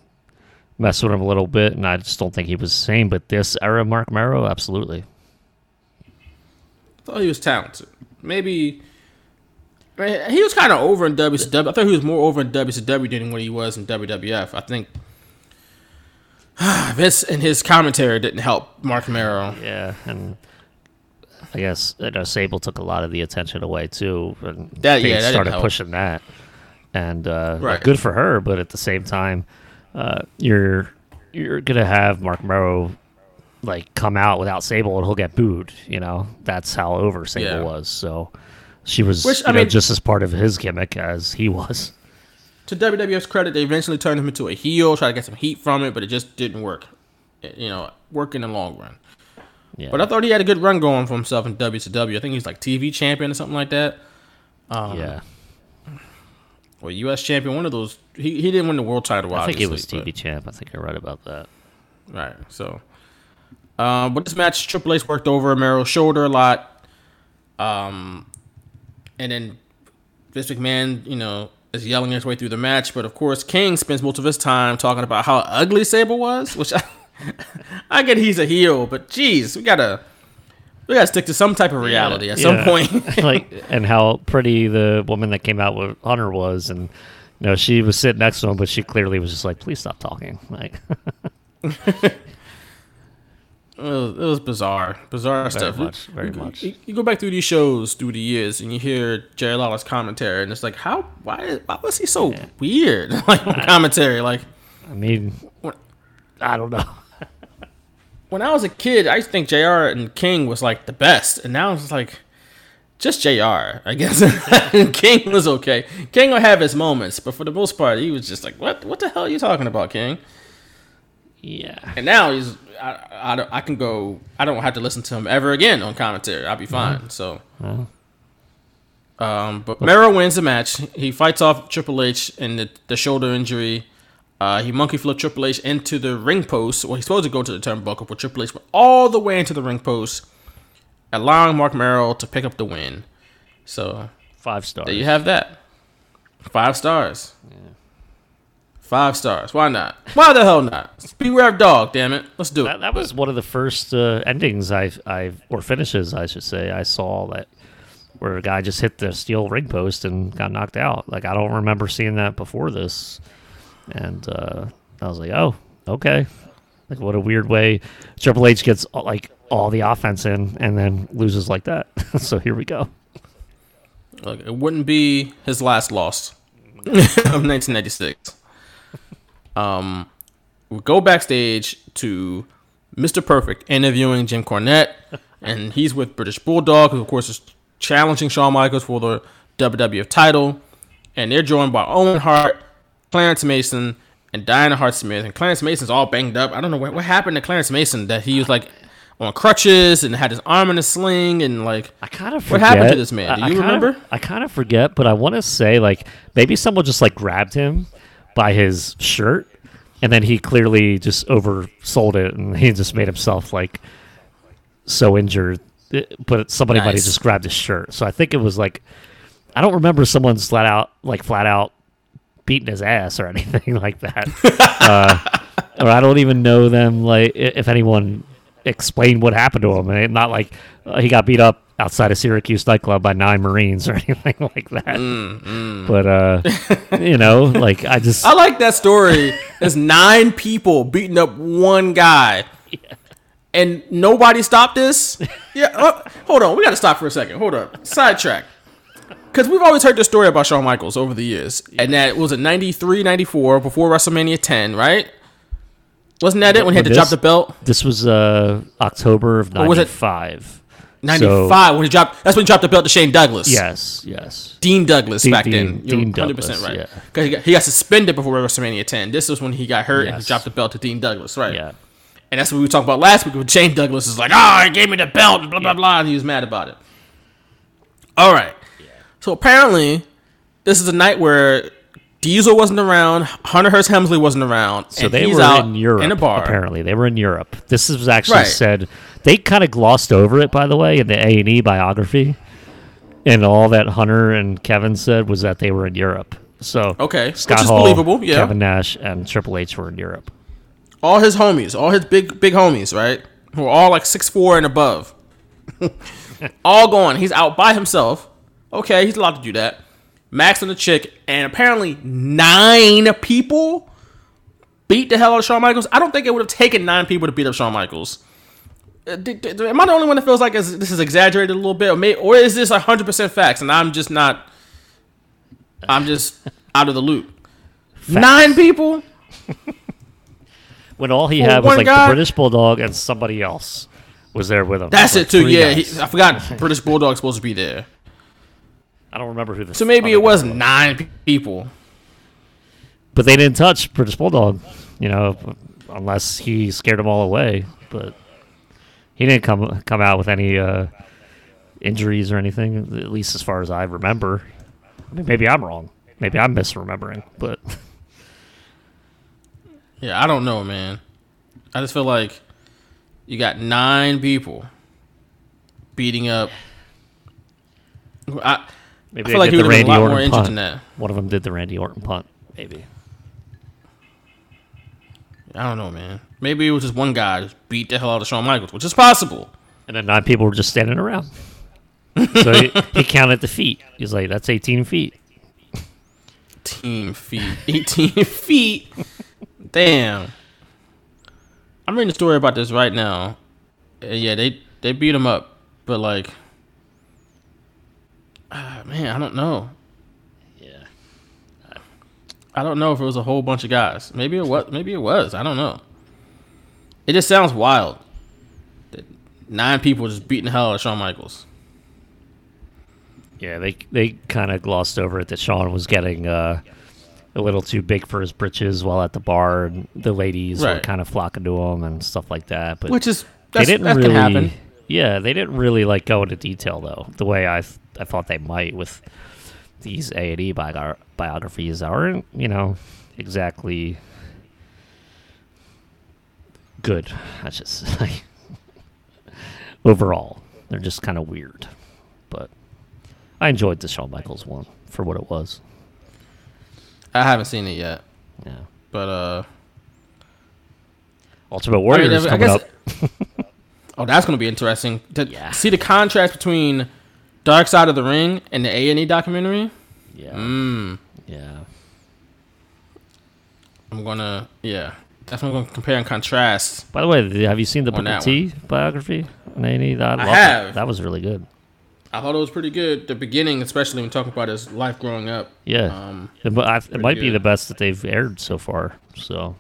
messed with him a little bit, and I just don't think he was the same. But this era, Marc Mero, absolutely. I thought he was talented. Maybe I mean, he was kind of over in WCW. I thought he was more over in WCW than what he was in WWF. I think (sighs) Vince and his commentary didn't help Marc Mero. Yeah, and I guess you know, Sable took a lot of the attention away too, and That- yeah, that started pushing that. And uh, Right. good for her, but at the same time, uh, you're you're gonna have Marc Mero like come out without Sable and he'll get booed. You know, that's how over Sable Yeah. was. So she was Which, I know, mean- just as part of his gimmick as he was. To WWF's credit, they eventually turned him into a heel, tried to get some heat from it, but it just didn't work. It- you know, work in the long run. Yeah. But I thought he had a good run going for himself in WCW. I think he's like TV champion or something like that. Um, yeah, Or U.S. champion, one of those. He, he didn't win the world title. I think he was obviously, but- TV champ. I think you're right about that. Right. So, um, but this match, Triple H worked over Mero's shoulder a lot. Um, and then Vince McMahon, you know, is yelling his way through the match. But of course, King spends most of his time talking about how ugly Sable was, which I, (laughs) I get he's a heel, but geez, we gotta we gotta stick to some type of reality at some Yeah. point. (laughs) like (laughs) and how pretty the woman that came out with Hunter was, and you know she was sitting next to him, but she clearly was just like, "Please stop talking." Like, It was, it was bizarre, bizarre stuff. much, very you, much. You, you go back through these shows through the years, and you hear Jerry Lawler's commentary, and it's like, how? Why? Why was he so weird? (laughs) like commentary, like I mean, I don't know. when I was a kid, I used to think Jr. and King was like the best, and now it's like just Jr. I guess (laughs) King was okay. King will have his moments, but for the most part, he was just like, what? What the hell are you talking about, King? Yeah, And now he's, I, I, I can go, I don't have to listen to him ever again on commentary. I'll be fine. So, um, but Mero wins the match. He fights off Triple H and the, the shoulder injury. Uh, he monkey flipped Triple H into the ring post. Well, he's supposed to go to the turnbuckle, but Triple H went all the way into the ring post, allowing Marc Mero to pick up the win. So five stars. there you have that. Five stars. Five stars. Why not? Why the hell not? Beware of dog, damn it. Let's do it. That, that was one of the first uh, endings I've, I've or finishes I should say I saw that where a guy just hit the steel ring post and got knocked out. Like I don't remember seeing that before this, and uh, I was like, oh, okay. Like what a weird way Triple H gets uh, like all the offense in and then loses like that. (laughs) so here we go. Look, it wouldn't be his last loss (laughs) of 1996. Um, we go backstage to Mr. Perfect interviewing Jim Cornette, (laughs) and he's with British Bulldog, who of course is challenging Shawn Michaels for the WWF title, and they're joined by Owen Hart, Clarence Mason, and Diana Hart Smith. And Clarence Mason's all banged up. I don't know what, what happened to Clarence Mason that he was like on crutches and had his arm in a sling and like I kind of what happened to this man? Do you remember? I kind of forget, but I want to say like maybe someone just like grabbed him by his shirt, and then he clearly just oversold it, and he just made himself like so injured. But somebody might have just grabbed his shirt. So I think it was like I don't remember someone flat out like flat out beating his ass or (laughs) anything like that. uh, or I don't even know them like if anyone explained what happened to him. And not like uh, he got beat up outside of Syracuse nightclub by nine Marines or (laughs) anything like that. But uh, you know, like I just (laughs) I like that story. There's nine people beating up one guy, (laughs) and nobody stopped this. Yeah, uh, hold on. We got to stop for a second. Hold up. Sidetrack. Because we've always heard the story about Shawn Michaels over the years, and that was it 93, 94, before WrestleMania 10, right? Wasn't that it when he had to This- drop the belt? This was uh, October of Or was it- '95. 95 when he dropped. That's when he dropped the belt to Shane Douglas. Yes, yes. Dean Douglas Dean- back Dean- then. You're Dean 100% Douglas, right. yeah. Because he, got, he got suspended before WrestleMania 10. This was when he got hurt and he dropped the belt to Dean Douglas, right? Yeah. And that's what we were talking about last week when Shane Douglas is like, oh, he gave me the belt, blah, blah, blah. And he was mad about it. All right. Yeah. So apparently, this is a night where Diesel wasn't around, Hunter Hearst Helmsley wasn't around, So and they were out in Europe. in a bar. Apparently, they were in Europe. This was actually Right. said. They kind of glossed over it, by the way, in the A and E biography. And all that Hunter and Kevin said was that they were in Europe. So Okay, Scott which is Hall, believable, yeah. Kevin Nash, and Triple H were in Europe. all his homies, all his big big homies, right? Who are all like six four and above. (laughs) all gone. He's out by himself. Okay, he's allowed to do that. Max and the chick, and apparently nine people beat the hell out of Shawn Michaels. I don't think it would have taken nine people to beat up Shawn Michaels. Uh, Am I the only one that feels like this is exaggerated a little bit, or, may, or is this hundred percent facts, and I'm just not? I'm just (laughs) out of the loop. Nine people. When all he had was like guy? the British Bulldog and somebody else was there with him. That's it too. Yeah, he, I forgot British Bulldog's supposed to be there. I don't remember who the So maybe it was guy nine people. but they didn't touch British Bulldog, you know, unless he scared them all away. But he didn't come come out with any uh, injuries or anything, at least as far as I remember. I mean, maybe I'm wrong. Maybe I'm misremembering, but (laughs) Yeah, I don't know, man. I just feel like you got nine people beating up. I, maybe I feel like he the would have been Randy a lot Orton more punt. One of them did the Randy Orton punt, maybe. I don't know, man. Maybe it was just one guy just beat the hell out of Shawn Michaels, which is possible. And then nine people were just standing around. so he, (laughs) he counted the feet. He's like, "That's 18 feet." Team feet, eighteen (laughs) feet. Damn. I'm reading a story about this right now. Uh, yeah, they they beat him up, but like, ah, man, I don't know. Yeah. I don't know if it was a whole bunch of guys. Maybe it was. Maybe it was. I don't know. It just sounds wild. That nine people just beating the hell out of Shawn Michaels. Yeah, they they kind of glossed over it that Shawn was getting uh, a little too big for his britches while at the bar, and the ladies were kind of flocking to him and stuff like that. But Which is- they didn't that can really. happen. Yeah, they didn't really like go into detail though, the way I th- I thought they might with these A and E bio- biographies that aren't you know exactly good. I just (laughs) like overall they're just kind of weird, but I enjoyed the Shawn Michaels one for what it was. I haven't seen it yet. Yeah. But uh Ultimate Warrior is I coming guess- up. (laughs) oh, that's gonna be interesting. To see the contrast between Dark Side of the Ring and the A and E documentary. Yeah. Mm. Yeah. I'm gonna yeah. Definitely gonna compare and contrast. By the way, have you seen the Booker T biography on A&E? That I loved it. have. That was really good. I thought it was pretty good. The beginning, especially when talking about his life growing up. Yeah, Um, it, I- it might be the best that they've aired so far. So,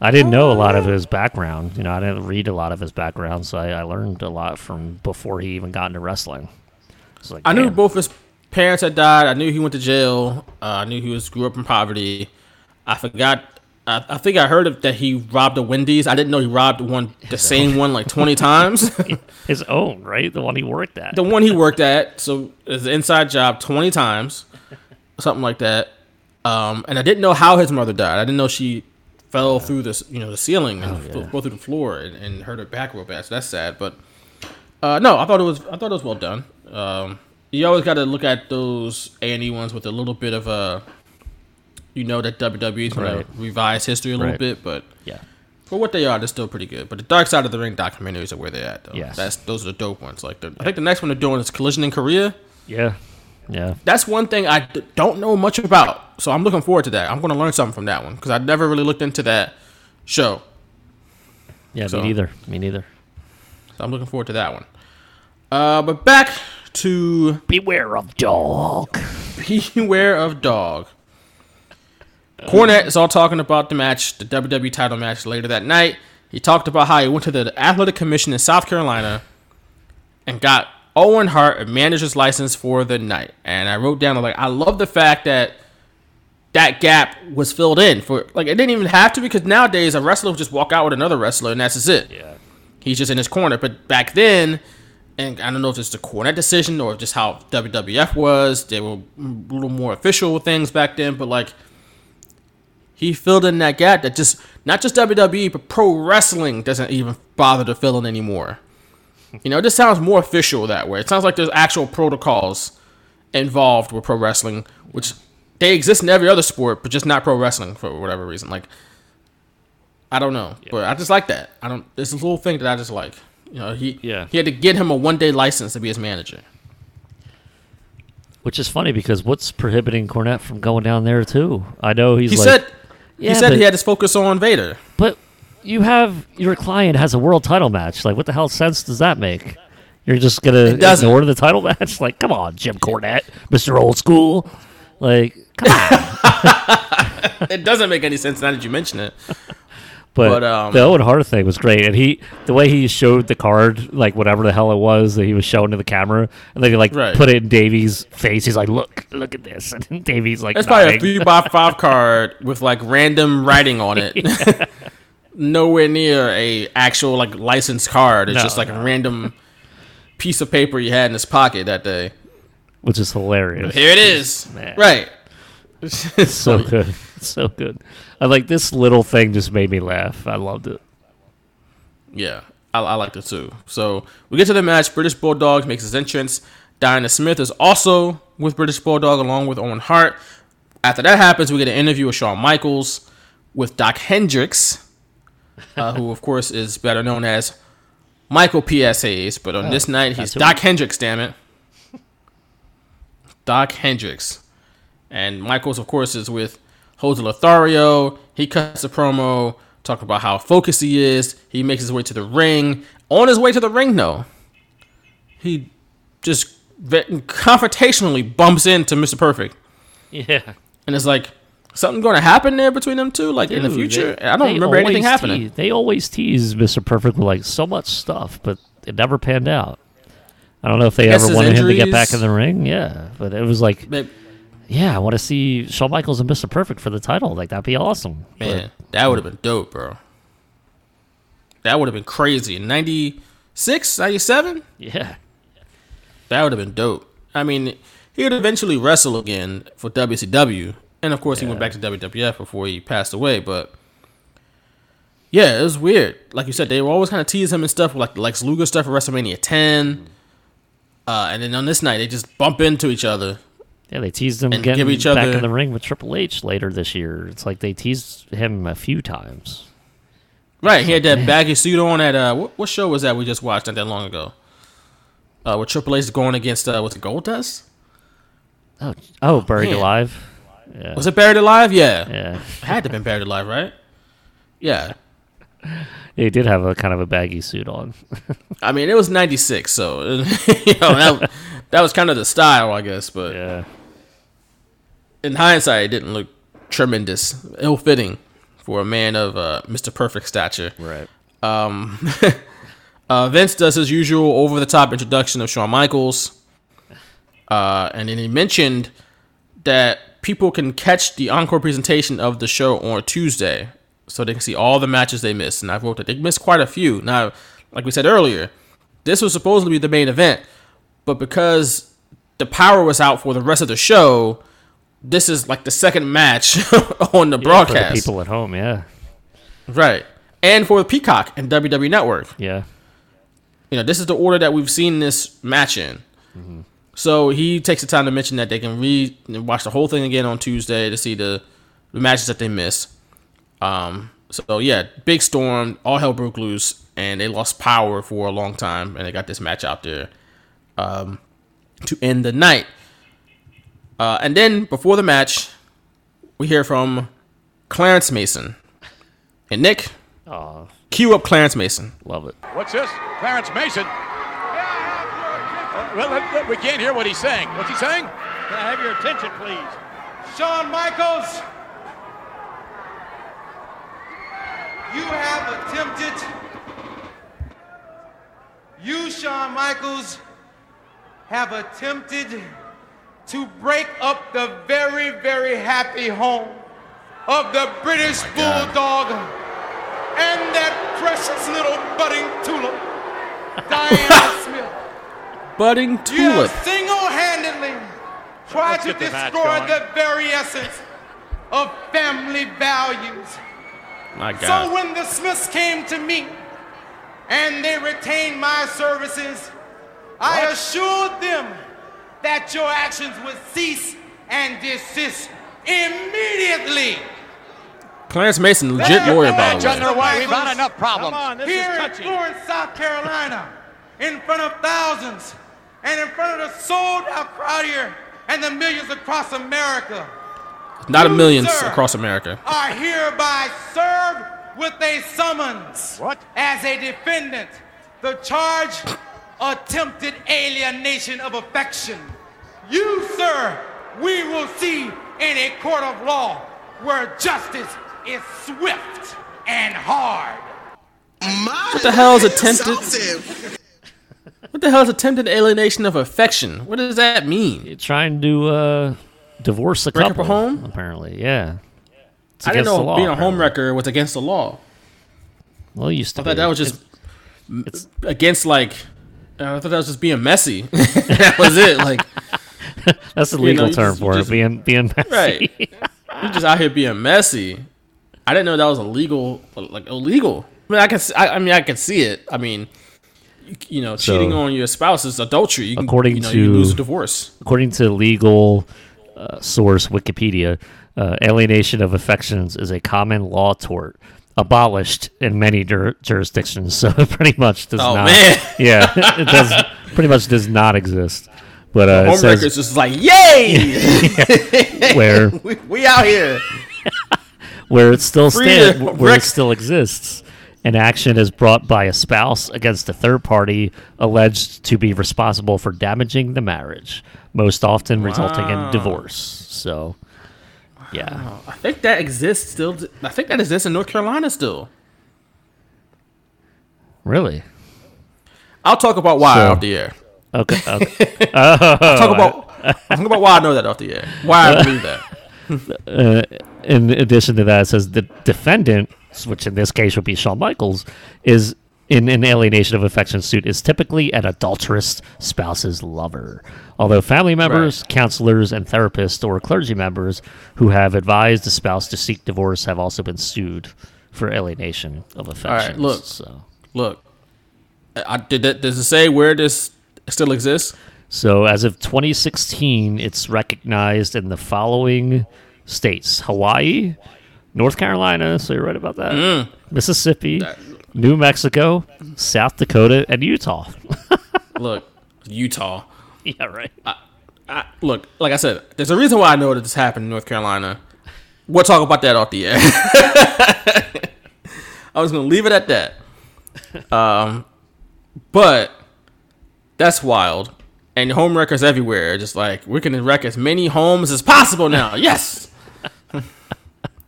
I didn't know a lot of his background. You know, I didn't read a lot of his background, so I, I learned a lot from before he even got into wrestling. Like, I knew both his parents had died. I knew he went to jail. Uh, I knew he was grew up in poverty. I forgot. I, I think I heard of, that he robbed a Wendy's. I didn't know he robbed one, (laughs) the same one, like twenty times. (laughs) his own, right? The one he worked at. the one he worked at. So it's an inside job twenty times, something like that. Um, and I didn't know how his mother died. I didn't know she fell through the you know the ceiling and Oh, fell yeah. fell through the floor and, and hurt her back real bad. So that's sad. But uh, no, I thought it was I thought it was well done. Um, you always got to look at those A and E ones with a little bit of a, you know, that WWE is going Right. to revise history a little Right. bit, but Yeah. for what they are, they're still pretty good. But the Dark Side of the Ring documentaries are where they're at, though. Yes. That's those are the dope ones. Like, the, I think the next one they're doing is Collision in Korea. Yeah. Yeah. That's one thing I d- don't know much about, so I'm looking forward to that. I'm going to learn something from that one because I never really looked into that show. Yeah, So- me neither. Me neither. So I'm looking forward to that one. Uh, but back to Beware of dog. (laughs) Beware of dog. Cornette is all talking about the match, the WWE title match later that night. He talked about how he went to the Athletic Commission in South Carolina and got Owen Hart a manager's license for the night. And I wrote down like I love the fact that that gap was filled in for like it didn't even have to because nowadays a wrestler would just walk out with another wrestler and that's just it. Yeah. He's just in his corner. But back then, and I don't know if it's the Cornette decision or just how WWF was, they were a little more official with things back then. But like, he filled in that gap that just not just WWE, but pro wrestling doesn't even bother to fill in anymore. You know, this sounds more official that way. It sounds like there's actual protocols involved with pro wrestling, which they exist in every other sport, but just not pro wrestling for whatever reason. Like, I don't know, but I just like that. I don't. There's a little thing that I just like. You know, he Yeah. he had to get him a one day license to be his manager. Which is funny because what's prohibiting Cornette from going down there too? I know he's He like, said Yeah, he said but- he had his focus on Vader. but you have your client has a world title match. Like, what the hell sense does that make? You're just gonna ignore the title (laughs) match? Like, come on, Jim Cornette, Mister Old School. Like, come on. (laughs) it doesn't make any sense now that you mention it. (laughs) But, But, um, the Owen Hart thing was great, and he the way he showed the card, like whatever the hell it was that he was showing to the camera, and then he like Right. put it in Davies' face. He's like, "Look, look at this," and Davies like, It's probably a three by five card with like random writing on it. Nowhere near a actual like licensed card. It's No, just like a random piece of paper you had in his pocket that day. which is hilarious. Here it is. Man. Right. It's (laughs) so (laughs) good, it's so good. I like this little thing just made me laugh. I loved it. Yeah, I, I liked it too. So we get to the match. British Bulldog makes his entrance. Diana Smith is also with British Bulldog along with Owen Hart. After that happens, we get an interview with Shawn Michaels with Doc Hendricks, (laughs) uh, who of course is better known as Michael P.S. Hayes. But on Oh, this night, he's Doc Hendricks. Damn it, Doc Hendricks. And Michaels, of course, is with Jose Lothario. He cuts a promo, talking about how focused he is. He makes his way to the ring. On his way to the ring, though, he just confrontationally bumps into Mr. Perfect. (laughs) Yeah. And it's like, something going to happen there between them two? Like in the future? they- I don't remember anything always happening. tease- they always tease Mr. Perfect with like so much stuff, but it never panned out. I don't know if they ever wanted him to get back in the ring. Yeah, but it was like, But, yeah, I want to see Shawn Michaels and Mr. Perfect for the title. Like that'd be awesome. man, that would have been dope, bro. That would have been crazy. 96, 97? Yeah, That would have been dope. I mean, he would eventually wrestle again for WCW, and of course, he went back to WWF before he passed away. But yeah, it was weird. Like you said, they were always kind of tease him and stuff, like Lex Luger stuff at WrestleMania 10. Uh, and then on this night, they just bump into each other. yeah. They teased him And getting back other- in the ring with Triple H later this year. It's like they teased him a few times. Right, he had that baggy suit on at uh, what, what show was that we just watched not that long ago? Uh, with Triple H is going against uh, was it Goldust? Oh, oh, buried man. alive. Yeah, Was it Buried Alive? Yeah, yeah. it had to have been Buried Alive, right? Yeah, (laughs) He did have a kind of a baggy suit on. I mean, it was '96, so (laughs) you know that, that was kind of the style, I guess. But yeah, in hindsight, it didn't look tremendous, ill-fitting for a man of uh, Mr. Perfect stature. right. Um, (laughs) uh, Vince does his usual over-the-top introduction of Shawn Michaels, uh, and then he mentioned that people can catch the encore presentation of the show on Tuesday, so they can see all the matches they missed. And I wrote that they missed quite a few. Now, like we said earlier, this was supposed to be the main event, but because the power was out for the rest of the show, this is like the second match (laughs) on the Yeah, broadcast, for the people at home. Yeah, right? And for the Peacock and WWE Network. yeah. You know, this is the order that we've seen this match in. Mm-hmm. So he takes the time to mention that they can re watch the whole thing again on Tuesday to see the, the matches that they miss. Um, so yeah, big storm, all hell broke loose, and they lost power for a long time, and they got this match out there um, to end the night. Uh, and then before the match, we hear from Clarence Mason. And Nick, Aw, cue up Clarence Mason. love it. What's this? Clarence Mason. Well, we can't hear what he's saying. What's he saying? Can I have your attention, please? Shawn Michaels, you have attempted. You, Shawn Michaels, have attempted to break up the very, very happy home of the British oh Bulldog and that precious little budding tulip, Diana (laughs) Smith. Budding You Tulip. have single-handedly tried to get the destroy the very essence of family values. My God. So when the Smiths came to me and they retained my services, I assured them that your actions would cease and desist immediately. Clarence Mason, legit lawyer, by the way. Underway. We've had enough problems. Here in Florence, South Carolina, in front of thousands, and in front of the sold-out crowd here, and the millions across America, Not a You, millions sir. across America. are hereby served with a summons. What? As a defendant, the charge attempted alienation of affection. You, sir, we will see in a court of law where justice is swift and hard. What the hell is attempted? What the hell is attempted alienation of affection? What does that mean? You're trying to uh, divorce a Break up a couple. home? Apparently, yeah. It's I didn't know law, being a homewrecker was against the law. Well, you used to I thought that was just It's- against like. I thought that was just being messy. (laughs) that was it. Like, (laughs) That's the you legal know, term just- for you it. Being being messy. right? you're just out here being messy. I didn't know that was illegal. Like illegal. I mean, I can. I, I mean, I can see it. I mean, you, you know, So- cheating on your spouse is adultery. You can, According you know, you to- lose a divorce. According to legal uh, source Wikipedia, uh, alienation of affections is a common law tort abolished in many jur- jurisdictions. (laughs) So it pretty much does Oh, not. man. (laughs) Yeah, it does. Pretty much does not exist. But uh, it Homewreckers says just like, yay! (laughs) where we, we out here. where it still stands, where wreck- it still exists. An action is brought by a spouse against a third party alleged to be responsible for damaging the marriage, most often resulting in divorce. So, yeah, I think that exists still. I think that exists in North Carolina still. really. I'll talk about why So- off the air. Okay. (laughs) okay. I'll talk about. I'll talk about why I know that off the air. Why I believe that. (laughs) uh, in addition to that, it says the defendant, which in this case would be Shawn Michaels, is in an alienation of affection suit is typically an adulterous spouse's lover. Although family members, counselors, and therapists or clergy members who have advised the spouse to seek divorce have also been sued for alienation of affection. look. So, Look, I, did that. Does it say where this still exists? so as of 2016, it's recognized in the following states: Hawaii, North Carolina. So you're right about that. Mm. Mississippi, New Mexico, South Dakota, and Utah. (laughs) Look, Utah. yeah, right. I, look, like I said, there's a reason why I know that this happened in North Carolina. We'll talk about that off the air. (laughs) I was gonna leave it at that. Um, but that's wild. And home wreckers everywhere, just like we're gonna wreck as many homes as possible now. Yes,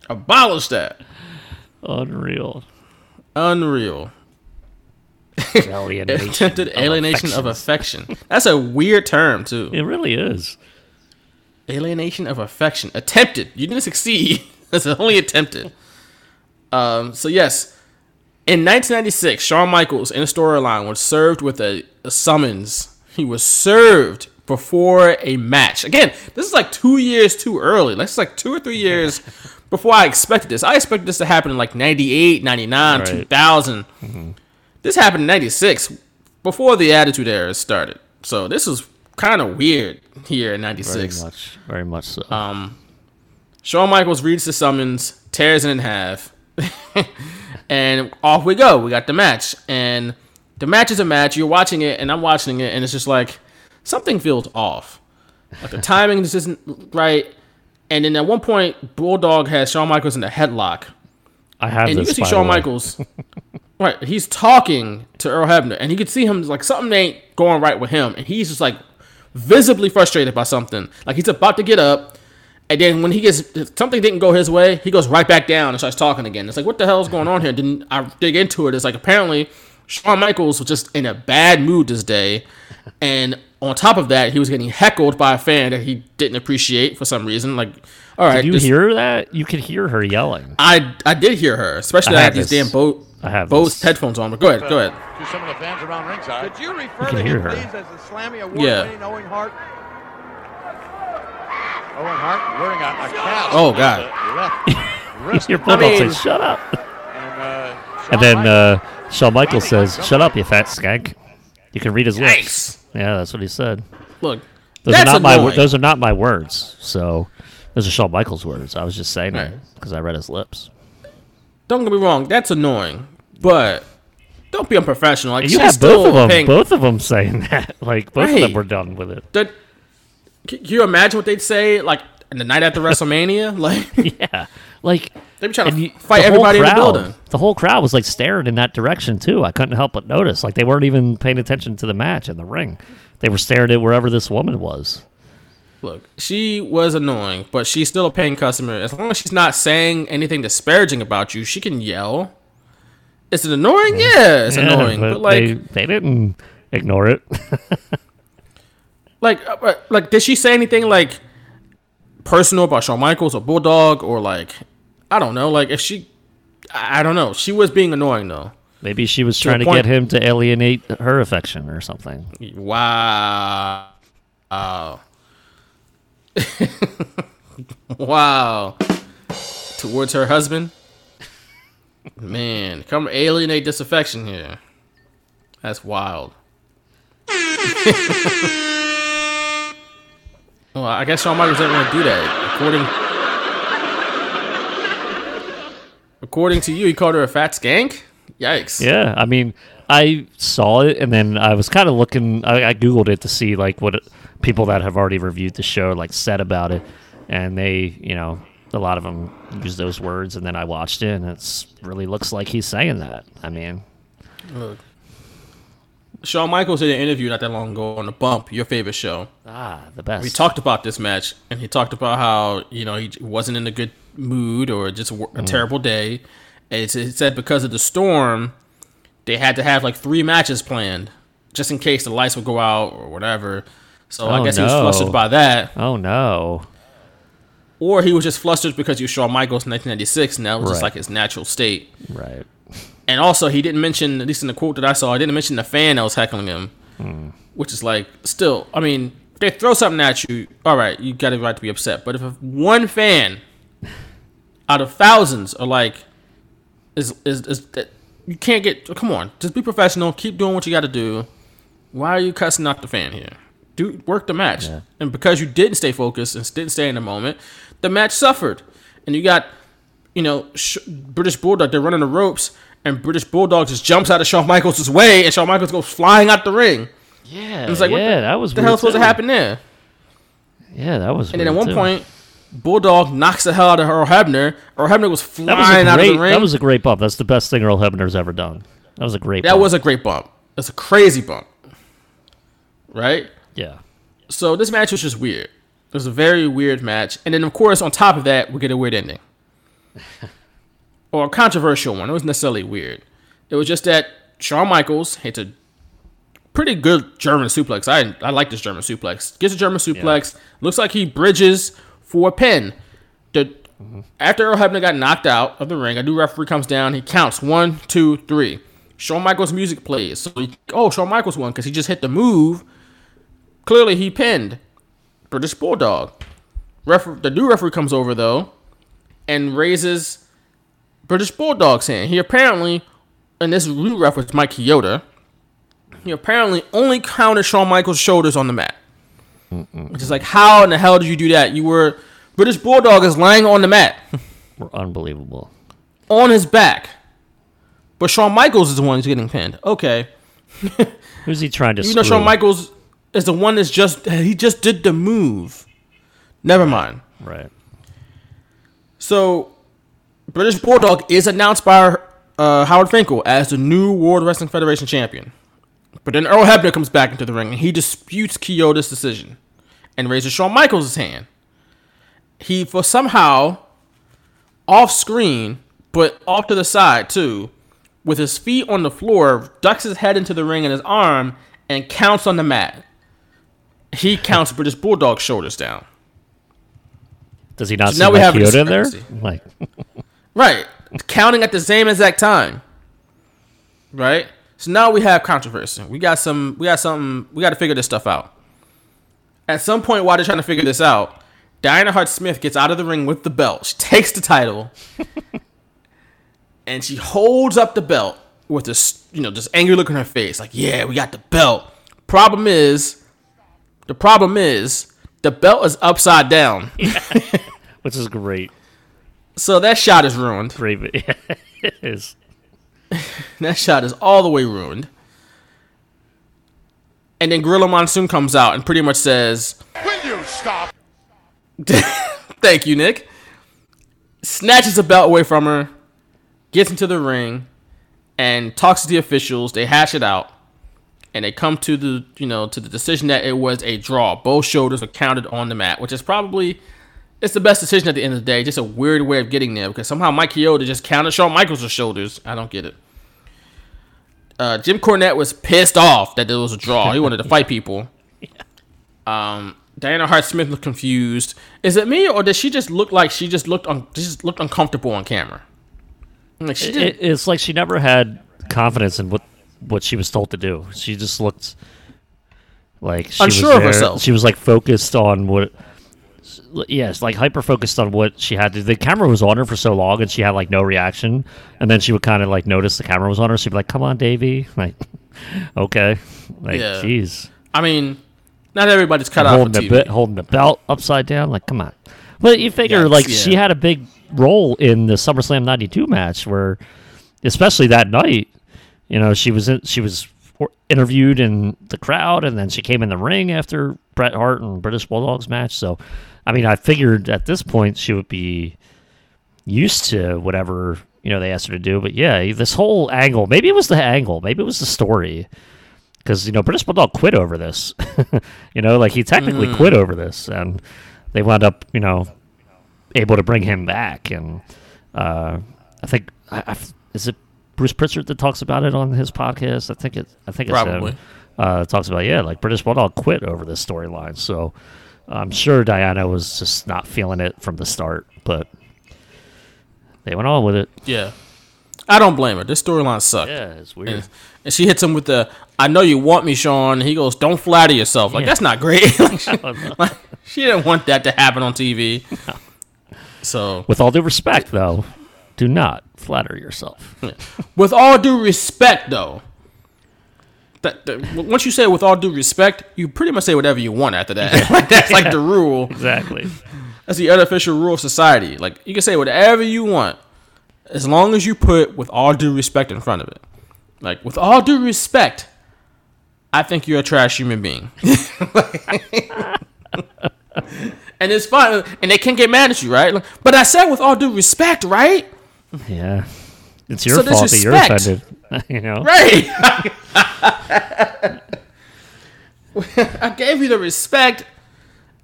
abolish that. Unreal. Unreal. (laughs) Alienation Attempted of alienation of affection. That's a weird term too. It really is. Alienation of affection. Attempted. You didn't succeed. (laughs) That's only attempted. Um, so yes, in 1996, Shawn Michaels in a storyline was served with a, a summons. He was served before a match. Again, this is like two years too early. That's like two or three years (laughs) before I expected this. I expected this to happen in like 98, 99, Right. 2000. This happened in 96 before the Attitude Era started. So this is kind of weird here in 96. Very '96. much, very much so. Um, Shawn Michaels reads the summons, tears it in half, (laughs) and off we go. We got the match, and the match is a match. You're watching it, and I'm watching it, and it's just like something feels off. Like the timing just isn't right. And then at one point, Bulldog has Shawn Michaels in a headlock, I have and you can see Shawn. Michaels. (laughs) right, he's talking to Earl Hebner, and you can see him like something ain't going right with him, and he's just like visibly frustrated by something. Like he's about to get up, and then when he gets something didn't go his way, he goes right back down and starts talking again. It's like what the hell is going on here? Didn't I dig into it? It's like apparently Shawn Michaels was just in a bad mood this day, and on top of that, he was getting heckled by a fan that he didn't appreciate for some reason. Like, all right, Did you this- hear that? You could hear her yelling. I I did hear her, especially I I, have had these damn Bo- I have Bose this. headphones on. But go ahead, go ahead. To some of the fans around ringside. Could you refer You can to hear him, her. please, as the Slammy Yeah. award-winning Owen Hart? Owen Hart wearing a, a cast. Oh, God. (laughs) Your bulldog mean- says, "Shut up," And, uh, and then uh, Shawn Michaels says, "Shut up, you fat skank." You can read his lips. Yeah, that's what he said. Look, Those are not my annoying. wor- those are not my words. So those are Shawn Michaels' words. I was just saying Right. that because I read his lips. Don't get me wrong, that's annoying, but don't be unprofessional. Like she's you have still both of them. paying- Both of them saying (laughs) that. Like both of them Right. were done with it. can you imagine what they'd say like the night after WrestleMania? (laughs) Like Yeah, like they'd be trying to you- fight everybody in the building. The whole crowd was like staring in that direction too. I couldn't help but notice. Like they weren't even paying attention to the match in the ring. They were staring at wherever this woman was. Look, she was annoying, but she's still a paying customer. As long as she's not saying anything disparaging about you, she can yell. Is it annoying? Yeah, it's Yeah, annoying. But, like, they, they didn't ignore it. (laughs) like, uh, uh, like, did she say anything like personal about Shawn Michaels or Bulldog or like, I don't know. Like, if she, I don't know. She was being annoying though. Maybe she was trying to get him to alienate her affection or something. Wow. Wow. (laughs) wow. Towards her husband? Man, come alienate this affection here. That's wild. (laughs) well, I guess Shawn Michaels didn't want to do that. According According to you, he called her a fat skank? Yikes. Yeah, I mean, I saw it and then I was kind of looking. I, I googled it to see like what people that have already reviewed the show like said about it, and they, you know, a lot of them use those words. And then I watched it, and it's really looks like he's saying that. I mean, Look. Shawn Michaels did an interview not that long ago on the Bump, your favorite show. ah, the best. We talked about this match, and he talked about how you know he wasn't in a good mood or just a, Mm. terrible day. And it said because of the storm, they had to have like three matches planned just in case the lights would go out or whatever. So I Oh, guess he was flustered by that, Oh no. or he was just flustered because you saw Michaels in 1996, and that was just like his natural state. Right. And also, he didn't mention, at least in the quote that I saw, I didn't mention the fan that was heckling him, Hmm. which is like, still, I mean, if they throw something at you, all right, you got a right to be upset. But if one fan (laughs) out of thousands are like, is is is that you can't get? Come on, just be professional. Keep doing what you got to do. Why are you cussing out the fan here? Do work the match, and because you didn't stay focused and didn't stay in the moment, the match suffered. And you got, you know, Sh- British Bulldog. They're running the ropes, and British Bulldog just jumps out of Shawn Michaels' way, and Shawn Michaels goes flying out the ring. Yeah. And it's like, yeah, the, that was the hell supposed to happen there? Yeah, that was. And then at one too. point, Bulldog knocks the hell out of Earl Hebner. Earl Hebner was flying was out great. of the ring. That was a great bump. That's the best thing Earl Hebner's ever done. That was a great. Bump. That bump. was a great bump. That's a crazy bump. Right? Yeah. So this match was just weird. It was a very weird match. And then of course on top of that, we get a weird ending. (laughs) or a controversial one. It wasn't necessarily weird. It was just that Shawn Michaels hits a pretty good German suplex. I I like this German suplex. Gets a German suplex. Looks like he bridges for a pin. The after Earl Hebner got knocked out of the ring, a new referee comes down. He counts one, two, three. Shawn Michaels' music plays. So he, oh, Shawn Michaels won because he just hit the move. Clearly, he pinned British Bulldog. Refer- the new referee comes over though, and raises British Bulldog hand. He apparently, and this new referee, Mike Chioda, he apparently only counted Shawn Michaels' shoulders on the mat. It's like, how in the hell did you do that? You were British Bulldog is laying on the mat (laughs) Were unbelievable. on his back, but Shawn Michaels is the one who's getting pinned. Okay, (laughs) Who's he trying to you know? Shawn Michaels is the one that's just he just did the move. Never mind. Right. So, British Bulldog is announced by uh, Howard Finkel as the new World Wrestling Federation champion. But then Earl Hebner comes back into the ring and he disputes Chioda's decision and raises Shawn Michaels' hand. He, for somehow, off screen, but off to the side too, with his feet on the floor, ducks his head into the ring and his arm and counts on the mat. He counts British Bulldog's shoulders down. Does he not So see now we have Kyoto in there? Like, (laughs) Right. Counting at the same exact time. Right? So now we have controversy. We got some we got something we gotta figure this stuff out. At some point while they're trying to figure this out, Diana Hart Smith gets out of the ring with the belt. She takes the title. (laughs) and she holds up the belt with this, you know, this angry look on her face. Like, yeah, we got the belt. Problem is, the problem is, the belt is upside down. (laughs) (laughs) which is great. So that shot is ruined. Great. (laughs) it is. (laughs) That shot is all the way ruined. And then Gorilla Monsoon comes out and pretty much says, Will you stop? (laughs) Thank you, Nick. Snatches the belt away from her, gets into the ring, and talks to the officials. They hash it out. And they come to the, you know, to the decision that it was a draw. Both shoulders were counted on the mat, which is probably it's the best decision at the end of the day. Just a weird way of getting there because somehow Mike Chioda just counted Shawn Michaels' shoulders. I don't get it. Uh, Jim Cornette was pissed off that there was a draw. He wanted to fight people. (laughs) Um, Diana Hart Smith looked confused. Is it me or does she just look like she just looked un- just looked uncomfortable on camera? Like she did. it- it's like she never had confidence in what what she was told to do. She just looked like she Unsure was of herself. She was like focused on what. Yes, like hyper focused on what she had to. The camera was on her for so long, and she had like no reaction. And then she would kind of like notice the camera was on her. She'd be like, "Come on, Davey." (laughs) Like, okay, like, Yeah. jeez. I mean, not everybody's cut for holding the be- holding the belt upside down. Like, come on. But you figure Yikes, like yeah. she had a big role in the SummerSlam '92 match, where, especially that night, you know, she was in, she was interviewed in the crowd, and then she came in the ring after Bret Hart and British Bulldogs match. So, I mean, I figured at this point she would be used to whatever you know they asked her to do. But yeah, this whole angle, maybe it was the angle, maybe it was the story because you know British Bulldog quit over this. (laughs) you know, like he technically Mm. quit over this, and they wound up, you know, able to bring him back. And uh, I think I, I, is it Bruce Pritchard that talks about it on his podcast. I think it. I think it's Probably. him. Uh, talks about yeah, like British Bulldog quit over this storyline. So I'm sure Diana was just not feeling it from the start, but they went on with it. Yeah. I don't blame her. This storyline sucked. Yeah, it's weird. And, and she hits him with the "I know you want me, Shawn." He goes, "Don't flatter yourself." Like Yeah. that's not great. (laughs) like, she, (laughs) like, she didn't want that to happen on TV. (laughs) So, With all due respect, though, do not flatter yourself. with all due respect, though, that, that once you say with all due respect, you pretty much say whatever you want after that. (laughs) like that's like the rule. Exactly. That's the unofficial rule of society. Like you can say whatever you want, as long as you put with all due respect in front of it. Like with all due respect, I think you're a trash human being. (laughs) and it's fine, and they can't get mad at you, right? Like, but I said with all due respect, right? Yeah. It's your So fault that you're offended. (laughs) you know? Right. (laughs) I gave you the respect,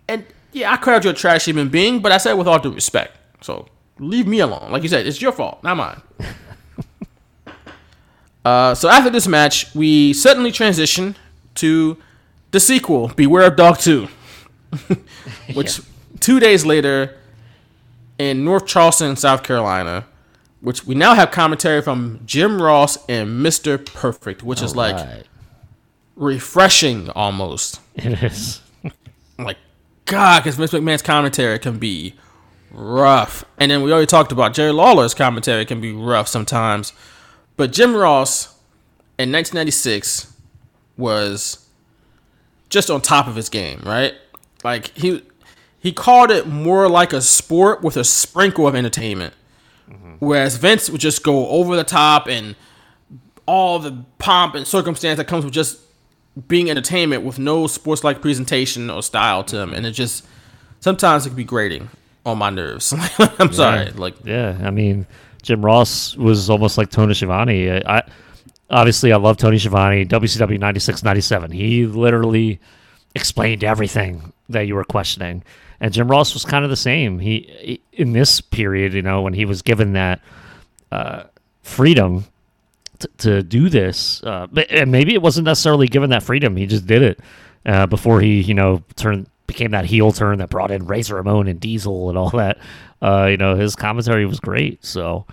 and yeah, I called you a trash human being, but I said with all due respect. So leave me alone. Like you said, it's your fault, not mine. (laughs) uh, so after this match, we suddenly transition to the sequel, Beware of Dog 2, which two days later in North Charleston, South Carolina, which we now have commentary from Jim Ross and Mr. Perfect, which is like Alright. refreshing almost. It is. Like, God, because Vince McMahon's commentary can be rough. And then we already talked about Jerry Lawler's commentary can be rough sometimes. But Jim Ross in 1996 was just on top of his game, right? Like he he called it more like a sport with a sprinkle of entertainment. Whereas Vince would just go over the top and all the pomp and circumstance that comes with just being entertainment with no sports like presentation or style to them. And it just sometimes it can be grating on my nerves. (laughs) I'm sorry. Like yeah, I mean, Jim Ross was almost like Tony Schiavone. I, I obviously I love Tony Schiavone. WCW 96, 97. He literally explained everything that you were questioning. And Jim Ross was kind of the same. He, in this period, you know, when he was given that uh, freedom to, to do this, uh, and maybe it wasn't necessarily given that freedom. He just did it uh, before he, you know, turned became that heel turn that brought in Razor Ramon and Diesel and all that. Uh, you know, his commentary was great. So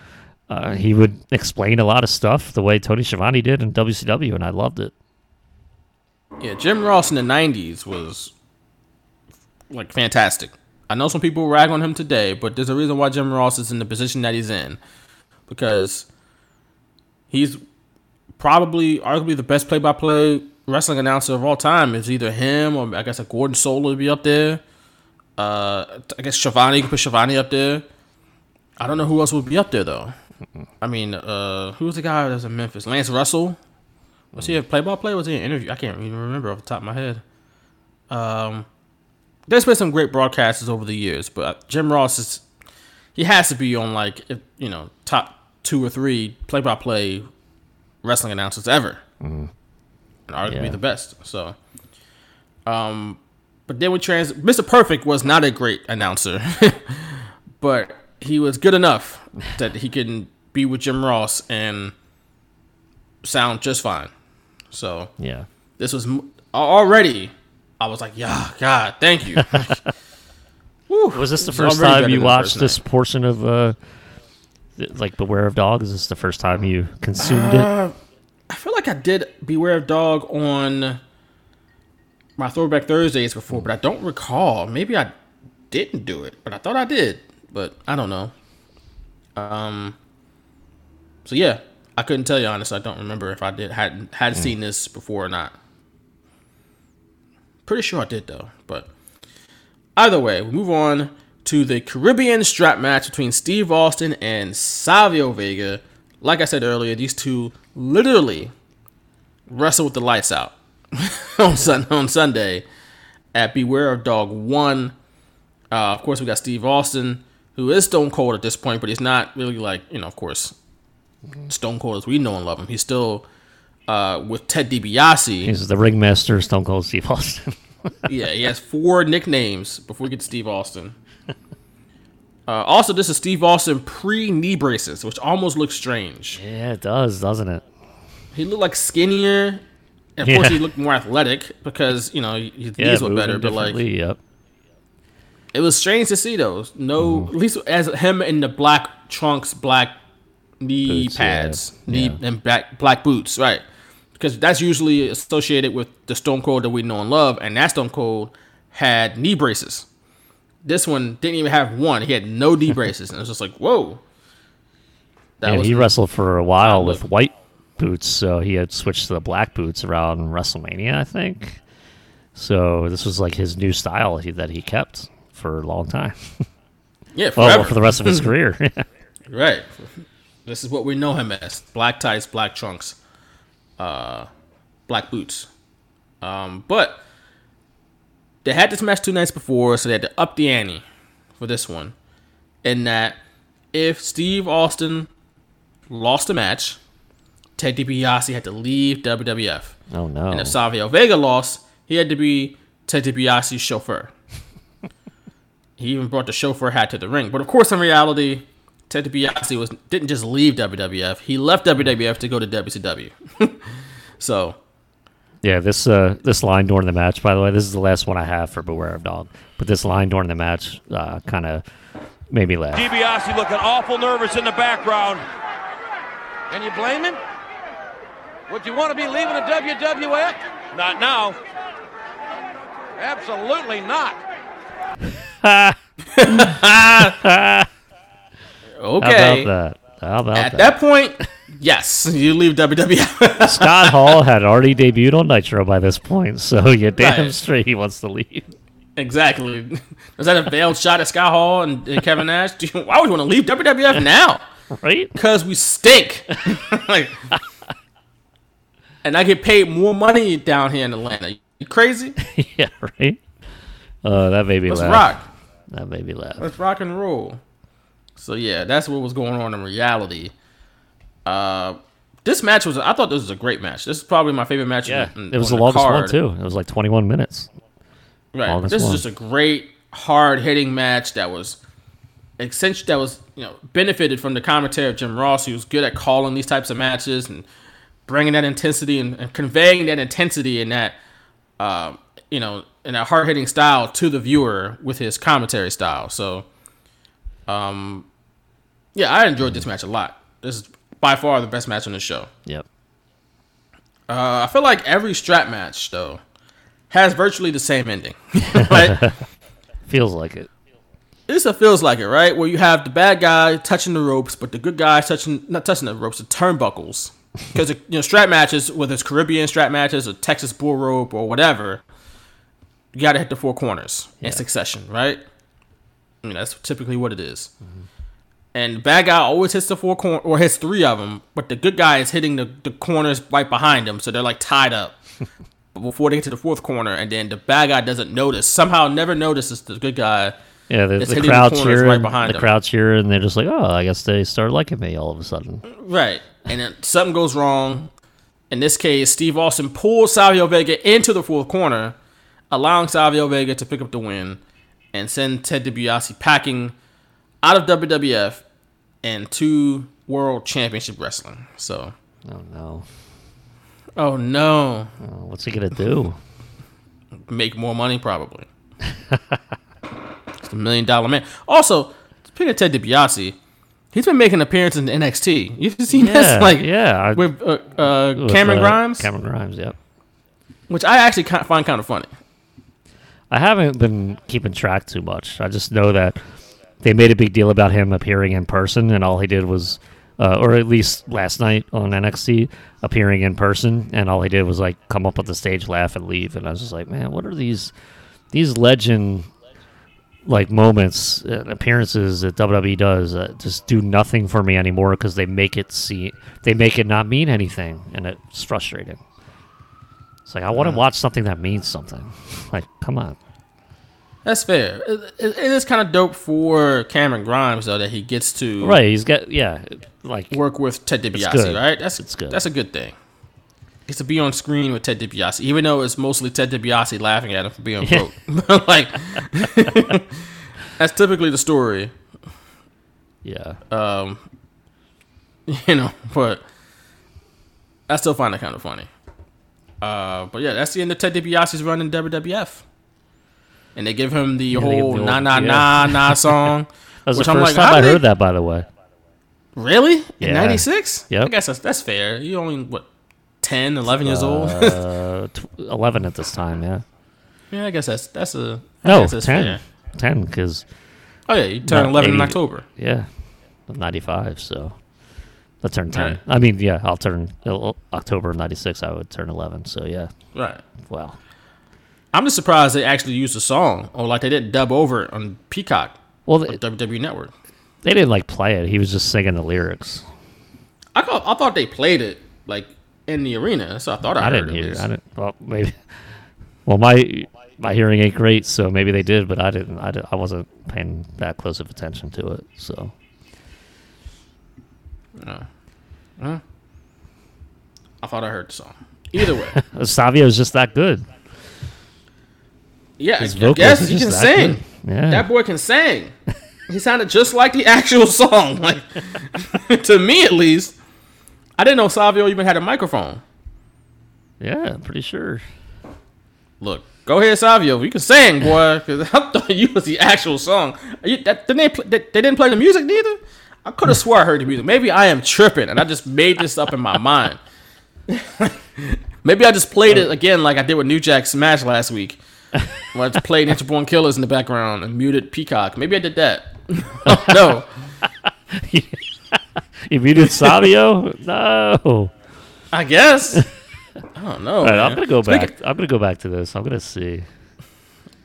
uh, he would explain a lot of stuff the way Tony Schiavone did in WCW, and I loved it. Yeah, Jim Ross in the '90s was like fantastic. I know some people rag on him today, but there's a reason why Jim Ross is in the position that he's in, because he's probably arguably the best play-by-play wrestling announcer of all time. It's either him or I guess a Gordon Solie would be up there. Uh, I guess Schiavone you can put Schiavone up there. I don't know who else would be up there though. I mean, uh, who was the guy that was in Memphis? Lance Russell. Was he a play-by-play? Was he an interview? I can't even remember off the top of my head. Um, there's been some great broadcasters over the years, but Jim Ross is he has to be on like you know top two or three play-by-play wrestling announcers ever, and arguably Yeah. the best. So, um, but then we trans. Mr. Perfect was not a great announcer, (laughs) but he was good enough that he can be with Jim Ross and sound just fine. So Yeah. this was m- already. I was like, yeah, God, thank you. (laughs) Was this the first time you watched this portion of uh, like Beware of Dog? Is this the first time you consumed it? Uh, I feel like I did Beware of Dog on my Throwback Thursdays before, but I don't recall. Maybe I didn't do it, but I thought I did. But I don't know. Um. So yeah, I couldn't tell you honestly. I don't remember if I did had had seen this before or not. Pretty sure I did though. But either way, we move on to the Caribbean strap match between Steve Austin and Savio Vega. Like I said earlier, these two literally wrestle with the lights out (laughs) on sun on Sunday at Beware of Dog One. Uh, of course, we got Steve Austin, who is Stone Cold at this point, but he's not really like you know, of course, Stone Cold as we know and love him. He's still uh, with Ted DiBiase. He's the ringmaster, Stone Cold Steve Austin. (laughs) yeah, he has four nicknames before we get to Steve Austin. (laughs) Uh, also, this is Steve Austin pre knee braces, which almost looks strange. yeah, it does, doesn't it? He looked like skinnier. And of Yeah. course, he looked more athletic because you know his Yeah, knees were better. But like, yep. it was strange to see those. No, at least as him in the black trunks, black knee Boots, yeah, pads, knee yeah. and black black boots, right? Because that's usually associated with the Stone Cold that we know and love, and that Stone Cold had knee braces. This one didn't even have one; he had no knee braces, and it was just like, whoa. That and was he wrestled for a while with white boots, so he had switched to the black boots around WrestleMania, I think. So this was like his new style he, that he kept for a long time. (laughs) yeah, well, forever. for the rest of his (laughs) career. (laughs) Right. This is what we know him as: black ties, black trunks, uh, black boots. Um, but they had this match two nights before, so they had to up the ante for this one. In that, if Steve Austin lost a match, Ted DiBiase had to leave WWF. oh no! And if Savio Vega lost, he had to be Ted DiBiase's chauffeur. (laughs) he even brought the chauffeur hat to the ring. But of course, in reality, Ted DiBiase was didn't just leave WWF. He left WWF to go to WCW. (laughs) so Yeah, this uh, this line during the match, by the way, this is the last one I have for Beware of Dog. But this line during the match uh, kind of made me laugh. DiBiase looking awful nervous in the background. Can you blame him? Would you want to be leaving the WWF? Not now. Absolutely not. (laughs) (laughs) okay, How about that? How about at that? that point, yes, you leave WWF. (laughs) Scott Hall had already debuted on Nitro by this point, so you're damn Right. straight he wants to leave. exactly. Was that a veiled shot at Scott Hall and, and Kevin Nash? Do you, why would you want to leave WWF now? Right? Because we stink. (laughs) like, and I get paid more money down here in Atlanta. You crazy? (laughs) yeah, right. Uh, that made me Let's laugh. rock. That made me laugh. Let's rock and roll. So yeah, that's what was going on in reality. Uh, this match was. I thought this was a great match. This is probably my favorite match. Yeah, in, it was on the longest one too. It was like 21 minutes. Right. Longest this one. is just a great hard hitting match that was essentially that was you know benefited from the commentary of Jim Ross, who was good at calling these types of matches and bringing that intensity and, and conveying that intensity and that uh, you know in a hard hitting style to the viewer with his commentary style. So, um, yeah, I enjoyed this match a lot. This is by far the best match on the show. Yep. Uh, I feel like every strap match though has virtually the same ending. (laughs) right? (laughs) Feels like it. This a feels like it, right? Where you have the bad guy touching the ropes, but the good guy touching not touching the ropes, the turnbuckles. Because you know strap matches, whether it's Caribbean strap matches or Texas bull rope or whatever, you got to hit the four corners in succession, right? I mean that's typically what it is. And the bad guy always hits the four corner or hits three of them, but the good guy is hitting the, the corners right behind him, so they're like tied up (laughs) but before they get to the fourth corner, and then the bad guy doesn't notice. Somehow, never notices the good guy. Yeah, the, the crowd cheering. right behind the him. crowd cheering, and they're just like, "Oh, I guess they started liking me all of a sudden." Right. And then something goes wrong. In this case, Steve Austin pulls Savio Vega into the fourth corner, allowing Savio Vega to pick up the win and send Ted DiBiase packing out of WWF and to World Championship Wrestling. So, Oh no, oh no, oh, what's he gonna do? make more money probably. it's a million dollar man. Also, speaking of Ted DiBiase, he's been making appearances in NXT. You've seen Yeah, this, like yeah, with uh, uh, With, Cameron uh, Grimes, Cameron Grimes, yep. which I actually find kind of funny. I haven't been keeping track too much. I just know that they made a big deal about him appearing in person, and all he did was, uh, or at least last night on NXT, appearing in person, and all he did was like come up on the stage, laugh, and leave. And I was just like, man, what are these these legend like moments and appearances that WWE does that just do nothing for me anymore because they make it see they make it not mean anything, and it's frustrating. It's like I want to watch something that means something. (laughs) Like, come on. That's fair. It, it- is kind of dope for Cameron Grimes though that he gets to Right, he's got yeah, like work with Ted DiBiase, right? That's It's good. That's a good thing. Gets to be on screen with Ted DiBiase, even though it's mostly Ted DiBiase laughing at him for being broke. (laughs) like (laughs) that's typically the story. Yeah. Um, you know, but I still find it kind of funny. Uh, but yeah, that's the end of Ted DiBiase's run in WWF. And they give him the Yeah, whole the "na nah nah yeah. na na" song. That was which the I'm first like, time I they- heard that, by the way. Really? In Yeah. 96? Yep. I guess that's, that's fair. You only, what, 10, 11 years old? Uh, (laughs) tw- Eleven at this time, yeah. yeah, I guess that's that's a. I No, that's ten. fair. Ten, because. Oh, yeah, you turned 11 in October. Yeah, ninety-five. So I turned ten. Right. I mean, yeah, I'll turn uh, October of '96. I would turn eleven. So yeah. Right. Wow. I'm just surprised they actually used the song, or like they didn't dub over it on Peacock. Well, on WWE Network. They didn't like play it. He was just singing the lyrics. I thought I thought they played it like in the arena, so I thought I, I, heard didn't hear. I didn't. Well, maybe. Well, my my hearing ain't great, so maybe they did, but I didn't. I, did, I wasn't paying that close of attention to it. So No. Huh? I thought I heard the song. Either way, (laughs) Savio's just that good. Yeah, His vocals are he can sing. good. Yeah. That boy can sing. He sounded just like the actual (laughs) song. Like (laughs) to me, at least. I didn't know Savio even had a microphone. Yeah, I'm pretty sure. Look, go ahead, Savio. You can sing, boy. Because (laughs) I thought you was the actual song. You, that, didn't they, they, they didn't play the music neither. I could have swore I heard the music. Maybe I am tripping, and I just made this up in my mind. Maybe I just played it again like I did with New Jack Smash last week. (laughs) I just played Natural Born Killaz in the background and muted Peacock. Maybe I did that. (laughs) no. (laughs) You muted Savio? no. I guess. I don't know. Right, I'm gonna go Speaking- back. I'm gonna go back to this. I'm gonna see.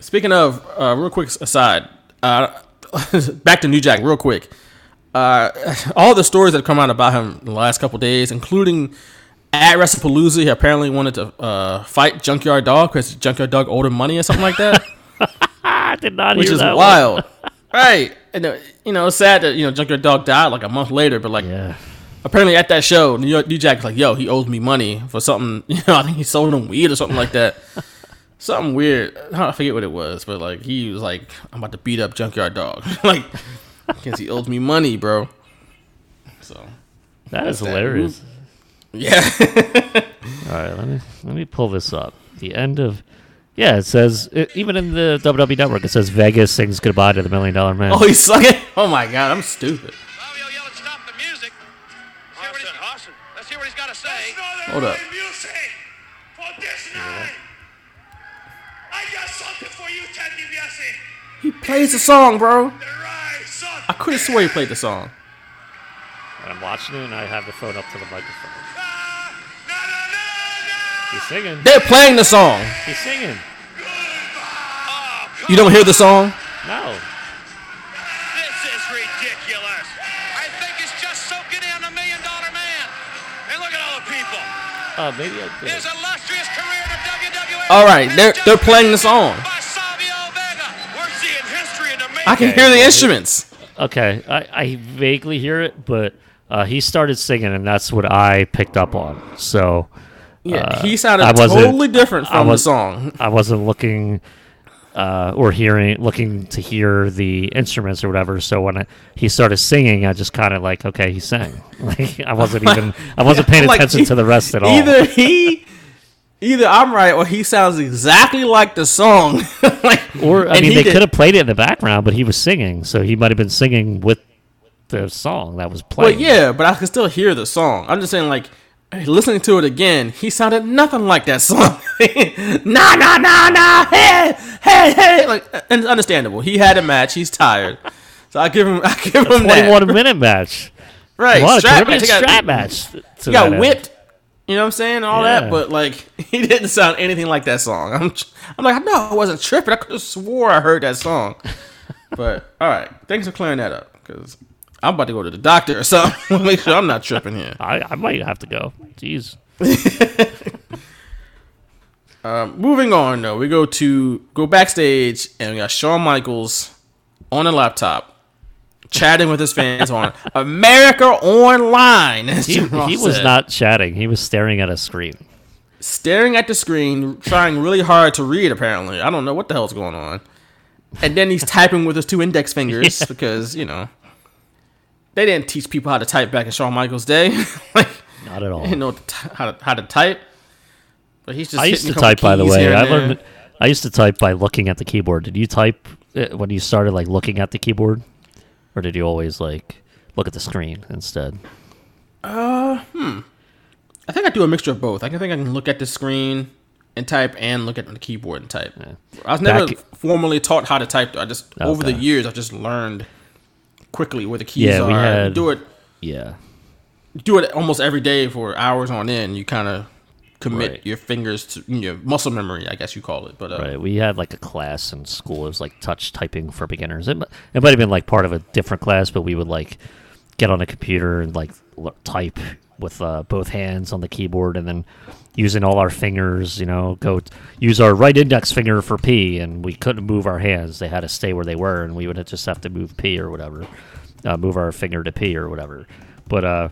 Speaking of, uh, real quick aside, uh, back to New Jack, real quick. Uh, all the stories that have come out about him in the last couple days, including at WrestlePalooza, he apparently wanted to uh, fight Junkyard Dog because Junkyard Dog owed him money or something like that. (laughs) I did not which hear is that wild, (laughs) right? And uh, you know, it's sad that you know Junkyard Dog died like a month later, but like apparently at that show, New, York, New Jack's like, "Yo, he owes me money for something." (laughs) You know, I think he sold him weed or something like that. something weird. I forget what it was, but like he was like, "I'm about to beat up Junkyard Dog," like because he owes me money, bro. So That is hilarious. Yeah. (laughs) All right, let me let me pull this up. The end of yeah, it says it, even in the WWE Network, it says Vegas sings goodbye to the Million Dollar Man. Oh, he's sucking. Oh my god, I'm stupid. Let's hear what he's got to say. Hold up. I got something for you, Ted DiBiase. He plays the song, bro. I could have swore he played the song. And I'm watching it, and I have the phone up to the microphone. He's singing. They're playing the song. He's singing. You don't hear the song? No. This is ridiculous. I think it's just soaking in the million dollar man. And look at all the people. Uh, maybe I did. His illustrious career in WWE. All right, they're they're playing the song. We're seeing history in the making. I can hear the instruments. Okay, I, I vaguely hear it, but uh, he started singing, and that's what I picked up on. So Yeah, uh, he sounded totally different from the song. I wasn't looking uh, or hearing, looking to hear the instruments or whatever. So when I, he started singing, I just kind of like, okay, he sang. (laughs) Like I wasn't (laughs) even, I wasn't paying (laughs) Like, attention to the rest at all. Either he, either I'm right or he sounds exactly like the song. like, Or I mean, they could have played it in the background, but he was singing, so he might have been singing with the song that was Well, playing. yeah, but I can still hear the song. I'm just saying, like, listening to it again, he sounded nothing like that song. (laughs) nah, nah, nah, nah, hey, hey, hey. Like, uh, and it's understandable. He had a match. He's tired, so I give him, I give him that. Twenty-one minute match. Right, What a strap Caribbean match. He got- strap match. He that got end. whipped. You know what I'm saying? All Yeah. that, but like, (laughs) he didn't sound anything like that song. I'm, I'm like, no, I wasn't tripping. I could have swore I heard that song. but all right, thanks for clearing that up because I'm about to go to the doctor or something. (laughs) Make sure I'm not tripping here. I, I might have to go. Jeez. (laughs) Um, moving on, though, we go to go backstage, and we got Shawn Michaels on a laptop, chatting with his fans on (laughs) America Online. He, he was not chatting. He was staring at a screen. staring at the screen, trying really hard to read. Apparently, I don't know what the hell's going on. And then he's typing with his two index fingers Yeah. because you know they didn't teach people how to type back in Shawn Michaels' day. (laughs) like, Not at all. They didn't know how to, how to type. But he's just. I used to type, by the way. I there. learned. I used to type by looking at the keyboard. Did you type when you started like looking at the keyboard, or did you always like look at the screen instead? Uh, hmm. I think I do a mixture of both. I can think I can look at the screen and type, and look at the keyboard and type. Yeah. I was never Back- formally taught how to type. Though. I just over the years I've just learned quickly where the keys Yeah, are. we had- do it. Yeah. do it almost every day for hours on end. You kind of commit Right. your fingers to your muscle memory, I guess you call it. But uh, Right. We had like a class in school. It was like touch typing for beginners. It, it might have been like part of a different class, but we would like get on a computer and like type with uh, both hands on the keyboard and then using all our fingers, you know, go t- use our right index finger for P and we couldn't move our hands. They had to stay where they were and we would have just have to move P or whatever, uh, move our finger to P or whatever. But, uh,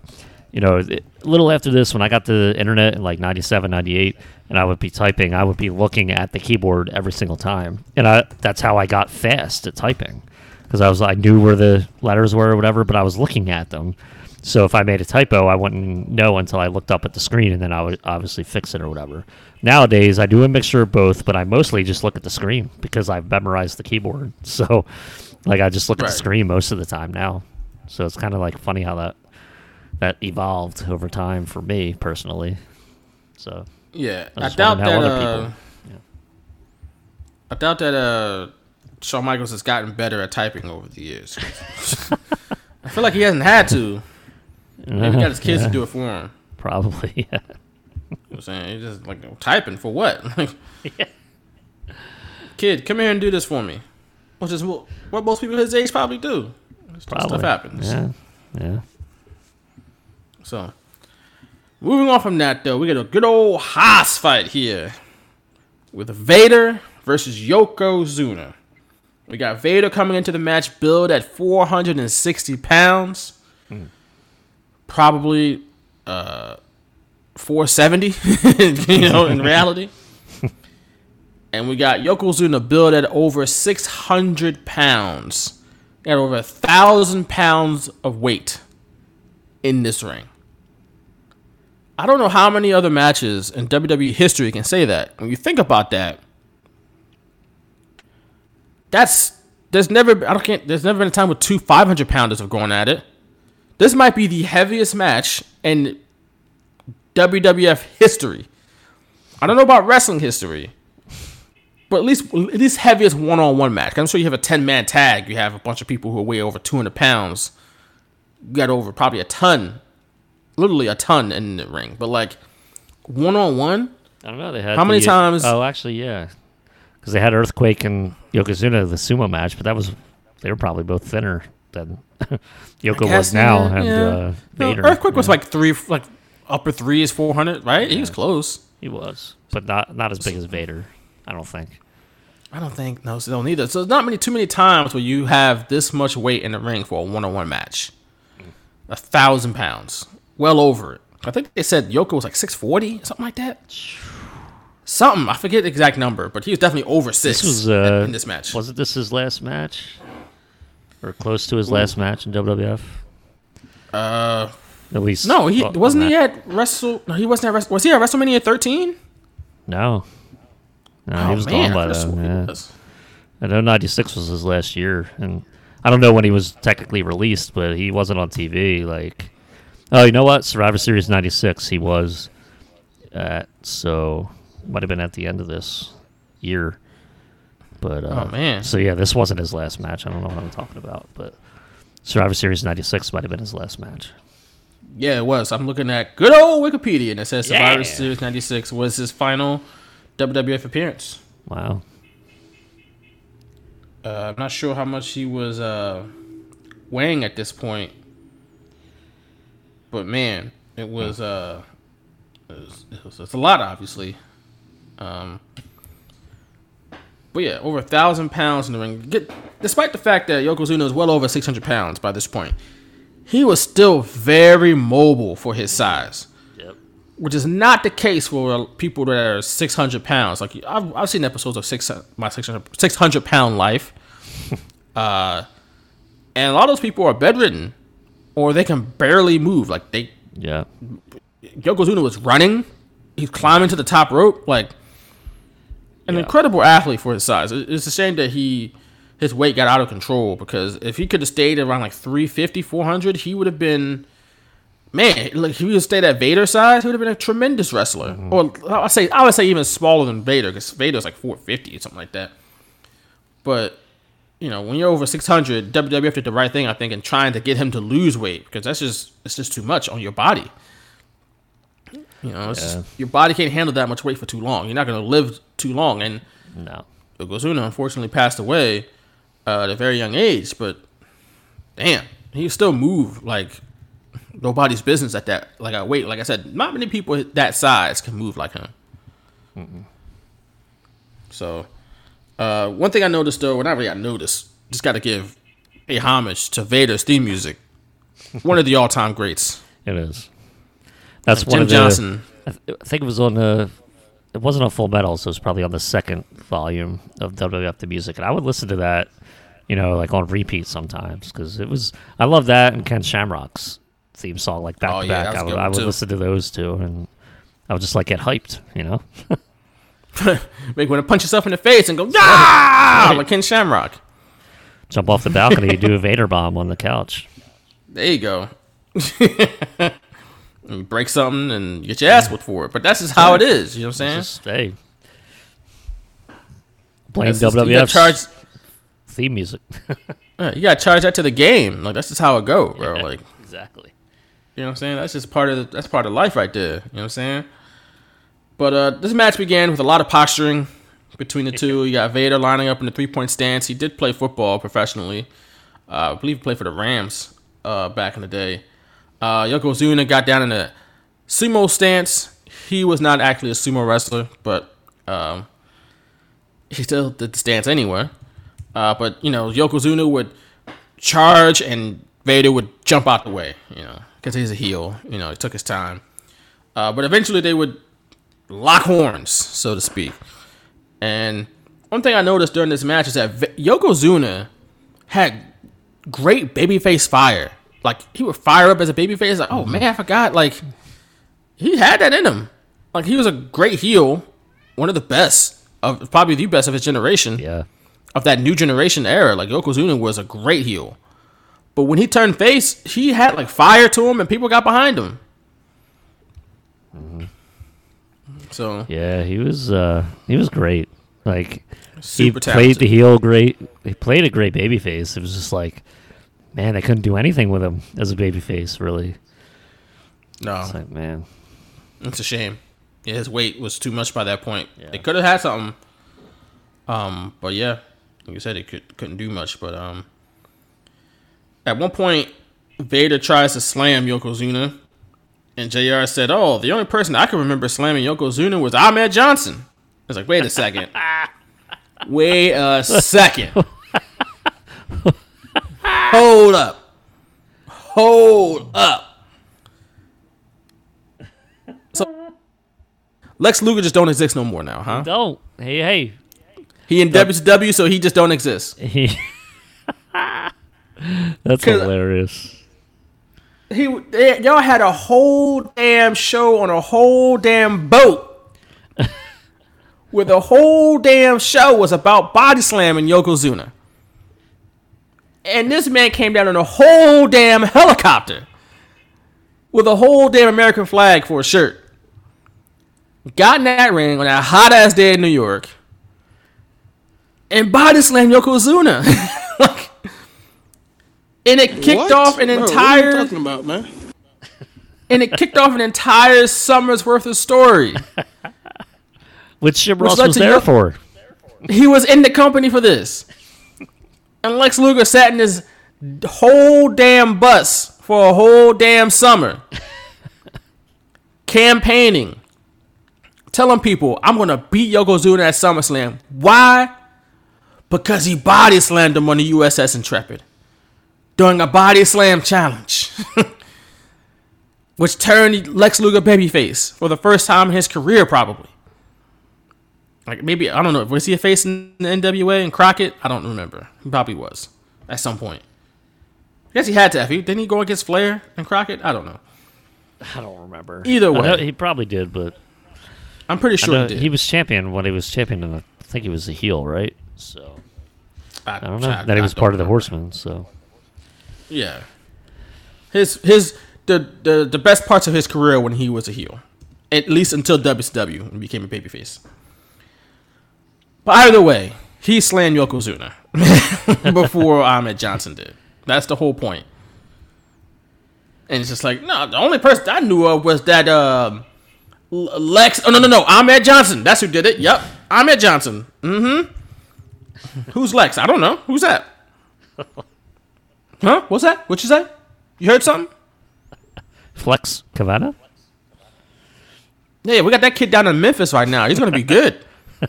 you know, a little after this, when I got the internet in like 97, 98, and I would be typing, I would be looking at the keyboard every single time. And I, that's how I got fast at typing. Because I was, I knew where the letters were or whatever, but I was looking at them. So if I made a typo, I wouldn't know until I looked up at the screen, and then I would obviously fix it or whatever. Nowadays, I do a mixture of both, but I mostly just look at the screen because I've memorized the keyboard. (laughs) So, like, I just look at the screen most of the time now. So it's kind of like funny how that that evolved over time for me personally. So yeah, I I, doubt that. Uh, people- I doubt that uh, Shawn Michaels has gotten better at typing over the years. (laughs) I feel like he hasn't had to. Maybe he got his kids Yeah. to do it for him. Probably, (laughs) yeah. You know what I'm saying he's just like typing for what? (laughs) Like, kid, come here and do this for me," which is what most people his age probably do. Stuff happens. Yeah. Yeah. So, moving on from that, though, we get a good old hoss fight here with Vader versus Yokozuna. We got Vader coming into the match billed at 460 pounds, hmm. Probably uh, 470, (laughs) you know, in (laughs) reality. and we got Yokozuna billed at over 600 pounds. Got over a thousand pounds of weight in this ring. I don't know how many other matches in WWE history can say that. When you think about that, that's there's never I don't can't there's never been a time with two 500 pounders have gone at it. This might be the heaviest match in WWF history. I don't know about wrestling history, but at least at least heaviest one on one match. I'm sure you have a 10 man tag. You have a bunch of people who weigh over 200 pounds. You got over probably a ton, literally a ton in the ring. But like one on one, I don't know. They had How many the- uh, times- Oh, actually, yeah, because they had Earthquake and Yokozuna the sumo match, but that was they were probably both thinner than (laughs) Yoko was now, and uh, No, Vader. Earthquake was like three, like upper three is 400, right? He was close. He was, but not not as big as Vader. I don't think. I don't think no, so don't either. So there's not many too many times where you have this much weight in the ring for a one on one match. A thousand pounds, well over it. I think they said Yoko was like six forty, something like that. Something I forget the exact number, but he was definitely over six This was uh, in this match. Wasn't this his last match, or close to his last match in WWF? Uh, At least no, he well, wasn't he that- at Wrestle. No, he wasn't at Wrestle. Was he at WrestleMania 13? No, no, Oh, he was man, gone by then. Yeah. I know '96 was his last year, and I don't know when he was technically released, but he wasn't on TV. Like, oh, you know what? Survivor Series '96, he was at. So might have been at the end of this year. But uh, Oh, man. so yeah, this wasn't his last match. I don't know what I'm talking about, but Survivor Series '96 might have been his last match. Yeah, it was. I'm looking at good old Wikipedia, and it says Survivor Yeah. Series '96 was his final WWF appearance. Wow. Uh, I'm not sure how much he was uh, weighing at this point, but man, it was uh, it was, it was it's a lot, obviously. Um, but yeah, over a thousand pounds in the ring. Get, despite the fact that Yokozuna is well over 600 pounds by this point, he was still very mobile for his size. Yep. Which is not the case for people that are 600 pounds. Like I've, I've seen episodes of six my 600, 600 pound life, (laughs) uh, and a lot of those people are bedridden, or they can barely move. Like they, Yeah. Yokozuna was running, he's climbing to the top rope, like an incredible athlete for his size. It's a shame that he his weight got out of control because if he could have stayed around like 350, 400, he would have been man, like if he would have stayed at Vader size, he would have been a tremendous wrestler. Mm-hmm. Or I say I would say even smaller than Vader because Vader's like 450 or something like that. But you know, when you're over 600, WWF did the right thing, I think, in trying to get him to lose weight because that's just it's just too much on your body. You know, it's just- your body can't handle that much weight for too long. You're not going to live too long. And No. Yokozuna unfortunately passed away uh, at a very young age, but damn, he still moved like nobody's business at that like I weight. Like I said, not many people that size can move like him. So, uh, one thing I noticed though, well, not really I noticed, just got to give a homage to Vader's theme music. One of the all-time greats. It is. That's Like one Jim of the, Johnston. I, th- I think it was on the. It wasn't on Full Metal, so it was probably on the second volume of WWF the music, and I would listen to that, you know, like on repeat sometimes because it was. I love that and Ken Shamrock's theme song, like back Oh, to yeah, back. I would, I would too. listen to those two, and I would just like get hyped, you know. (laughs) Make you want to punch yourself in the face and go, ah, like Ken Shamrock. Jump off the balcony, do a (laughs) Vader bomb on the couch. There you go. (laughs) You break something and you get your ass whooped for it. But that's just how it is. You know what I'm saying? Just, hey, playing That's just- you gotta WWF charge, theme music. (laughs) Yeah, you got to charge that to the game. Like that's just how it go, bro. Yeah, Like exactly. you know what I'm saying? That's just part of the, that's part of life right there. You know what I'm saying? But uh, this match began with a lot of posturing. between the two. (laughs) You got Vader lining up in the three point stance. He did play football professionally. Uh, I believe he played for the Rams uh, back in the day. Uh, Yokozuna got down in a sumo stance. He was not actually a sumo wrestler, but um, he still did the stance anyway. Uh, but you know, Yokozuna would charge and Vader would jump out the way. You know, because he's a heel. You know, it took his time. Uh, but eventually they would lock horns, so to speak. And one thing I noticed during this match is that Yokozuna had great babyface fire. Like he would fire up as a babyface. Like, oh man, I forgot. Like he had that in him. Like he was a great heel, one of the best of probably the best of his generation. Yeah. Of that new generation era, like Yokozuna was a great heel. But when he turned face, he had like fire to him, and people got behind him. So Yeah, he was uh he was great. Like Super he talented. played the heel great. He played a great babyface. It was just like, man, they couldn't do anything with him as a babyface. Really, no, it's like man, It's a shame. Yeah, his weight was too much by that point. They could have had something. Um, but yeah, like you said, it could couldn't do much. But um, at one point, Vader tries to slam Yokozuna, and Jr. said, "Oh, the only person I can remember slamming Yokozuna was Ahmed Johnson." I was like, "Wait a second. (laughs) Wait a second. (laughs) Hold up. Hold up." So Lex Luger just don't exist no more now, huh? Don't. Hey, hey. He in WCW, so he just don't exist. (laughs) That's 'Cause- hilarious. He they, y'all had a whole damn show on a whole damn boat. (laughs) where the whole damn show was about body slamming Yokozuna. And this man came down on a whole damn helicopter with a whole damn American flag for a shirt. Got in that ring on that hot ass day in New York and body slammed Yokozuna. (laughs) like, and it kicked What? off an Bro, what are you entire talking about, man? and it kicked off an entire summer's worth of story. (laughs) Which Jim Which Ross was to there Yo- for. He was in the company for this. And Lex Luger sat in his whole damn bus for a whole damn summer. (laughs) campaigning. Telling people, I'm going to beat Yokozuna at SummerSlam. Why? Because he body slammed him on the USS Intrepid. During a body slam challenge. (laughs) Which turned Lex Luger babyface for the first time in his career, probably. Like maybe I don't know. If was he a face in the NWA and Crockett? I don't remember. He probably was at some point. I guess he had to. Have he? Didn't he go against Flair and Crockett? I don't know. I don't remember. Either way. he probably did, but I'm pretty sure he did. he was champion when he was champion, and I think he was a heel, right? So I, I don't know. I- that he was don't part of the. Horsemen. So Yeah. His his the, the the best parts of his career when he was a heel, at least until WCW and became a babyface. But either way, he slammed Yokozuna (laughs) before Ahmed Johnson did. That's the whole point. And it's just like, no, the only person I knew of was that um, Lex. Oh no, no, no, Ahmed Johnson. That's who did it. Yep, Ahmed Johnson. Mm-hmm. Who's Lex? I don't know. Who's that? Huh? What's that? What you say? You heard something? Flex Kavana. Yeah, we got that kid down in Memphis right now. He's gonna be good. (laughs)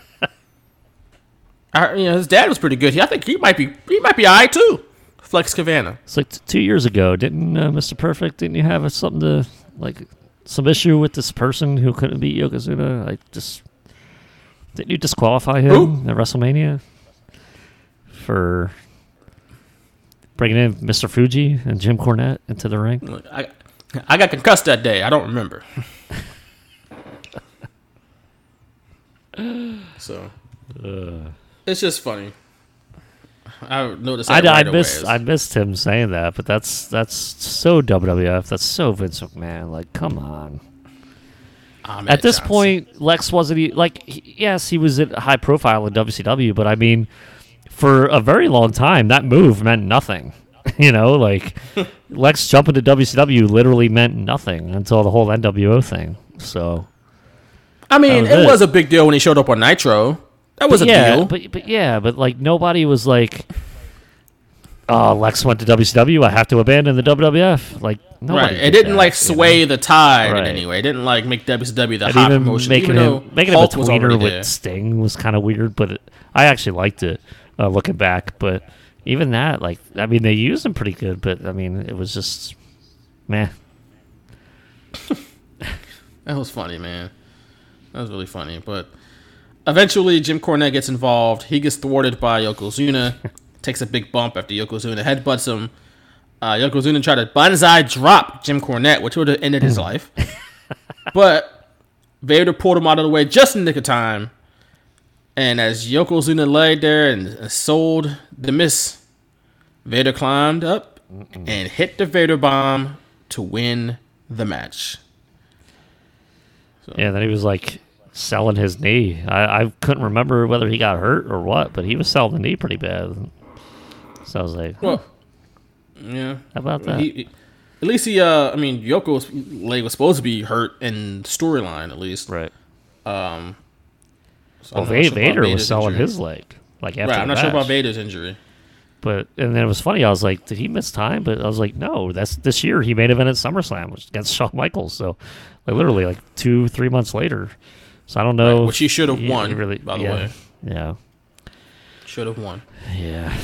I, you know, his dad was pretty good. He, I think he might be. He might be alright too. Flex Kavana. It's like t- two years ago, didn't uh, Mr. Perfect? Didn't you have something to like some issue with this person who couldn't beat Yokozuna? Like just didn't you disqualify him at WrestleMania for bringing in Mr. Fuji and Jim Cornette into the ring? I, I got concussed that day. I don't remember. (laughs) so it's just funny. I noticed I, right I away. I missed him saying that, but that's that's so WWF. That's so Vince McMahon. Like, come on. Ahmed At this Johnson. point, Lex wasn't like he- yes, he was at high profile in WCW, but I mean, for a very long time, that move meant nothing. (laughs) you know, like (laughs) Lex jumping to WCW literally meant nothing until the whole NWO thing. So I mean, that it it. was a big deal when he showed up on Nitro. That was But a yeah, deal. But but yeah, but like nobody was like, "Oh, Lex went to WCW. I have to abandon the WWF." Like nobody. right. It didn't that, like you know? sway the tide in any way. It didn't like make WCW the and hot even promotion. making even him making him a Hulk tweener with there. Sting was kind of weird, but it, I actually liked it uh, looking back. But even that, like, I mean, they used him pretty good, but I mean, it was just, meh. (laughs) That was funny, man. That was really funny. But eventually, Jim Cornette gets involved. He gets thwarted by Yokozuna. (laughs) takes a big bump after Yokozuna headbutts him. Uh, Yokozuna tried to banzai drop Jim Cornette, which would have ended his life. (laughs) but Vader pulled him out of the way just in the nick of time. And as Yokozuna laid there and sold the miss, Vader climbed up and hit the Vader bomb to win the match. Yeah, then he was like selling his knee. I, I couldn't remember whether he got hurt or what, but he was selling the knee pretty bad. So I was like, huh, Well, yeah. How about that? He, he- at least he, uh, I mean, Yoko's leg was supposed to be hurt in storyline, at least. Right. Um. so well, I'm not Va- sure Vader was selling injury. his leg. Like after Right, I'm not sure about. Vader's injury. But and then it was funny. I was like, did he miss time? But I was like, no. That's this year. He made event at SummerSlam which against Shawn Michaels. So, like literally like two, three months later. So I don't know. Right, which he should have yeah, won, Really, by the yeah, way. Yeah. Should have won. Yeah.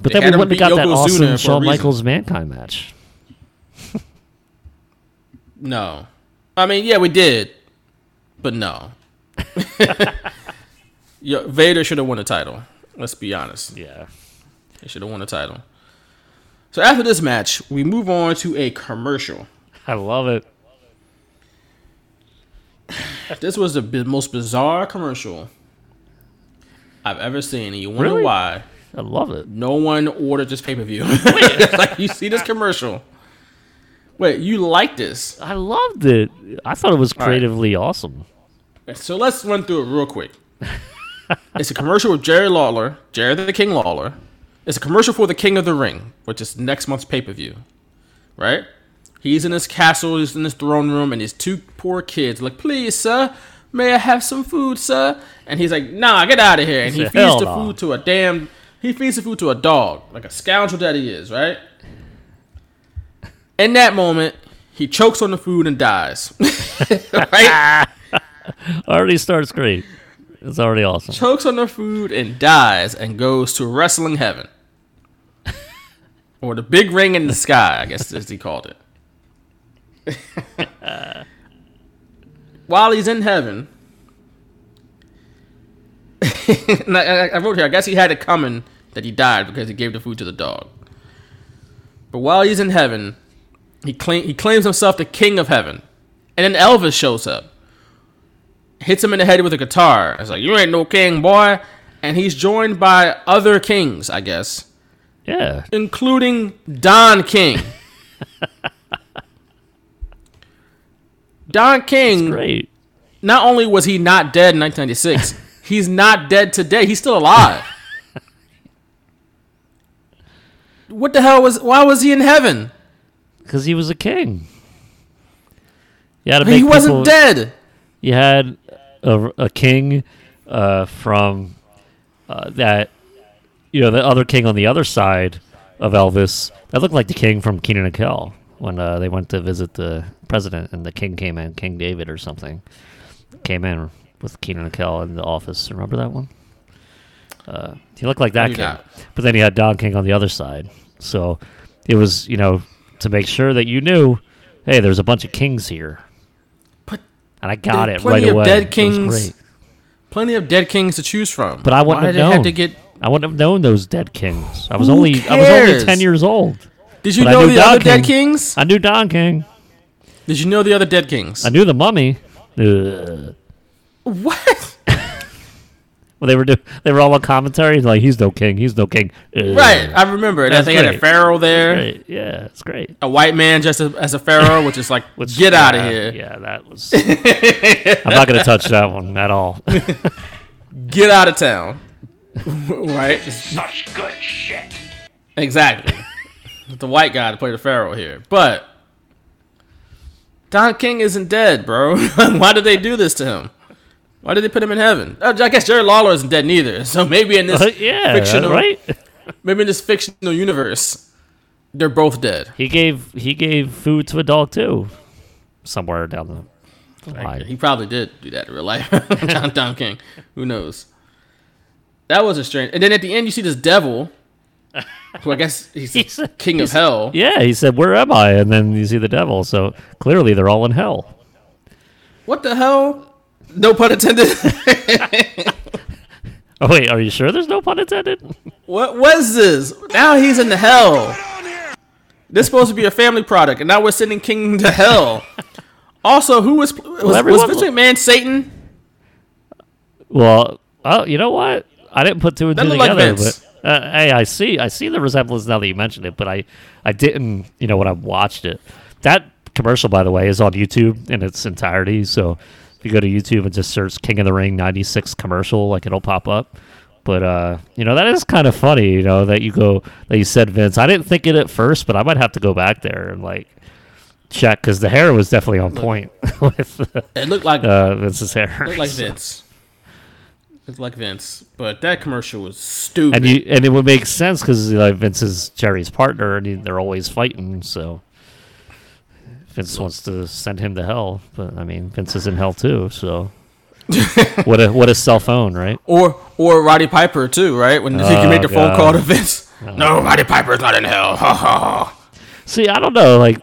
But They then we wouldn't have got that Yokozuna awesome Shawn. Michaels Mankind match. No. I mean, yeah, we did, but no. (laughs) Yo, Vader should have won the title. Let's be honest. Yeah. He should have won the title. So after this match, we move on to a commercial. I love it. (laughs) This was the most bizarre commercial I've ever seen, and you wonder Really? why. I love it. No one ordered this pay per view. (laughs) like you see this commercial. Wait, you like this? I loved it. I thought it was All right. creatively awesome. So let's run through it real quick. (laughs) it's a commercial with Jerry Lawler, Jerry the King Lawler. It's a commercial for the King of the Ring, which is next month's pay per view. Right? He's in his castle, he's in his throne room, and his two poor kids like, please, sir, may I have some food, sir? And he's like, nah, get out of here. And he Hell feeds the no. food to a damn he feeds the food to a dog, like a scoundrel that he is, right? In that moment, he chokes on the food and dies. (laughs) right? (laughs) Already starts great. It's already awesome. chokes on the food and dies and goes to wrestling heaven. (laughs) or the big ring in the sky, I guess as he called it. (laughs) While he's in heaven, (laughs) I, wrote here, I guess he had it coming that he died because he gave the food to the dog. But while he's in heaven, he, claim, he claims himself the king of heaven. And then Elvis shows up hits him in the head with a guitar. It's like, you ain't no king, boy. And he's joined by other kings, I guess, Yeah. including Don King. (laughs) Don King, Great. not only was he not dead in 1996, (laughs) he's not dead today. He's still alive. (laughs) what the hell was, why was he in heaven? Because he was a king. You had to He wasn't people- dead. You had a, a king uh, from uh, that, you know, the other king on the other side of Elvis. That looked like the king from Kenan and Kel when uh, they went to visit the president and the king came in, King David or something, came in with Kenan and Kel in the office. Remember that one? Uh, he looked like that king. not. But then he had Don King on the other side. So it was, you know, to make sure that you knew, hey, there's a bunch of kings here. But and I got it right plenty of away. Dead kings. Plenty of dead kings to choose from. But I wouldn't Why have known. have to get I wouldn't have known those dead kings. I was Who only I was only ten years old. Did you But know the Don other dead kings? I knew Don King. Did you know the other dead kings? I knew the mummy. Ugh. (laughs) What? (laughs) Well, they were do- they were all on commentary like he's no king, he's no king. Ugh. Right, I remember that That's they had a great. pharaoh there, Great. Yeah, it's great. a white man just as, as a pharaoh, which is like, (laughs) Which- get out of yeah, here, Yeah, that was. I'm not gonna touch that one at all. get out of town. right? Such good shit. Exactly. The white guy to play the pharaoh here, but Don King isn't dead, bro. (laughs) Why did they do this to him? Why did they put him in heaven? Uh, I guess Jerry Lawler isn't dead neither. (laughs) So maybe in this Uh, yeah, fictional, right? maybe in this fictional universe, they're both dead. He gave he gave food to a dog too, somewhere down the line. He probably did do that in real life. (laughs) John Tom King. Who knows? That was a strange. And then at the end, you see this devil, who I guess he's, the (laughs) king of hell. Yeah, he said, "Where am I?" And then you see the devil. So clearly, they're all in hell. What the hell? No pun intended. (laughs) Oh wait, are you sure there's no pun intended? what was this? Now he's in the hell. This is supposed to be a family product, and now we're sending King to hell. also, who was was, was everyone- Vince McMahon Satan? Well, oh, you know what? I didn't put two and two like together, Vince. but uh, hey, I see, I see the resemblance now that you mentioned it, but I, I didn't, you know, when I watched it. That commercial, by the way, is on YouTube in its entirety. So if you go to YouTube and just search "King of the Ring '96 commercial," like it'll pop up. But uh, you know, that is kind of funny. You know that you go that you said Vince. I didn't think it at first, but I might have to go back there and like check because the hair was definitely on point (laughs) with It looked like uh, Vince's hair. looked like (laughs) Vince. Looked like Vince, but that commercial was stupid. and you and it would make sense because like Vince is Jerry's partner, and he, they're always fighting. So Vince wants to send him to hell, but I mean Vince is in hell too. So (laughs) what a what a cell phone, right? Or or Roddy Piper too, right? When he can Oh, make the oh, phone call to Vince. Oh. No, Roddy Piper's not in hell. Ha ha ha. See, I don't know. Like,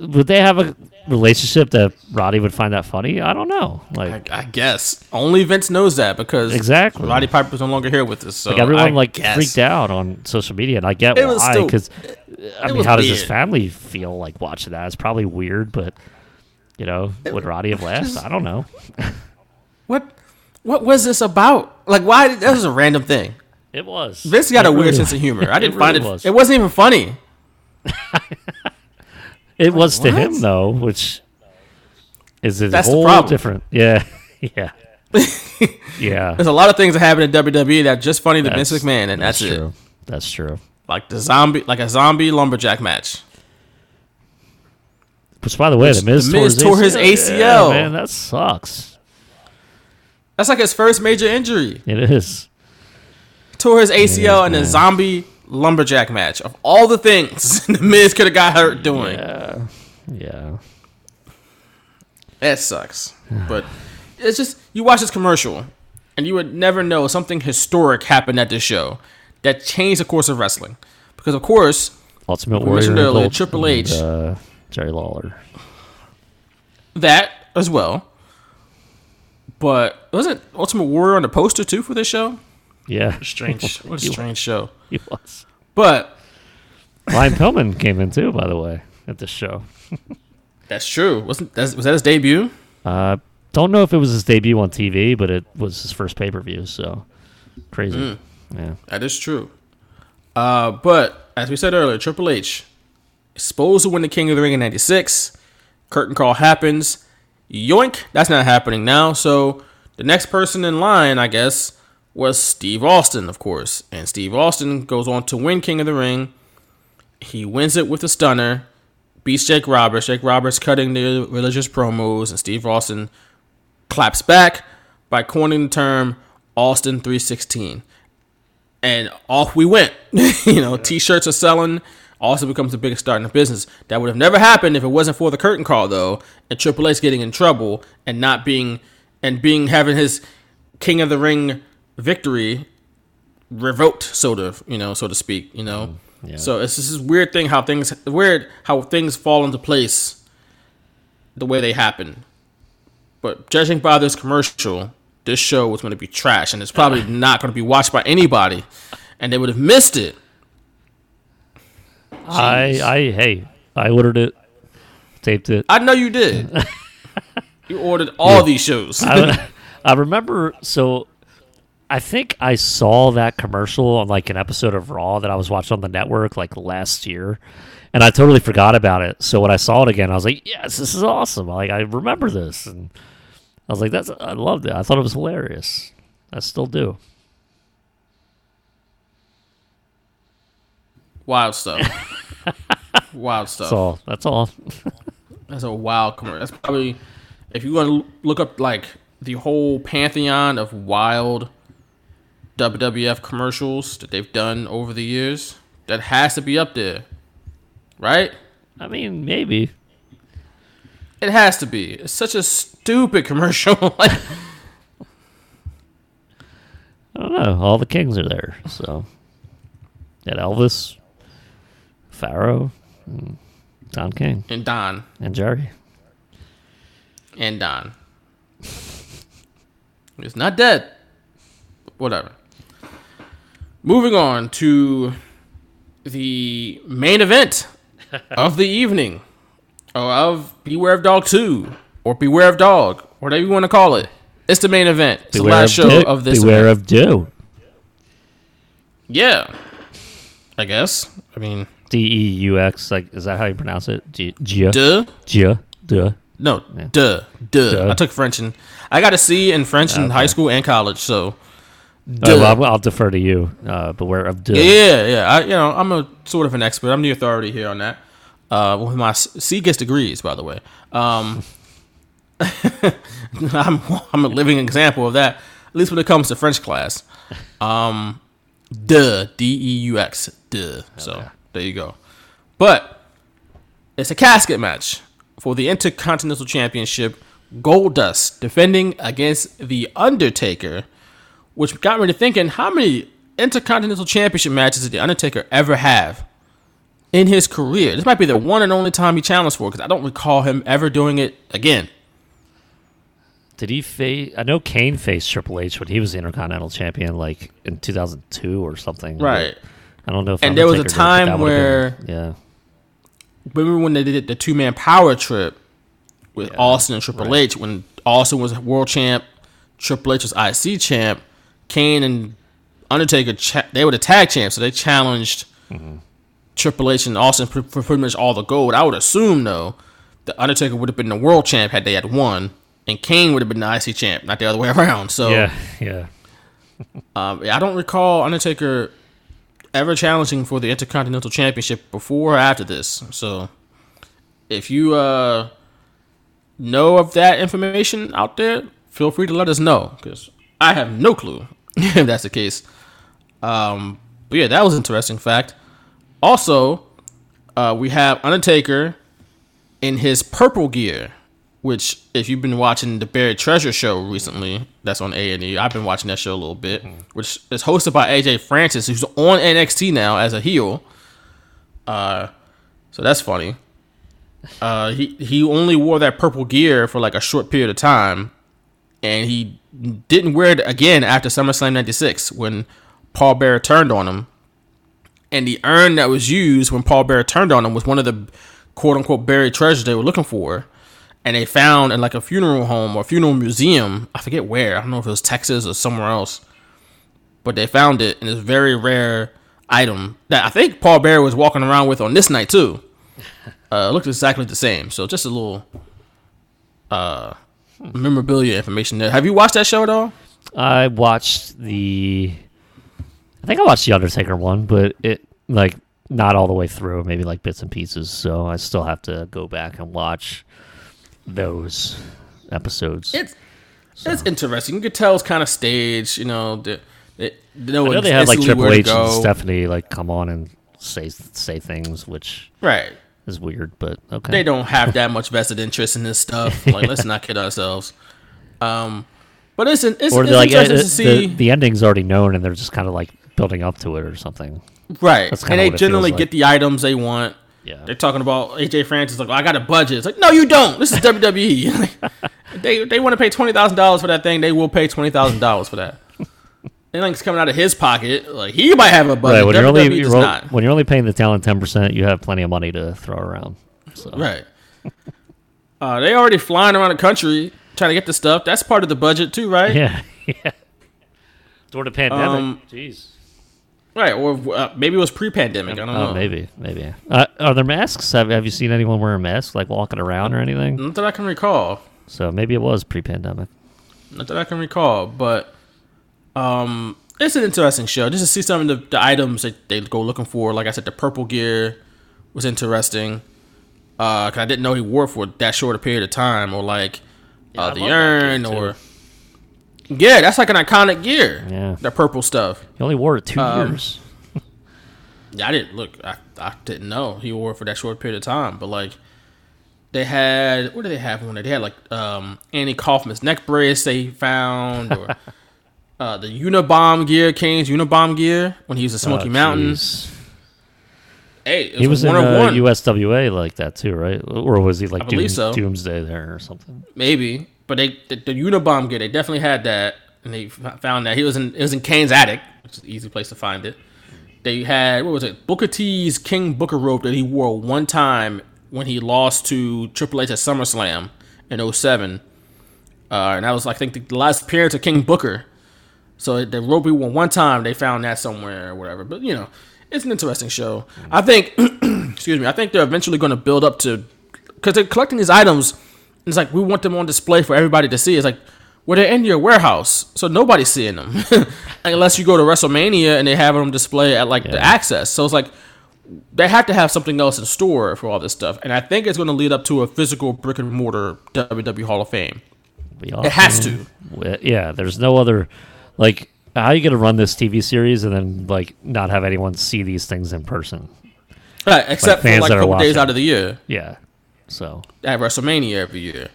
would they have a relationship that Roddy would find that funny? I don't know. Like, I guess only Vince knows that because Exactly. Roddy Piper's no longer here with us. So like everyone I like guess. freaked out on social media, and I get It why. Because I mean, was how does his family feel like watching that? It's probably weird, but you know, would Roddy have laughed? I don't know. (laughs) What what was this about? Like why? That was a random thing. It was. Vince got It a weird really- sense of humor. I (laughs) didn't find really it. was. It wasn't even funny. (laughs) It was to him though, which is a That's whole different. Yeah, (laughs) yeah, (laughs) yeah. There's a lot of things that happen in WWE that are just funny to Vince That's- McMahon, and that's, that's it. true. That's true. Like the zombie, like a zombie lumberjack match. Which, by the way, Which the Miz, The Miz tore his ACL. Yeah, man, that sucks. That's like his first major injury. It is. Tore his ACL in a man. zombie lumberjack match. Of all the things (laughs) the Miz could have got hurt doing, Yeah, yeah. that sucks. But it's just you watch this commercial, and you would never know something historic happened at this show that changed the course of wrestling. Because of course, Ultimate Warrior. mentioned and earlier, Gold- Triple and, H. uh, Jerry Lawler. that as well. But wasn't Ultimate Warrior on the poster too for this show? Yeah, Strange. What a strange (laughs) show. He was. But Brian Pillman came in too, by the way, at this show. (laughs) that's true. Wasn't that, was that his debut? Uh, don't know if it was his debut on TV, but it was his first pay per view. So crazy. Mm. Yeah. That is true. Uh, but as we said earlier, Triple H is supposed to win the King of the Ring in '96. Curtain call happens. Yoink! That's not happening now. So the next person in line, I guess, was Steve Austin, of course. And Steve Austin goes on to win King of the Ring. He wins it with a stunner. Beats Jake Roberts. Jake Roberts cutting the religious promos, and Steve Austin claps back by coining the term Austin 316 and off we went. (laughs) you know, t-shirts are selling. Austin becomes the biggest star in the business. That would have never happened if it wasn't for the curtain call, though, and Triple H getting in trouble and not being and being having his King of the Ring victory revoked, sort of, you know, so to speak. You know, mm, yeah. so it's just this weird thing how things weird how things fall into place the way they happen. But judging by this commercial, this show was going to be trash, and it's probably (laughs) not going to be watched by anybody, and they would have missed it. I, I, hey, I ordered it, taped it. I know you did. (laughs) you ordered all these shows. I, (laughs) I remember. So, I think I saw that commercial on like an episode of Raw that I was watching on the network like last year, and I totally forgot about it. So when I saw it again, I was like, "Yes, this is awesome!" Like I remember this, and I was like, "That's I loved it. I thought it was hilarious. I still do." wild stuff. (laughs) wild stuff. That's all. That's all. That's a wild commercial. That's probably if you want to look up like the whole pantheon of wild WWF commercials that they've done over the years, that has to be up there, right? I mean, maybe. It has to be. It's such a stupid commercial. (laughs) like, I don't know. All the kings are there, so got Elvis, Pharaoh, and Don King, and Don, and Jerry. and Don. (laughs) He's not dead. Whatever. Moving on to the main event (laughs) of the evening. Or of Beware of Dog 2. Or Beware of Dog. Whatever you want to call it. It's the main event. It's the last show Do- of this Beware event. of Do. Yeah. I guess. I mean D E U X. Like, is that how you pronounce it? G- Gia. Duh? Gia. Duh. No, duh, duh, Duh. I took French and I got a C in French in high school and college, so duh. well, I'll, I'll defer to you. Uh, beware of Do. Yeah, yeah. I, you know, I'm a sort of an expert. I'm the authority here on that. Uh, with my C gets degrees, by the way. Um, (laughs) I'm I'm a living example of that. At least when it comes to French class. Um, duh, D E U X, duh. So there you go. But it's a casket match for the Intercontinental Championship. Goldust defending against the Undertaker which got me to thinking how many intercontinental championship matches did the undertaker ever have in his career this might be the one and only time he challenged for because i don't recall him ever doing it again Did he face? I know Kane faced Triple H when he was the Intercontinental Champion, like in 2002 or something. Right. I don't know if. And there was a Undertaker did, time where- been- yeah, remember when they did the two-man power trip with austin and triple h when austin was world champ triple h was ic champ kane and undertaker cha- they were the tag champs so they challenged triple h and austin for, for pretty much all the gold i would assume though the undertaker would have been the world champ had they had won and kane would have been the ic champ not the other way (laughs) around so yeah, yeah. (laughs) um, I don't recall Undertaker ever challenging for the Intercontinental Championship before or after this. So, if you uh, know of that information out there, feel free to let us know because I have no clue if (laughs) that's the case. Um, but yeah, that was an interesting fact. Also, uh, we have Undertaker in his purple gear, which if you've been watching the Buried Treasure show recently, that's on A and E. I've been watching that show a little bit, which is hosted by AJ Francis, who's on NXT now as a heel. Uh, so that's funny. Uh, he he only wore that purple gear for like a short period of time, and he didn't wear it again after SummerSlam '96 when Paul Bearer turned on him. And the urn that was used when Paul Bearer turned on him was one of the quote unquote buried treasures they were looking for. And they found in like a funeral home or funeral museum, I forget where, I don't know if it was Texas or somewhere else. But they found it and it's very rare item that I think Paul Bearer was walking around with on this night too. (laughs) Uh, looked exactly the same. So just a little uh memorabilia information there. Have you watched that show at all? I watched the. I think I watched the Undertaker one, but it like not all the way through. Maybe like bits and pieces. So I still have to go back and watch those episodes. It's it's interesting. You could tell it's kind of staged. You know, the, the, no I know they had like Triple H and. Stephanie like come on and say say things, which Right. Is weird, but okay. They don't have that much vested interest in this stuff. (laughs) Like, let's not kid ourselves. Um, but it's it's, or it's like uh, interesting the, to see. the, the ending's already known, and they're just kind of like building up to it or something. Right. And they generally feels get the items they want. Yeah. They're talking about AJ Francis like, I got a budget. It's like, no, you don't. This is WWE. (laughs) (laughs) they they want to pay twenty thousand dollars for that thing. They will pay twenty thousand dollars for that. It's coming out of his pocket. Like he might have a budget. Right, when you're only you're, o- when you're only paying the talent ten percent, you have plenty of money to throw around. So. Right. uh, they already flying around the country trying to get the stuff. That's part of the budget too, right? Yeah, (laughs) yeah. During the pandemic, Um, jeez. Right, or uh, maybe it was pre-pandemic. I don't know. Oh, maybe, maybe. Uh, are there masks? Have, have you seen anyone wearing masks, like walking around or anything? Not that I can recall. So maybe it was pre-pandemic. Not that I can recall, but um, it's an interesting show. Just to see some of the, the items that they go looking for. Like I said, the purple gear was interesting. Uh, cause I didn't know he wore for that short a period of time, or like uh, the love urn, or Yeah, that's like an iconic gear. Yeah. The purple stuff. He only wore it two Um, years. (laughs) Yeah, I didn't look. I, I didn't know he wore it for that short period of time. But like, they had what did they have on there? They had like um Andy Kaufman's neck brace they found, or (laughs) uh the Unabomb gear, Kane's Unabomb gear when he was at Smoky Oh, Mountains. Hey, it He was in one uh, one. USWA like that too, right? Or was he like Doom- so. Doomsday there or something? Maybe, but they the, the Unabomb gear they definitely had that, and they found that he was in it was in Kane's attic, which is an easy place to find it. They had what was it Booker T's King Booker rope that he wore one time when he lost to Triple H at SummerSlam in 07. Uh, and that was like I think the last appearance of King Booker. So the rope he wore one time, they found that somewhere or whatever. But you know, it's an interesting show. I think, (clears throat) excuse me, I think they're eventually going to build up to because they're collecting these items. and It's like we want them on display for everybody to see. It's like well, they're in your warehouse, so nobody's seeing them (laughs) unless you go to WrestleMania and they have them display at like the access. So it's like they have to have something else in store for all this stuff, and I think it's going to lead up to a physical brick and mortar WWE Hall of Fame. It has to. Yeah, there's no other like how are you gonna run this TV series and then like not have anyone see these things in person? Right, except for fans like a couple days out of the year. Yeah. So At WrestleMania every year.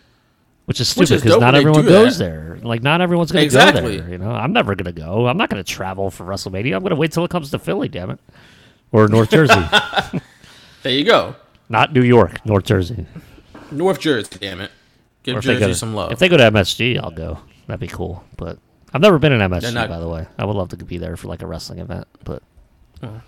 which is stupid because not everyone goes that. there. Like not everyone's gonna Exactly. go there. You know, I'm never gonna go. I'm not gonna travel for WrestleMania. I'm gonna wait till it comes to Philly. Damn it, or North Jersey. (laughs) There you go. not New York, North Jersey. North Jersey, damn it. Give Jersey to- some love. If they go to MSG, I'll go. That'd be cool. But I've never been in MSG, not- by the way. I would love to be there for like a wrestling event, but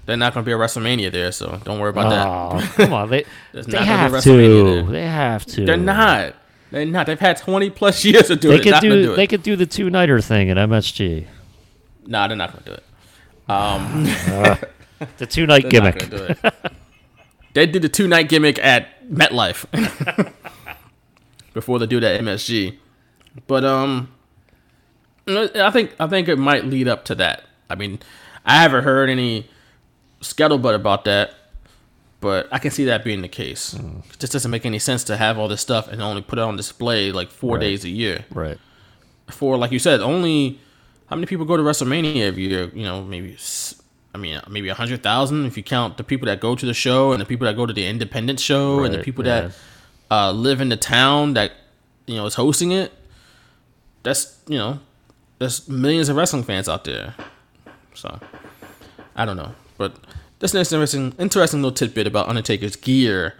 They're not going to be a WrestleMania there, so don't worry about Oh, that. (laughs) come on, they they not gonna be have to. there. They have to. They're not. They're not. They've had 20 plus (laughs) years to do They it. could do. do it. They could do the two nighter thing at MSG. Nah, they're not going to do it. Um, (laughs) The two night gimmick. gonna do it. they did the two night gimmick at MetLife before they do that MSG. But um, I think I think it might lead up to that. I mean, I haven't heard any scuttlebutt about that, but I can see that being the case. Hmm. It just doesn't make any sense to have all this stuff and only put it on display like four Right. days a year. Right. For like you said, only how many people go to WrestleMania every year? You know, maybe I mean maybe a hundred thousand if you count the people that go to the show and the people that go to the independent show and the people yeah. that uh, live in the town that you know is hosting it. That's you know, there's millions of wrestling fans out there. So I don't know, but that's an interesting, interesting little tidbit about Undertaker's gear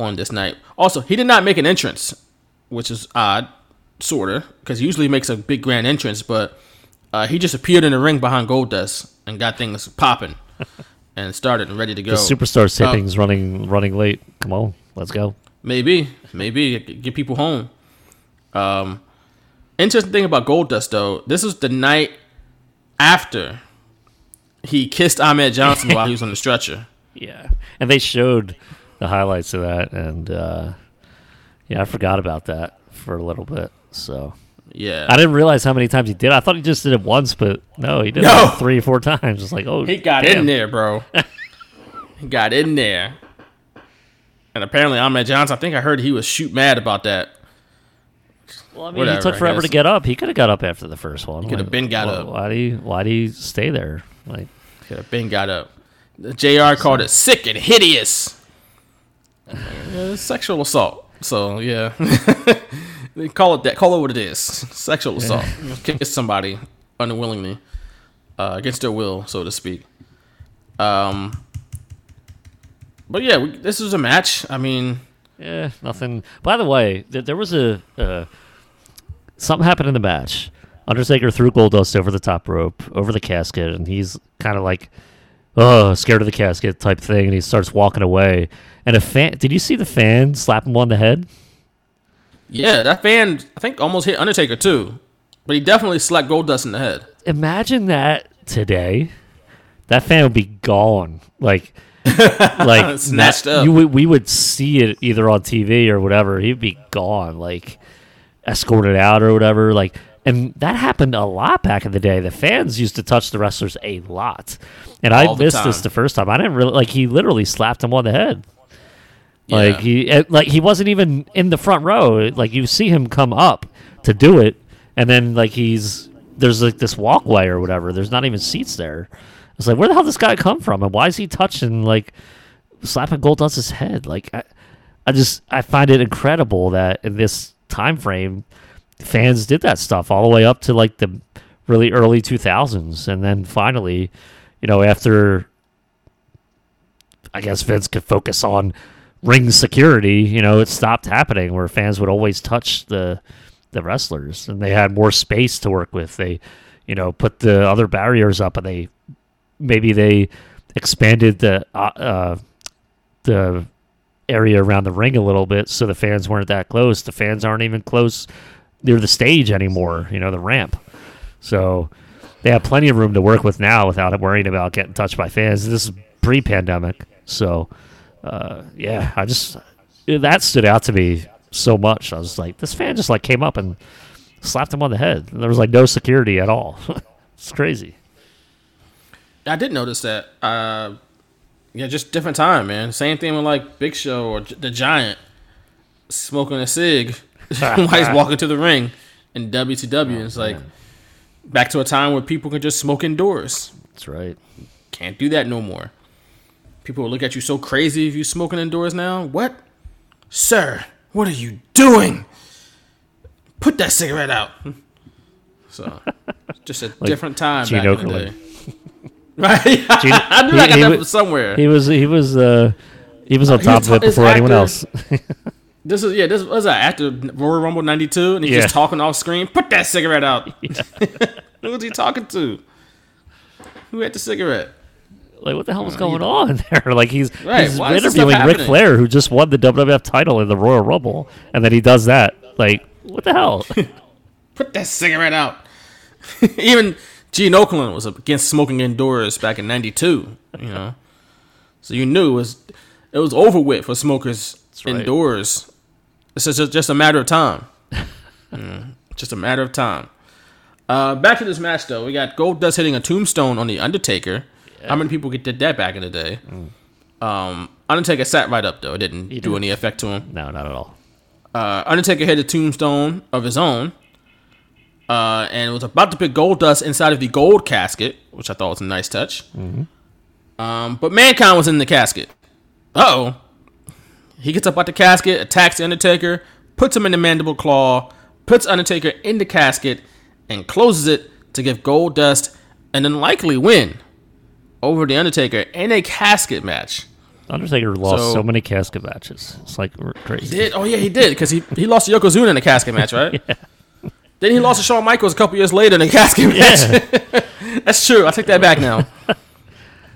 on this night. Also, he did not make an entrance, which is odd, sorta, because he usually makes a big grand entrance, but uh, he just appeared in the ring behind Goldust and got things popping (laughs) and started and ready to go. The superstar Uh, tapings running running late. Come on, let's go. Maybe, maybe get people home. Um, interesting thing about Goldust though, this is the night after he kissed Ahmed Johnson while he was on the stretcher. (laughs) Yeah, and they showed the highlights of that, and uh, yeah, I forgot about that for a little bit. So Yeah, I didn't realize how many times he did. I thought he just did it once, but no, he did No. it like three or four times. It's like, oh, he got damn. in there, bro. (laughs) he got in there, and apparently Ahmed Johnson. I think I heard he was shoot mad about that. Well, I mean, Whatever, he took forever to get up. He could have got up after the first one. He could have Like, been got why- up. Why do you? Why do you stay there? Like, Could have been got up. The Jr. called it sick and hideous. Uh, sexual assault. So yeah, (laughs) they call it that. Call it what it is. Sexual assault. Kiss somebody unwillingly, uh, against their will, so to speak. Um. But yeah, we, this was a match. I mean, Yeah, nothing. By the way, th- there was a uh, something happened in the match. Undertaker threw Goldust over the top rope, over the casket, and he's kind of like, "Oh, scared of the casket" type thing, and he starts walking away. And a fan, did you see the fan slap him on the head? yeah, that fan I think almost hit Undertaker too, but he definitely slapped Goldust in the head. Imagine that today. That fan would be gone. Like, (laughs) like Snatched not- up. You we would see it either on TV or whatever. He'd be gone, like escorted out or whatever. Like, and that happened a lot back in the day. The fans used to touch the wrestlers a lot, and I All the missed this the first time. I didn't really like. He literally slapped him on the head. Like Yeah. he, eh, like he wasn't even in the front row. Like you see him come up to do it, and then like he's there's like this walkway or whatever. There's not even seats there. It's like, where the hell this guy come from, and why is he touching like slapping Goldust's head? Like, I, I just I find it incredible that in this time frame, fans did that stuff all the way up to like the really early 2000s, and then finally, you know, after I guess Vince could focus on ring security, you know, it stopped happening where fans would always touch the the wrestlers and they had more space to work with. They, you know, put the other barriers up and they maybe they expanded the uh, uh, the area around the ring a little bit so the fans weren't that close. The fans aren't even close near the stage anymore, you know, the ramp. So they have plenty of room to work with now without worrying about getting touched by fans. This is pre-pandemic, so uh, yeah, I just that stood out to me so much. I was like, this fan just like came up and slapped him on the head. There was like no security at all. (laughs) it's crazy. I did notice that. Uh, yeah, just different time, man. Same thing with like Big Show or J- the Giant smoking a cig (laughs) (laughs) while he's walking to the ring in WCW. Oh, it's like back to a time where people could just smoke indoors. That's right. Can't do that no more. People will look at you so crazy if you smoking indoors now. What, sir? What are you doing? Put that cigarette out. (laughs) So, just a Like different time Gene back in the day. Right? (laughs) I knew he- I got that wa- from somewhere. He was he was uh he was on top was of it before anyone else. (laughs) This is yeah. This was that after Royal Rumble '92, and he's Yeah. just talking off screen. Put that cigarette out. (laughs) Who was he talking to? Who had the cigarette? like what the hell was going on there? Like he's Right, he's why is this stuff interviewing Ric? Flair, who just won the WWF title in the Royal Rumble, and then he does that. Like what the hell? Put that cigarette out. Even Gene Okerlund was against smoking indoors back in '92. You know, so you knew it was it was over with for smokers right. indoors. It's just, just a matter of time. (laughs) Mm, just a matter of time. Uh, back to this match though, we got Goldust hitting a tombstone on the Undertaker. How many people get- did that back in the day? Um, Undertaker sat right up though; it didn't do any effect to him. no, not at all. Uh, Undertaker hit a tombstone of his own, uh, and was about to put Goldust inside of the gold casket, which I thought was a nice touch. Um, but Mankind was in the casket. Oh. He gets up out the casket, attacks the Undertaker, puts him in the mandible claw, puts Undertaker in the casket, and closes it to give Goldust an unlikely win over the Undertaker in a casket match. Undertaker lost so, So- many casket matches. It's like crazy. Did oh yeah he did because he he lost to Yokozuna in a casket match right? (laughs) Then he lost to Shawn Michaels a couple years later in a casket match. That's true. I take that back now. (laughs)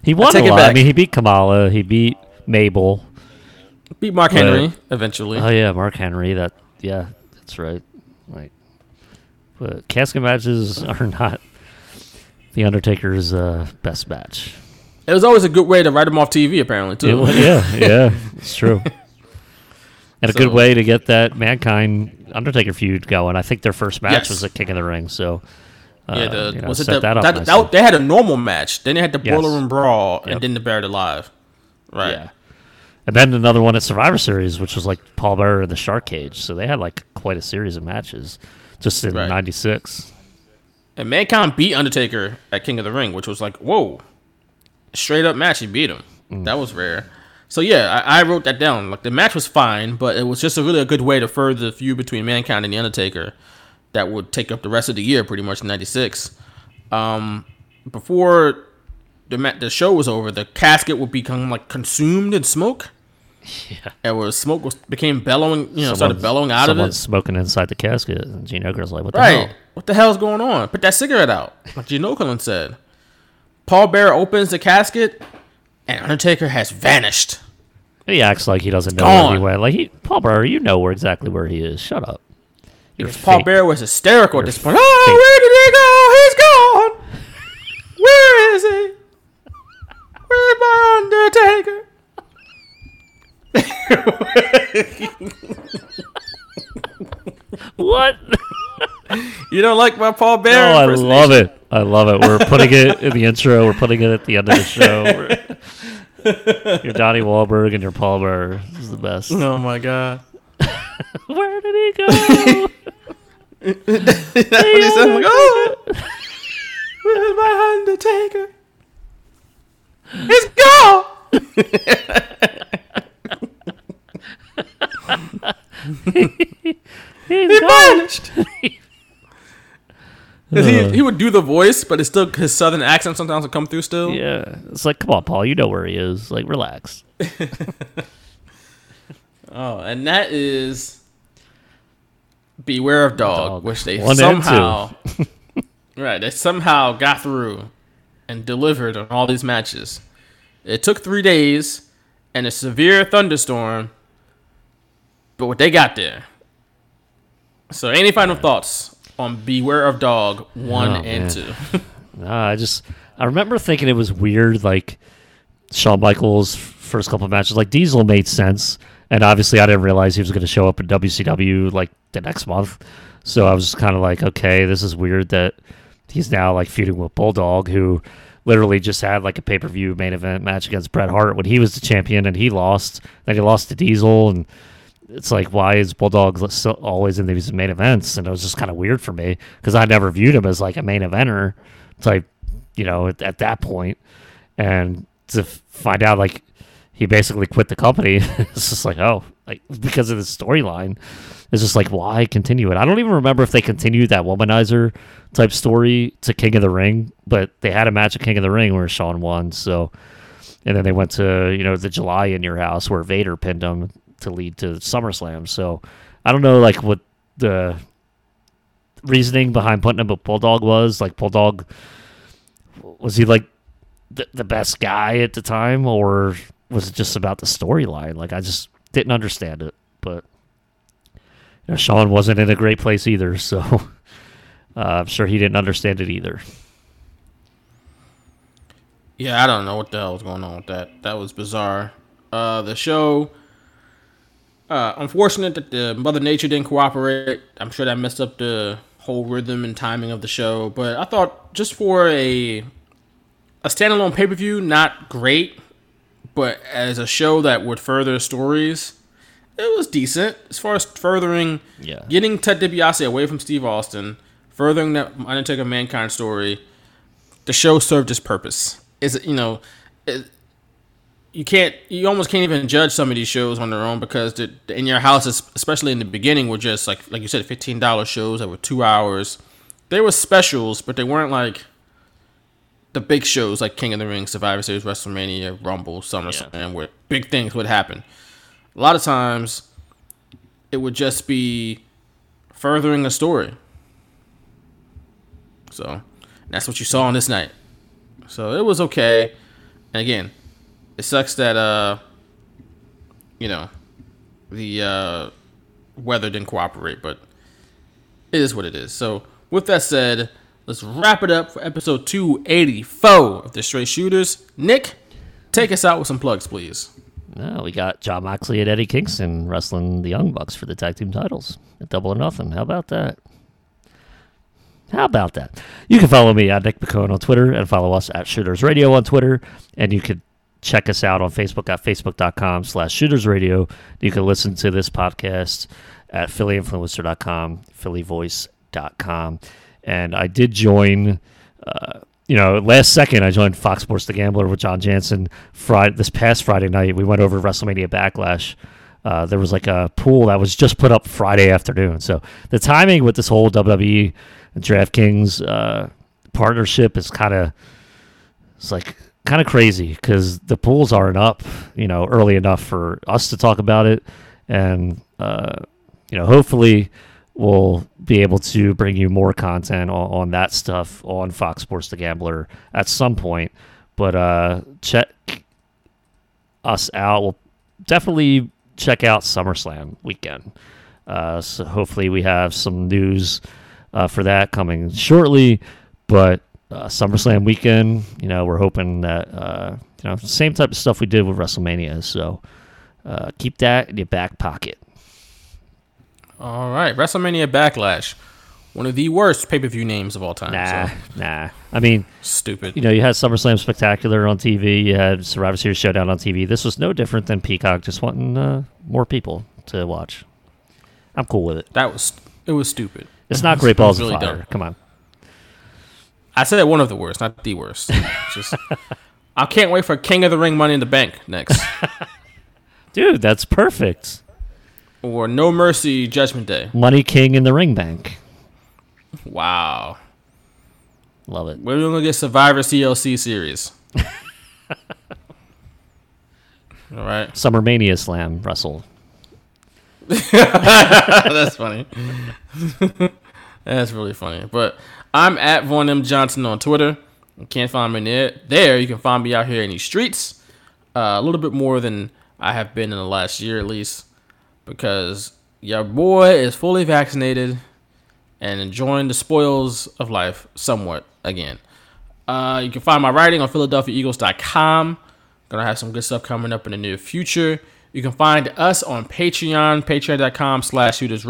He won take a it lot. I mean, he beat Kamala. He beat Mabel. Beat Mark But- Henry eventually. Oh yeah, Mark Henry. That yeah, that's right. Like, but casket matches (laughs) are not the Undertaker's uh, best match. It was always a good way to write him off TV apparently too. wa- yeah, yeah, (laughs) it's true. And a good way to get that Mankind Undertaker feud going. I think their first match Yes. was at King of the Ring, so uh, yeah, the, you know, was it the, that that, that- they had a normal match. Then they had the Yes. Boiler Room Brawl, Yep. and then the Buried Alive. Right. Yeah. And then another one at Survivor Series, which was like Paul Bearer in the Shark Cage. So they had like quite a series of matches just in Right. '96. And Mankind beat Undertaker at King of the Ring, which was like, whoa, straight up match. He beat him. Mm. That was rare. So yeah, I, I wrote that down. Like the match was fine, but it was just a really a good way to further the feud between Mankind and the Undertaker. That would take up the rest of the year, pretty much in '96. Um, before the ma- the show was over, the casket would become like consumed in smoke. Yeah. And where smoke was became bellowing, you know, started bellowing out of someone's it. smoking inside the casket. And Gene Okerlund's like, what the Right. hell? What the hell's going on? Put that cigarette out. Like Gene Okerlund said. Paul Bearer opens the casket, and Undertaker has vanished. He acts like he doesn't know where he went. Like, he, Paul Bearer, you know where exactly where he is. Shut up. You're Paul fake. Bearer was hysterical at this point. Oh, where did he go? He's gone. Where is he? Where's my Undertaker? (laughs) What? You don't like my Paul No, Oh, I love it. I love it. We're putting it in the intro. We're putting it at the end of the show. (laughs) You're Donnie Wahlberg and you're Paul. This is the best. Oh my god. (laughs) Where did he go? (laughs) That's what he said. Like, oh, where's my Undertaker? It's gone. he vanished. 'Cause he, uh. he would do the voice, but it's still his southern accent sometimes would come through still. Yeah, it's like, come on, Paul, you know where he is. Like, relax. (laughs) Oh, and that is Beware of Dog, which they One somehow (laughs) right they somehow got through and delivered on all these matches. It took three days and a severe thunderstorm, but what they got there. So, any final thoughts on Beware of Dog one Oh, and man. two? (laughs) Nah, I just I remember thinking it was weird, like Shawn Michaels' first couple of matches. Like Diesel made sense, and obviously I didn't realize he was going to show up at WCW like the next month. So I was just kind of like, okay, this is weird that he's now like feuding with Bulldog, who literally just had like a pay per view main event match against Bret Hart when he was the champion and he lost. Then he lost to Diesel, and it's like, why is Bulldog still always in these main events? And it was just kind of weird for me because I never viewed him as like a main eventer type, you know, at, at that point. And to find out like he basically quit the company, (laughs) it's just like, oh, like because of the storyline. It's just like, why continue it? I don't even remember if they continued that womanizer type story to King of the Ring, but they had a match at King of the Ring where Shawn won. So, and then they went to you know the July in your house where Vader pinned him to lead to SummerSlam. So I don't know like what the reasoning behind putting him with Bulldog was. Like Bulldog was he like the, the best guy at the time, or was it just about the storyline? Like I just didn't understand it. But you know, Shawn wasn't in a great place either, (laughs) so uh, I'm sure he didn't understand it either. Yeah, I don't know what the hell was going on with that. That was bizarre. Uh, the show, uh, unfortunate that the Mother Nature didn't cooperate. I'm sure that messed up the whole rhythm and timing of the show. But I thought just for a a standalone pay per view, not great. But as a show that would further stories, it was decent as far as furthering, Yeah. getting Ted DiBiase away from Steve Austin, furthering that Undertaker Mankind story. The show served its purpose. Is you know, it, you can't you almost can't even judge some of these shows on their own because in your houses, especially in the beginning, were just like like you said, fifteen dollar shows that were two hours. They were specials, but they weren't like the big shows like King of the Ring, Survivor Series, WrestleMania, Rumble, SummerSlam, where big things would happen. A lot of times, it would just be furthering a story. So that's what you saw on this night. So it was okay. And again, it sucks that uh you know the uh weather didn't cooperate, but it is what it is. So with that said, let's wrap it up for episode 284 of the Straight Shooters. Nick, take us out with some plugs, please. No, we got Jon Moxley and Eddie Kingston wrestling the Young Bucks for the tag team titles at Double or Nothing. How about that? How about that? You can follow me at Nick Pacone on Twitter and follow us at Shooters Radio on Twitter. And you could check us out on Facebook at facebook.com slash Shooters Radio. You can listen to this podcast at phillyinfluencer.com, phillyvoice.com. And I did join, uh, you know, last second I joined Fox Sports The Gambler with John Jansen Friday, this past Friday night. We went over WrestleMania Backlash. Uh, there was like a pool that was just put up Friday afternoon. So the timing with this whole WWE DraftKings uh, partnership is kind of it's like kind of crazy because the pools aren't up, you know, early enough for us to talk about it, and uh, you know, hopefully we'll be able to bring you more content on, on that stuff on Fox Sports The Gambler at some point. But uh, check us out. We'll definitely check out SummerSlam weekend. Uh, so hopefully we have some news uh, for that coming shortly. But uh, SummerSlam weekend, you know, we're hoping that uh, you know same type of stuff we did with WrestleMania. So uh, keep that in your back pocket. All right, WrestleMania Backlash, one of the worst pay per view names of all time. Nah, so. nah. I mean, stupid. You know, you had SummerSlam Spectacular on TV. You had Survivor Series Showdown on TV. This was no different than Peacock just wanting uh, more people to watch. I'm cool with it. That was it was stupid. It's not Great Balls Really of Fire. dumb. Come on. I said one of the worst, not the worst. (laughs) Just, I can't wait for King of the Ring Money in the Bank next, (laughs) Dude, that's perfect. or No Mercy Judgment Day. Money King in the Ring Bank. Wow, Love it. we're gonna get Survivor TLC series. (laughs) All right, Summer Mania Slam Russell. that's funny. that's really funny. But I'm at Vaughn M Johnson on Twitter. You can't find me there. There, you can find me out here in these streets. Uh, a little bit more than I have been in the last year, at least, because your boy is fully vaccinated and enjoying the spoils of life somewhat again. Uh, you can find my writing on PhiladelphiaEagles.com. Gonna have some good stuff coming up in the near future. You can find us on Patreon, patreon.com slash shooters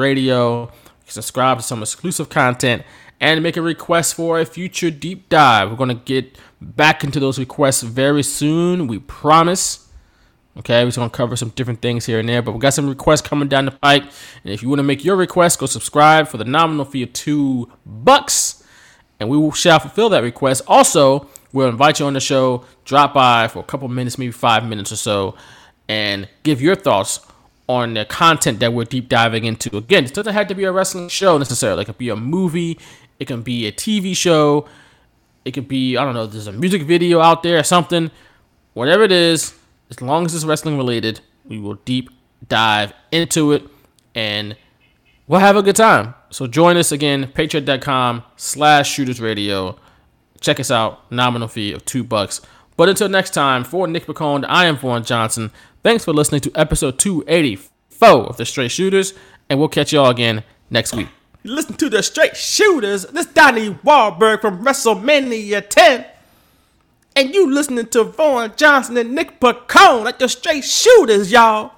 subscribe to some exclusive content and make a request for a future deep dive. We're gonna get back into those requests very soon, we promise. Okay, we're just gonna cover some different things here and there, but we got some requests coming down the pike. And if you want to make your request, go subscribe for the nominal fee of two bucks, and we shall fulfill that request. Also, we'll invite you on the show, drop by for a couple minutes, maybe five minutes or so, and give your thoughts on the content that we're deep diving into. Again, it doesn't have to be a wrestling show necessarily. It could be a movie, it can be a TV show, it could be I don't know. There's a music video out there or something. Whatever it is, as long as it's wrestling related, we will deep dive into it and we'll have a good time. So join us again, patreon.com slash shooters radio. Check us out. Nominal fee of two bucks. But until next time, for Nick Pacone, I am Vaughn Johnson. Thanks for listening to episode 284 of The Straight Shooters, and we'll catch y'all again next week. Listen to The Straight Shooters. This Donnie Wahlberg from WrestleMania 10. And you listening to Vaughn Johnson and Nick Pacone at The Straight Shooters, y'all.